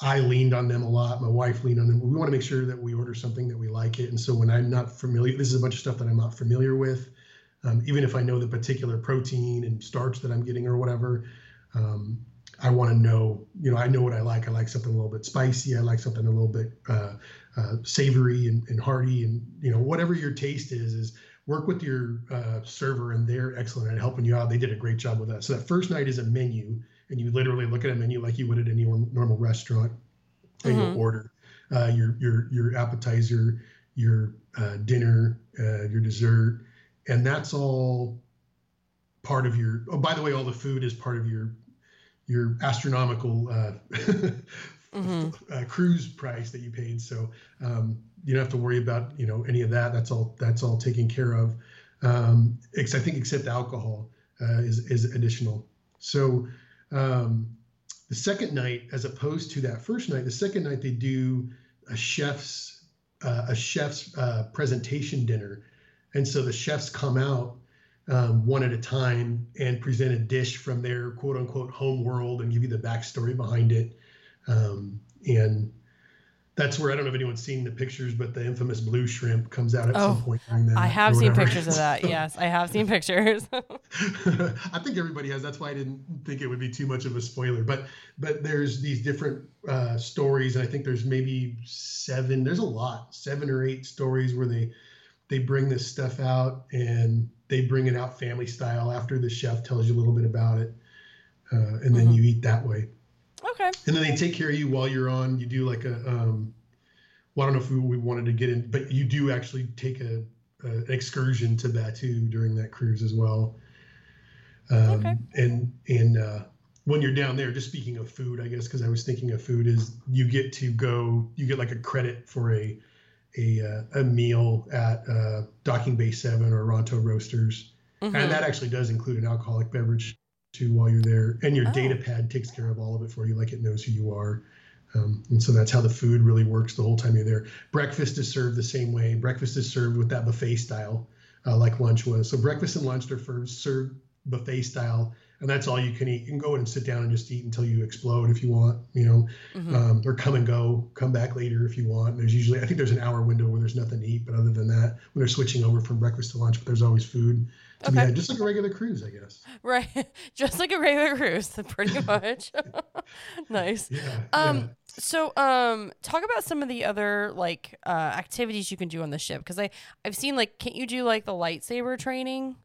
I leaned on them a lot. My wife leaned on them. We want to make sure that we order something that we like it. And so when I'm not familiar, this is a bunch of stuff that I'm not familiar with. Um, even if I know the particular protein and starch that I'm getting or whatever, um, I want to know, you know, I know what I like. I like something a little bit spicy. I like something a little bit uh, uh, savory and, and, hearty, and you know, whatever your taste is, is work with your uh, server, and they're excellent at helping you out. They did a great job with that. So that first night is a menu, and you literally look at a menu like you would at any normal restaurant, and mm-hmm. you order uh, your your your appetizer, your uh, dinner, uh, your dessert, and that's all part of your. Oh, by the way, all the food is part of your your astronomical uh, mm-hmm. uh, cruise price that you paid. So um, you don't have to worry about you know any of that. That's all that's all taken care of. Um, I think except alcohol uh, is is additional. So um, the second night, as opposed to that first night, the second night they do a chef's uh, a chef's uh, presentation dinner, and so the chefs come out um, one at a time and present a dish from their quote unquote home world and give you the backstory behind it. Um, and that's where I don't know if anyone's seen the pictures, but the infamous blue shrimp comes out at oh, some point during that. I have seen pictures of that. Yes, I have seen pictures. I think everybody has. That's why I didn't think it would be too much of a spoiler. But but there's these different uh, stories, and I think there's maybe seven. There's a lot, seven or eight stories where they they bring this stuff out and they bring it out family style after the chef tells you a little bit about it, uh, and then mm-hmm. you eat that way. Okay. And then they take care of you while you're on. You do like a, um, well, I don't know if we, we wanted to get in, but you do actually take a, a an excursion to Batuu during that cruise as well. Um, okay. And and uh, when you're down there, just speaking of food, I guess because I was thinking of food, is you get to go, you get like a credit for a a, uh, a meal at uh, Docking Bay 7 or Ronto Roasters. Mm-hmm. And that actually does include an alcoholic beverage while you're there. And your oh. data pad takes care of all of it for you, like it knows who you are. Um, and so that's how the food really works the whole time you're there. Breakfast is served the same way. Breakfast is served with that buffet style, uh, like lunch was. So breakfast and lunch are first served buffet style and that's all you can eat. You can go in and sit down and just eat until you explode if you want, you know, mm-hmm. um, or come and go, come back later if you want. And there's usually, I think there's an hour window where there's nothing to eat, but other than that, when they're switching over from breakfast to lunch, but there's always food. Okay. just like a regular cruise, I guess. Right, just like a regular cruise, pretty much. nice. Yeah, um. Yeah. So, um, talk about some of the other like uh, activities you can do on the ship because I I've seen like, can't you do like the lightsaber training?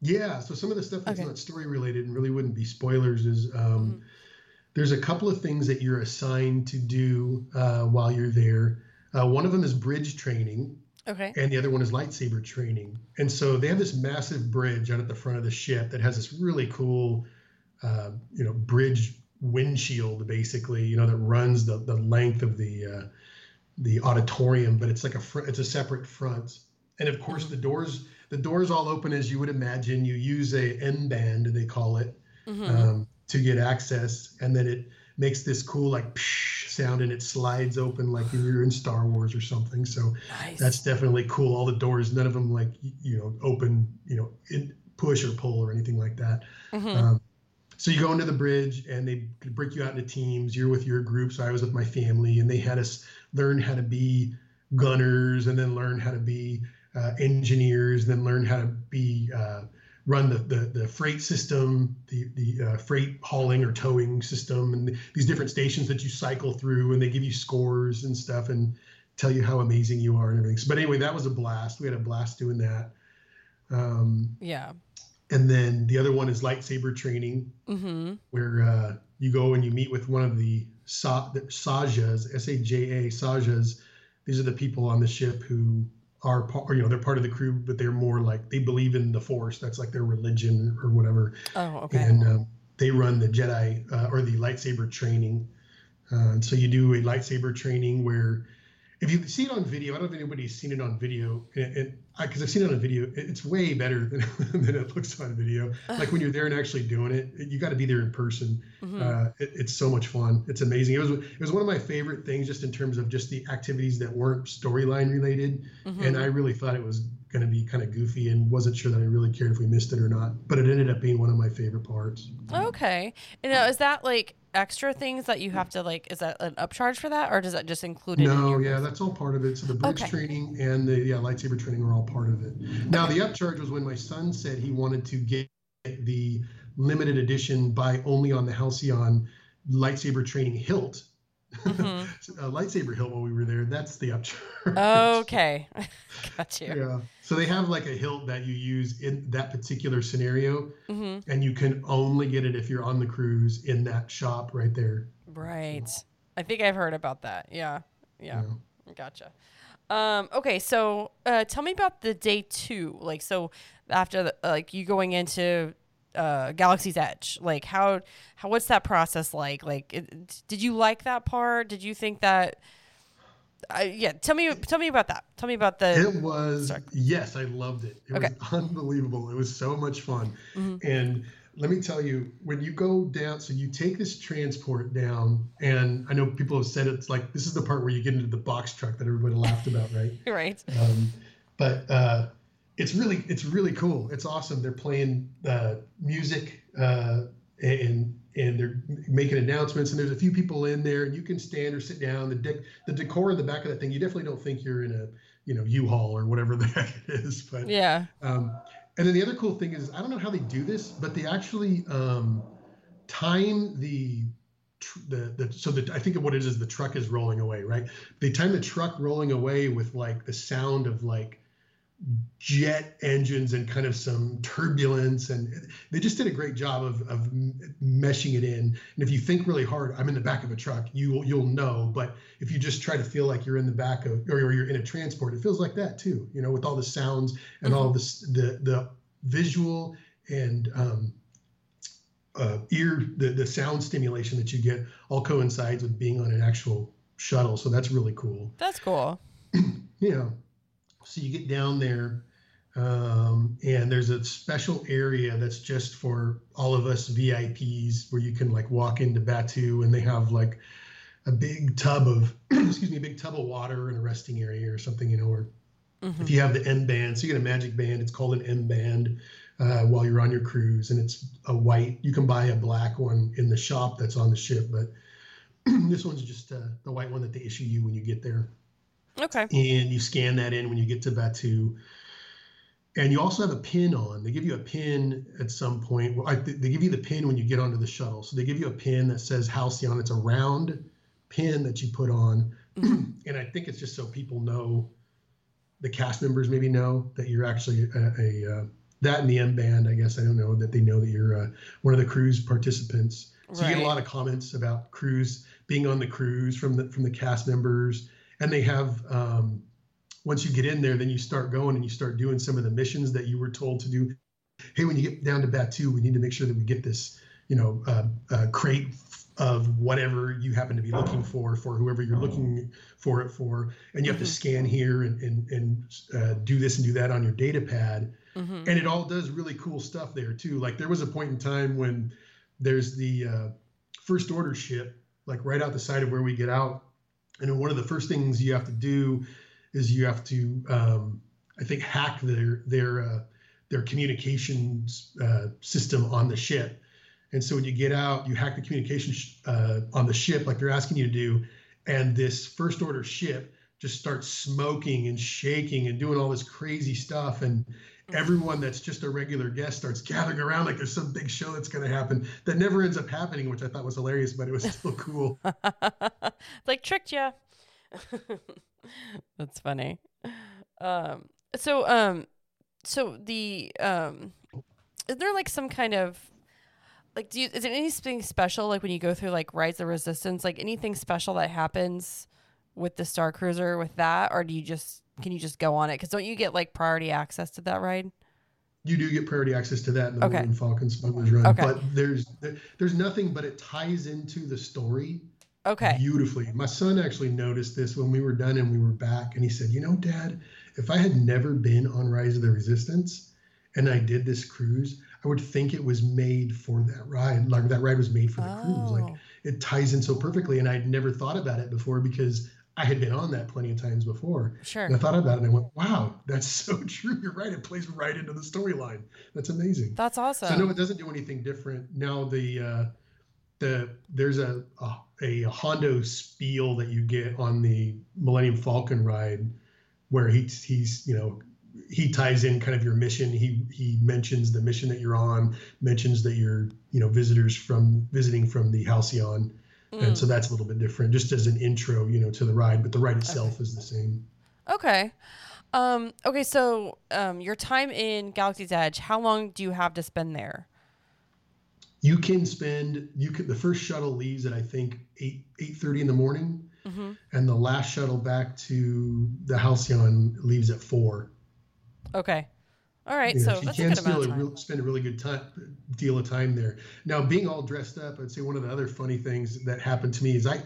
Yeah. So some of the stuff that's okay. not story related and really wouldn't be spoilers is um, mm-hmm. there's a couple of things that you're assigned to do uh, while you're there. Uh, one of them is bridge training. Okay. And the other one is lightsaber training. And so they have this massive bridge out at the front of the ship that has this really cool, uh, you know, bridge windshield basically, you know, that runs the, the length of the uh, the auditorium, but it's like a fr- it's a separate front. And of course, mm-hmm. the doors the doors all open as you would imagine. You use a M band, they call it, mm-hmm. um, to get access, and then it makes this cool like psh sound and it slides open like you're in Star Wars or something. So nice. that's definitely cool. All the doors, none of them like you know open, you know, in, push or pull or anything like that. Mm-hmm. Um, so you go into the bridge and they break you out into teams. You're with your group. So I was with my family, and they had us learn how to be gunners and then learn how to be uh, engineers, and then learn how to be uh, run the, the, the freight system, the the uh, freight hauling or towing system, and these different stations that you cycle through, and they give you scores and stuff, and tell you how amazing you are and everything. So, but anyway, that was a blast. We had a blast doing that. Um, yeah. And then the other one is lightsaber training, mm-hmm. where uh, you go and you meet with one of the, sa- the Sajas, S A J A Sajas. These are the people on the ship who are part, you know, they're part of the crew, but they're more like they believe in the Force. That's like their religion or whatever. Oh, okay. And um, they run the Jedi uh, or the lightsaber training. Uh, so you do a lightsaber training where if you see it on video, I don't know if anybody's seen it on video, and because I've seen it on video, it's way better than, than it looks on video. Like when you're there and actually doing it, you got to be there in person. Mm-hmm. Uh, it, it's so much fun. It's amazing. It was it was one of my favorite things, just in terms of just the activities that weren't storyline related, mm-hmm. and I really thought it was going to be kind of goofy and wasn't sure that I really cared if we missed it or not. But it ended up being one of my favorite parts. Okay, and now is that like extra things that you have to like is that an upcharge for that or does that just include it no yeah that's all part of it. So the bridge okay. training and the yeah lightsaber training are all part of it. Now the upcharge was when my son said he wanted to get the limited edition buy only on the halcyon lightsaber training hilt mm-hmm. a lightsaber hilt while we were there that's the upcharge okay got you yeah so they have like a hilt that you use in that particular scenario, mm-hmm. and you can only get it if you're on the cruise in that shop right there. Right. I think I've heard about that. Yeah. Yeah. yeah. Gotcha. Um, okay, so uh, tell me about the day two. Like, so after the, like you going into uh, Galaxy's Edge, like how how what's that process like? Like, it, did you like that part? Did you think that I, yeah, tell me tell me about that. Tell me about the. It was Sorry. yes, I loved it. It okay. was unbelievable. It was so much fun, mm-hmm. and let me tell you, when you go down, so you take this transport down, and I know people have said it's like this is the part where you get into the box truck that everybody laughed about, right? right. Um, but uh, it's really it's really cool. It's awesome. They're playing uh, music uh, and and they're making announcements and there's a few people in there and you can stand or sit down the dec- the decor in the back of that thing you definitely don't think you're in a you know u-haul or whatever the heck it is but yeah um, and then the other cool thing is i don't know how they do this but they actually um, time the the, the so that I think of what it is the truck is rolling away, right? They time the truck rolling away with like the sound of like jet engines and kind of some turbulence and they just did a great job of, of meshing it in. And if you think really hard i'm in the back of a truck you you'll know but if you just try to feel like you're in the back of or you're in a transport it feels like that too you know with all the sounds and mm-hmm. all this the the visual and um, uh, ear the, the sound stimulation that you get all coincides with being on an actual shuttle. So that's really cool. That's cool. Yeah so you get down there, um, and there's a special area that's just for all of us VIPs where you can like walk into Batuu and they have like a big tub of excuse me, a big tub of water in a resting area or something, you know, or mm-hmm. if you have the M band, so you get a magic band, it's called an M band. Uh, while you're on your cruise, and it's a white. You can buy a black one in the shop that's on the ship, but this one's just uh, the white one that they issue you when you get there. Okay. And you scan that in when you get to Batuu. And you also have a pin on. They give you a pin at some point. Well, I, they give you the pin when you get onto the shuttle. So they give you a pin that says Halcyon. It's a round pin that you put on. Mm-hmm. and I think it's just so people know, the cast members maybe know that you're actually a, a uh, that and the M band. I guess I don't know that they know that you're uh, one of the cruise participants. So right. you get a lot of comments about cruise being on the cruise from the from the cast members and they have um, once you get in there, then you start going and you start doing some of the missions that you were told to do. Hey, when you get down to Batuu, we need to make sure that we get this, you know, uh, uh, crate of whatever you happen to be looking for for whoever you're looking for it for, and you have mm-hmm. to scan here and and, and uh, do this and do that on your data pad, mm-hmm. and it all does really cool stuff there too. Like there was a point in time when there's the uh, first order ship, like right out the side of where we get out and one of the first things you have to do is you have to, um, I think, hack their their uh, their communications uh, system on the ship. And so when you get out, you hack the communication sh- uh, on the ship, like they're asking you to do, and this first order ship just starts smoking and shaking and doing all this crazy stuff and everyone that's just a regular guest starts gathering around like there's some big show that's going to happen that never ends up happening, which I thought was hilarious, but it was still cool. like tricked you. that's funny. Um, so, um, so the, um, is there like some kind of, like, do you, is there anything special, like when you go through like Rise of Resistance, like anything special that happens with the Star Cruiser with that, or do you just can you just go on it? Because don't you get like priority access to that ride? You do get priority access to that in the okay. Falcon Smugglers Run, okay. but there's there, there's nothing but it ties into the story Okay. Beautifully. My son actually noticed this when we were done and we were back, and he said, "You know, Dad, if I had never been on Rise of the Resistance, and I did this cruise, I would think it was made for that ride. Like that ride was made for the oh. cruise. Like oh. it ties in so perfectly, and I'd never thought about it before because I had been on that plenty of times before. Sure. And I thought about it and I went, wow, that's so true. You're right. It plays right into the storyline. That's amazing. That's awesome. So no, it doesn't do anything different. Now the uh the there's a a, a Hondo spiel that you get on the Millennium Falcon ride where he he's, you know, he ties in kind of your mission. He he mentions the mission that you're on, mentions that you're, you know, visitors from visiting from the Halcyon Mm. And so mm. that's a little bit different, just as an intro, you know, to the ride. But the ride itself okay. is the same. Okay. Um, okay, so um, your time in Galaxy's Edge, how long do you have to spend there? You can spend you can the first shuttle leaves at I think eight eight thirty in the morning, mm-hmm. and the last shuttle back to the Halcyon leaves at four. Okay. All right, so you can still real, spend a really good time, deal of time there. Now, being all dressed up, I'd say one of the other funny things that happened to me is I,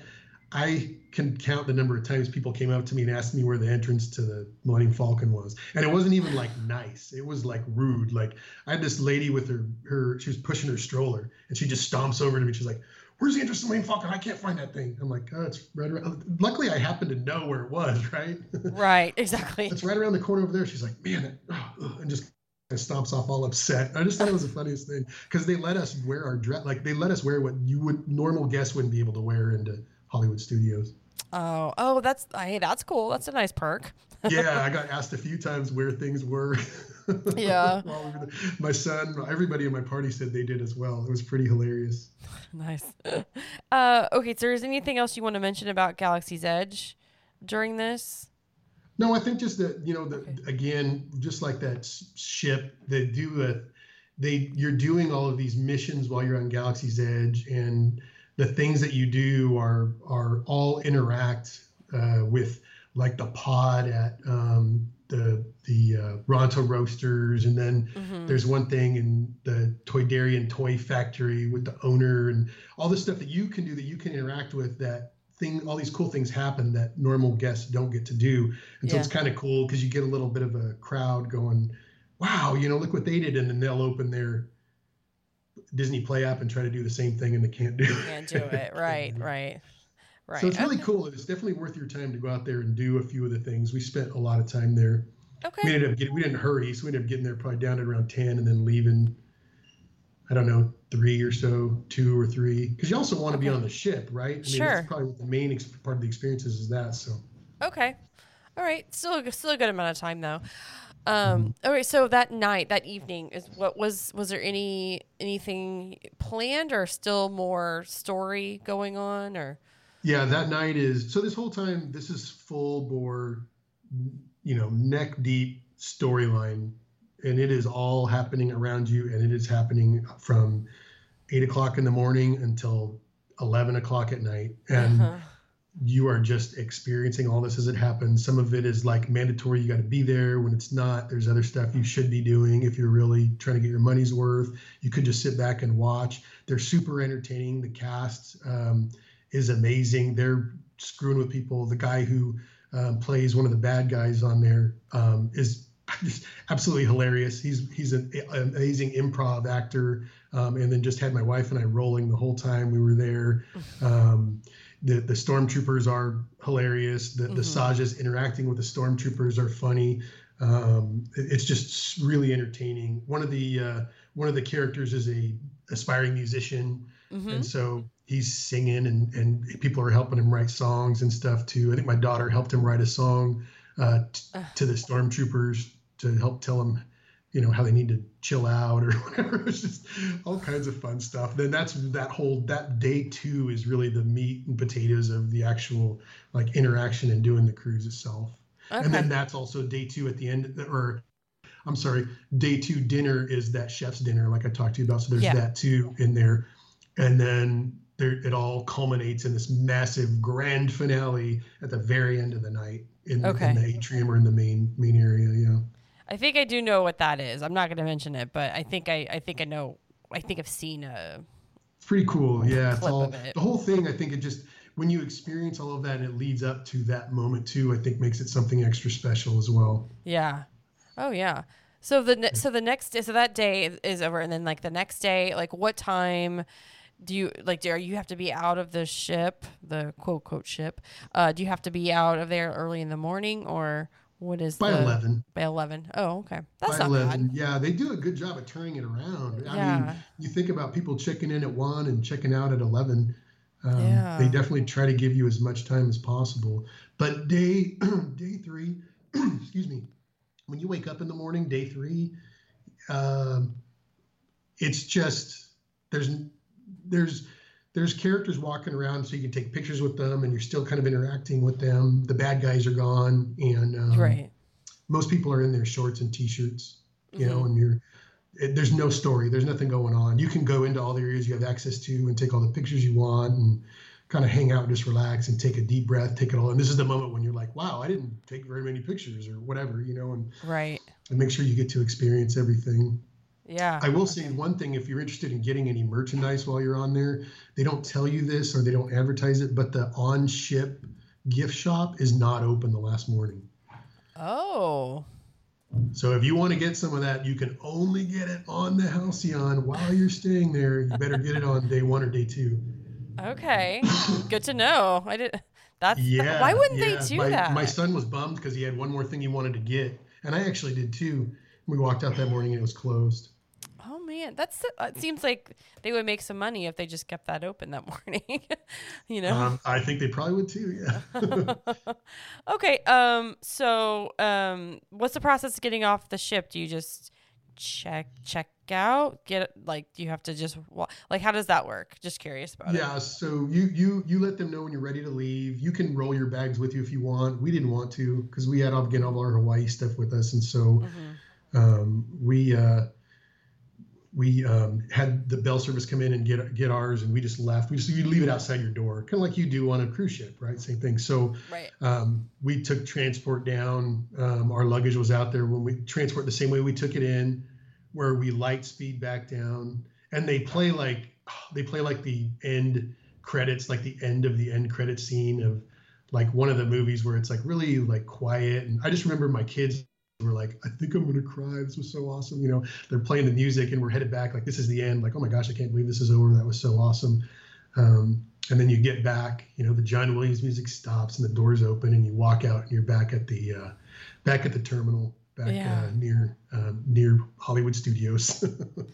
I can count the number of times people came up to me and asked me where the entrance to the Millennium Falcon was, and it wasn't even like nice. It was like rude. Like I had this lady with her her she was pushing her stroller, and she just stomps over to me. She's like, where's the interest in Lane Falcon? I can't find that thing. I'm like, oh, it's right around. Luckily, I happened to know where it was, right? Right, exactly. it's right around the corner over there. She's like, man, it, oh, and just stomps off all upset. I just thought it was the funniest thing because they let us wear our dress, like they let us wear what you would normal guests wouldn't be able to wear into Hollywood studios. Oh, oh, that's hey, that's cool. That's a nice perk. yeah, I got asked a few times where things were. Yeah. my son, everybody in my party said they did as well. It was pretty hilarious. nice. Uh, okay, so is anything else you want to mention about Galaxy's Edge during this? No, I think just that you know, the, okay. again, just like that ship, they do a, they you're doing all of these missions while you're on Galaxy's Edge, and the things that you do are are all interact uh, with like the pod at um, the the uh, Ronto Roasters, and then mm-hmm. there's one thing in the Toydarian Toy Factory with the owner, and all the stuff that you can do that you can interact with that thing all these cool things happen that normal guests don't get to do and so yeah. it's kind of cool because you get a little bit of a crowd going wow you know look what they did and then they'll open their disney play app and try to do the same thing and they can't do it can't do it right right right so it's really okay. cool it's definitely worth your time to go out there and do a few of the things we spent a lot of time there okay we ended up getting we didn't hurry so we ended up getting there probably down at around 10 and then leaving I don't know, three or so, two or three, because you also want to okay. be on the ship, right? I mean, sure. That's probably what the main ex- part of the experiences is that. So. Okay. All right. Still, still a good amount of time though. Um, mm-hmm. all right. So that night, that evening, is what was was there any anything planned or still more story going on or? Yeah, that night is so. This whole time, this is full bore, you know, neck deep storyline and it is all happening around you and it is happening from eight o'clock in the morning until 11 o'clock at night and uh-huh. You are just experiencing all this as it happens. Some of it is like mandatory you got to be there. When it's not there's other stuff you should be doing if you're really trying to get your money's worth. You could just sit back and watch. They're super entertaining. The cast um, is amazing. They're screwing with people. The guy who um, plays one of the bad guys on there um, is just absolutely hilarious. He's he's an, amazing improv actor, um, and then just had my wife and I rolling the whole time we were there. Um, the the stormtroopers are hilarious. The mm-hmm. the Sajas interacting with the stormtroopers are funny. Um, it, it's just really entertaining. One of the uh, one of the characters is a aspiring musician, mm-hmm. and so he's singing and and people are helping him write songs and stuff too. I think my daughter helped him write a song uh, t- to the stormtroopers to help tell them you know how they need to chill out or whatever it's just all kinds of fun stuff then that's that whole that day two is really the meat and potatoes of the actual like interaction and doing the cruise itself okay. and then that's also day two at the end or i'm sorry day two dinner is that chef's dinner like i talked to you about so there's yeah. that too in there and then there it all culminates in this massive grand finale at the very end of the night in, okay. in the atrium or in the main main area yeah I think I do know what that is. I'm not going to mention it, but I think I, I think I know. I think I've seen a. It's pretty cool. Yeah, it's all it. the whole thing. I think it just when you experience all of that and it leads up to that moment too, I think makes it something extra special as well. Yeah. Oh yeah. So the ne- so the next day, so that day is over, and then like the next day, like what time do you like? Do you have to be out of the ship, the quote quote ship? Uh, do you have to be out of there early in the morning, or what is by the, eleven? By eleven. Oh, okay. That's by not 11. bad. Yeah, they do a good job of turning it around. I Yeah. mean, you think about people checking in at one and checking out at eleven. Um, Yeah. They definitely try to give you as much time as possible. But day day three, excuse me, when you wake up in the morning, day three, um, it's just there's there's there's characters walking around so you can take pictures with them and you're still kind of interacting with them. The bad guys are gone and um, right. most people are in their shorts and t-shirts you know Mhm. and you're it, there's no story there's nothing going on you can go into all the areas you have access to and take all the pictures you want and kind of hang out and just relax and take a deep breath take it all and this is the moment when you're like wow i didn't take very many pictures or whatever you know and, Right. and make sure you get to experience everything Yeah. i will say one thing if you're interested in getting any merchandise while you're on there they don't tell you this or they don't advertise it but the on ship gift shop is not open the last morning Oh. So if you want to get some of that, you can only get it on the Halcyon while you're staying there. You better get it on day one or day two. Okay. Good to know. I did. That's Yeah. why wouldn't yeah. they do my, that? My son was bummed because he had one more thing he wanted to get, and I actually did too. We walked out that morning and it was closed. That's it seems like they would make some money if they just kept that open that morning. you know. Um, I think they probably would too. Yeah. okay. Um. So, um, what's the process of getting off the ship? Do you just check check out? Get like, do you have to just like? How does that work? Just curious about it. yeah. So you you you let them know when you're ready to leave. You can roll your bags with you if you want. We didn't want to because we had again all our Hawaii stuff with us, and so. Mhm. um, we uh, we um, had the bell service come in and get get ours, and we just left. We just you leave it outside your door, kind of like you do on a cruise ship, right? Same thing. So Right. um, we took transport down. Um, our luggage was out there when we transport the same way we took it in, where we light speed back down, and they play like they play like the end credits, like the end of the end credit scene of like one of the movies where it's like really like quiet. And I just remember my kids were like, I think I'm gonna cry. This was so awesome. You know, they're playing the music and we're headed back. Like this is the end. Like, oh my gosh, I can't believe this is over. That was so awesome. Um, and then you get back, you know, the John Williams music stops and the doors open and you walk out and you're back at the uh, back at the terminal, back Yeah. uh, near um, near Hollywood Studios.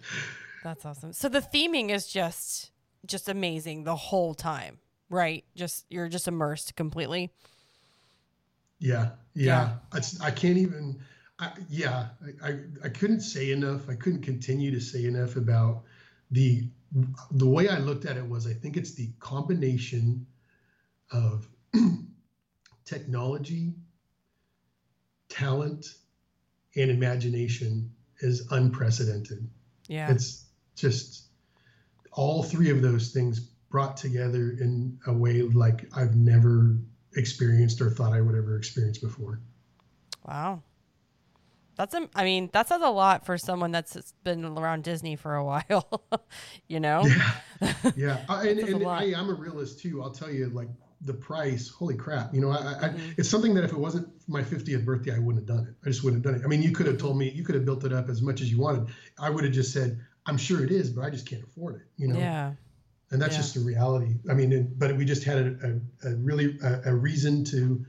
That's awesome. So the theming is just just amazing the whole time, right? Just you're just immersed completely. Yeah, Yeah. yeah. It's, I can't even. I, yeah, I, I I couldn't say enough. I couldn't continue to say enough about the the way I looked at it was I think it's the combination of technology, talent, and imagination is unprecedented. Yeah. It's just all three of those things brought together in a way like I've never experienced or thought I would ever experience before. Wow. That's a, I mean, that says a lot for someone that's been around Disney for a while, you know? Yeah, yeah. I, and That says a and. I, I'm a realist too. I'll tell you, like the price. Holy crap! You know, I, I, Mhm. it's something that if it wasn't my 50th birthday, I wouldn't have done it. I just wouldn't have done it. I mean, you could have told me, you could have built it up as much as you wanted. I would have just said, I'm sure it is, but I just can't afford it. You know. Yeah. and that's Yeah. just the reality. I mean, but we just had a, a, a really a, a reason to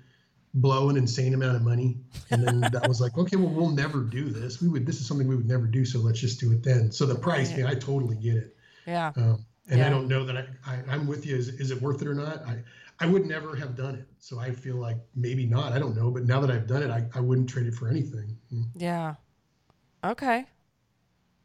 blow an insane amount of money, and then that was like, okay, well, we'll never do this. We would. This is something we would never do, so let's just do it then. So the price, Right. man, I totally get it, Yeah. um, and Yeah. I don't know that I, I I'm with you. Is is it worth it or not? I I would never have done it, so I feel like maybe not. I don't know, but now that I've done it, I, I wouldn't trade it for anything. Mm. Yeah. Okay.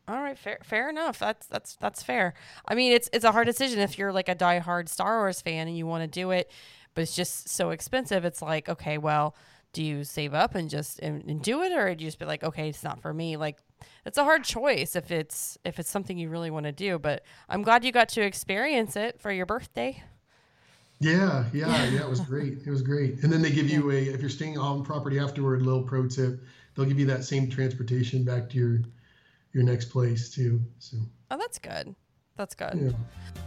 All right, fair fair enough. That's that's that's fair. I mean, it's it's a hard decision if you're like a diehard Star Wars fan and you want to do it, but it's just so expensive. It's like, okay, well, do you save up and just and, and do it or do you just be like, okay, it's not for me? Like it's a hard choice if it's if it's something you really want to do, but I'm glad you got to experience it for your birthday. Yeah, yeah, yeah. It was great. It was great. And then they give you a if you're staying on property afterward, little pro tip, they'll give you that same transportation back to your your next place too. So Oh, that's good. That's good. yeah.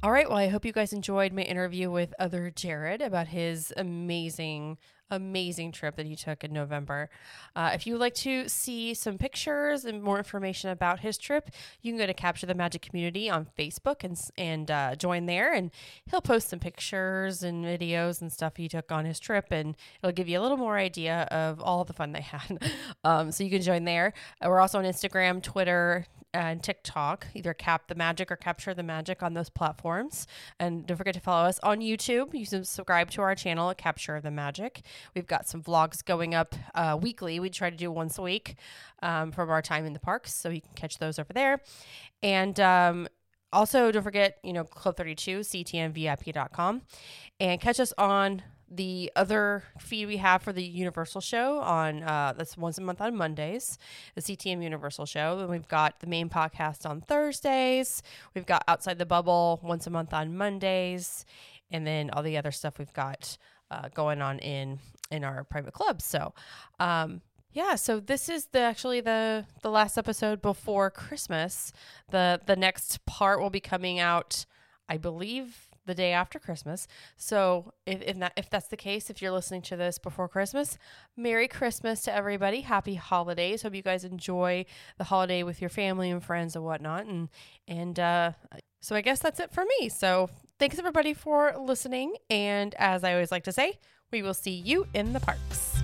All right. Well, I hope you guys enjoyed my interview with other Jared about his amazing, amazing trip that he took in November. Uh, if you would like to see some pictures and more information about his trip, you can go to Capture the Magic Community on Facebook and and uh, join there. And he'll post some pictures and videos and stuff he took on his trip, and it'll give you a little more idea of all the fun they had. um, so you can join there. Uh, we're also on Instagram, Twitter, and TikTok, either Cap the Magic or Capture the Magic on those platforms. And don't forget to follow us on YouTube. You can subscribe to our channel at Capture the Magic. We've got some vlogs going up uh, weekly. We try to do once a week um, from our time in the parks, so you can catch those over there. And um, also, don't forget, you know, Club 32, ctmvip.com, and catch us on the other feed we have for the Universal show on uh, that's once a month on Mondays, the CTM Universal show. And we've got the main podcast on Thursdays. We've got Outside the Bubble once a month on Mondays, and then all the other stuff we've got uh, going on in in our private clubs. So, um, yeah, so this is the actually the the last episode before Christmas. The the next part will be coming out, I believe, the day after Christmas. So if if, that, if that's the case, if you're listening to this before Christmas, Merry Christmas to everybody. Happy holidays. Hope you guys enjoy the holiday with your family and friends and whatnot. And and uh, so I guess that's it for me. So thanks everybody for listening. And as I always like to say, we will see you in the parks.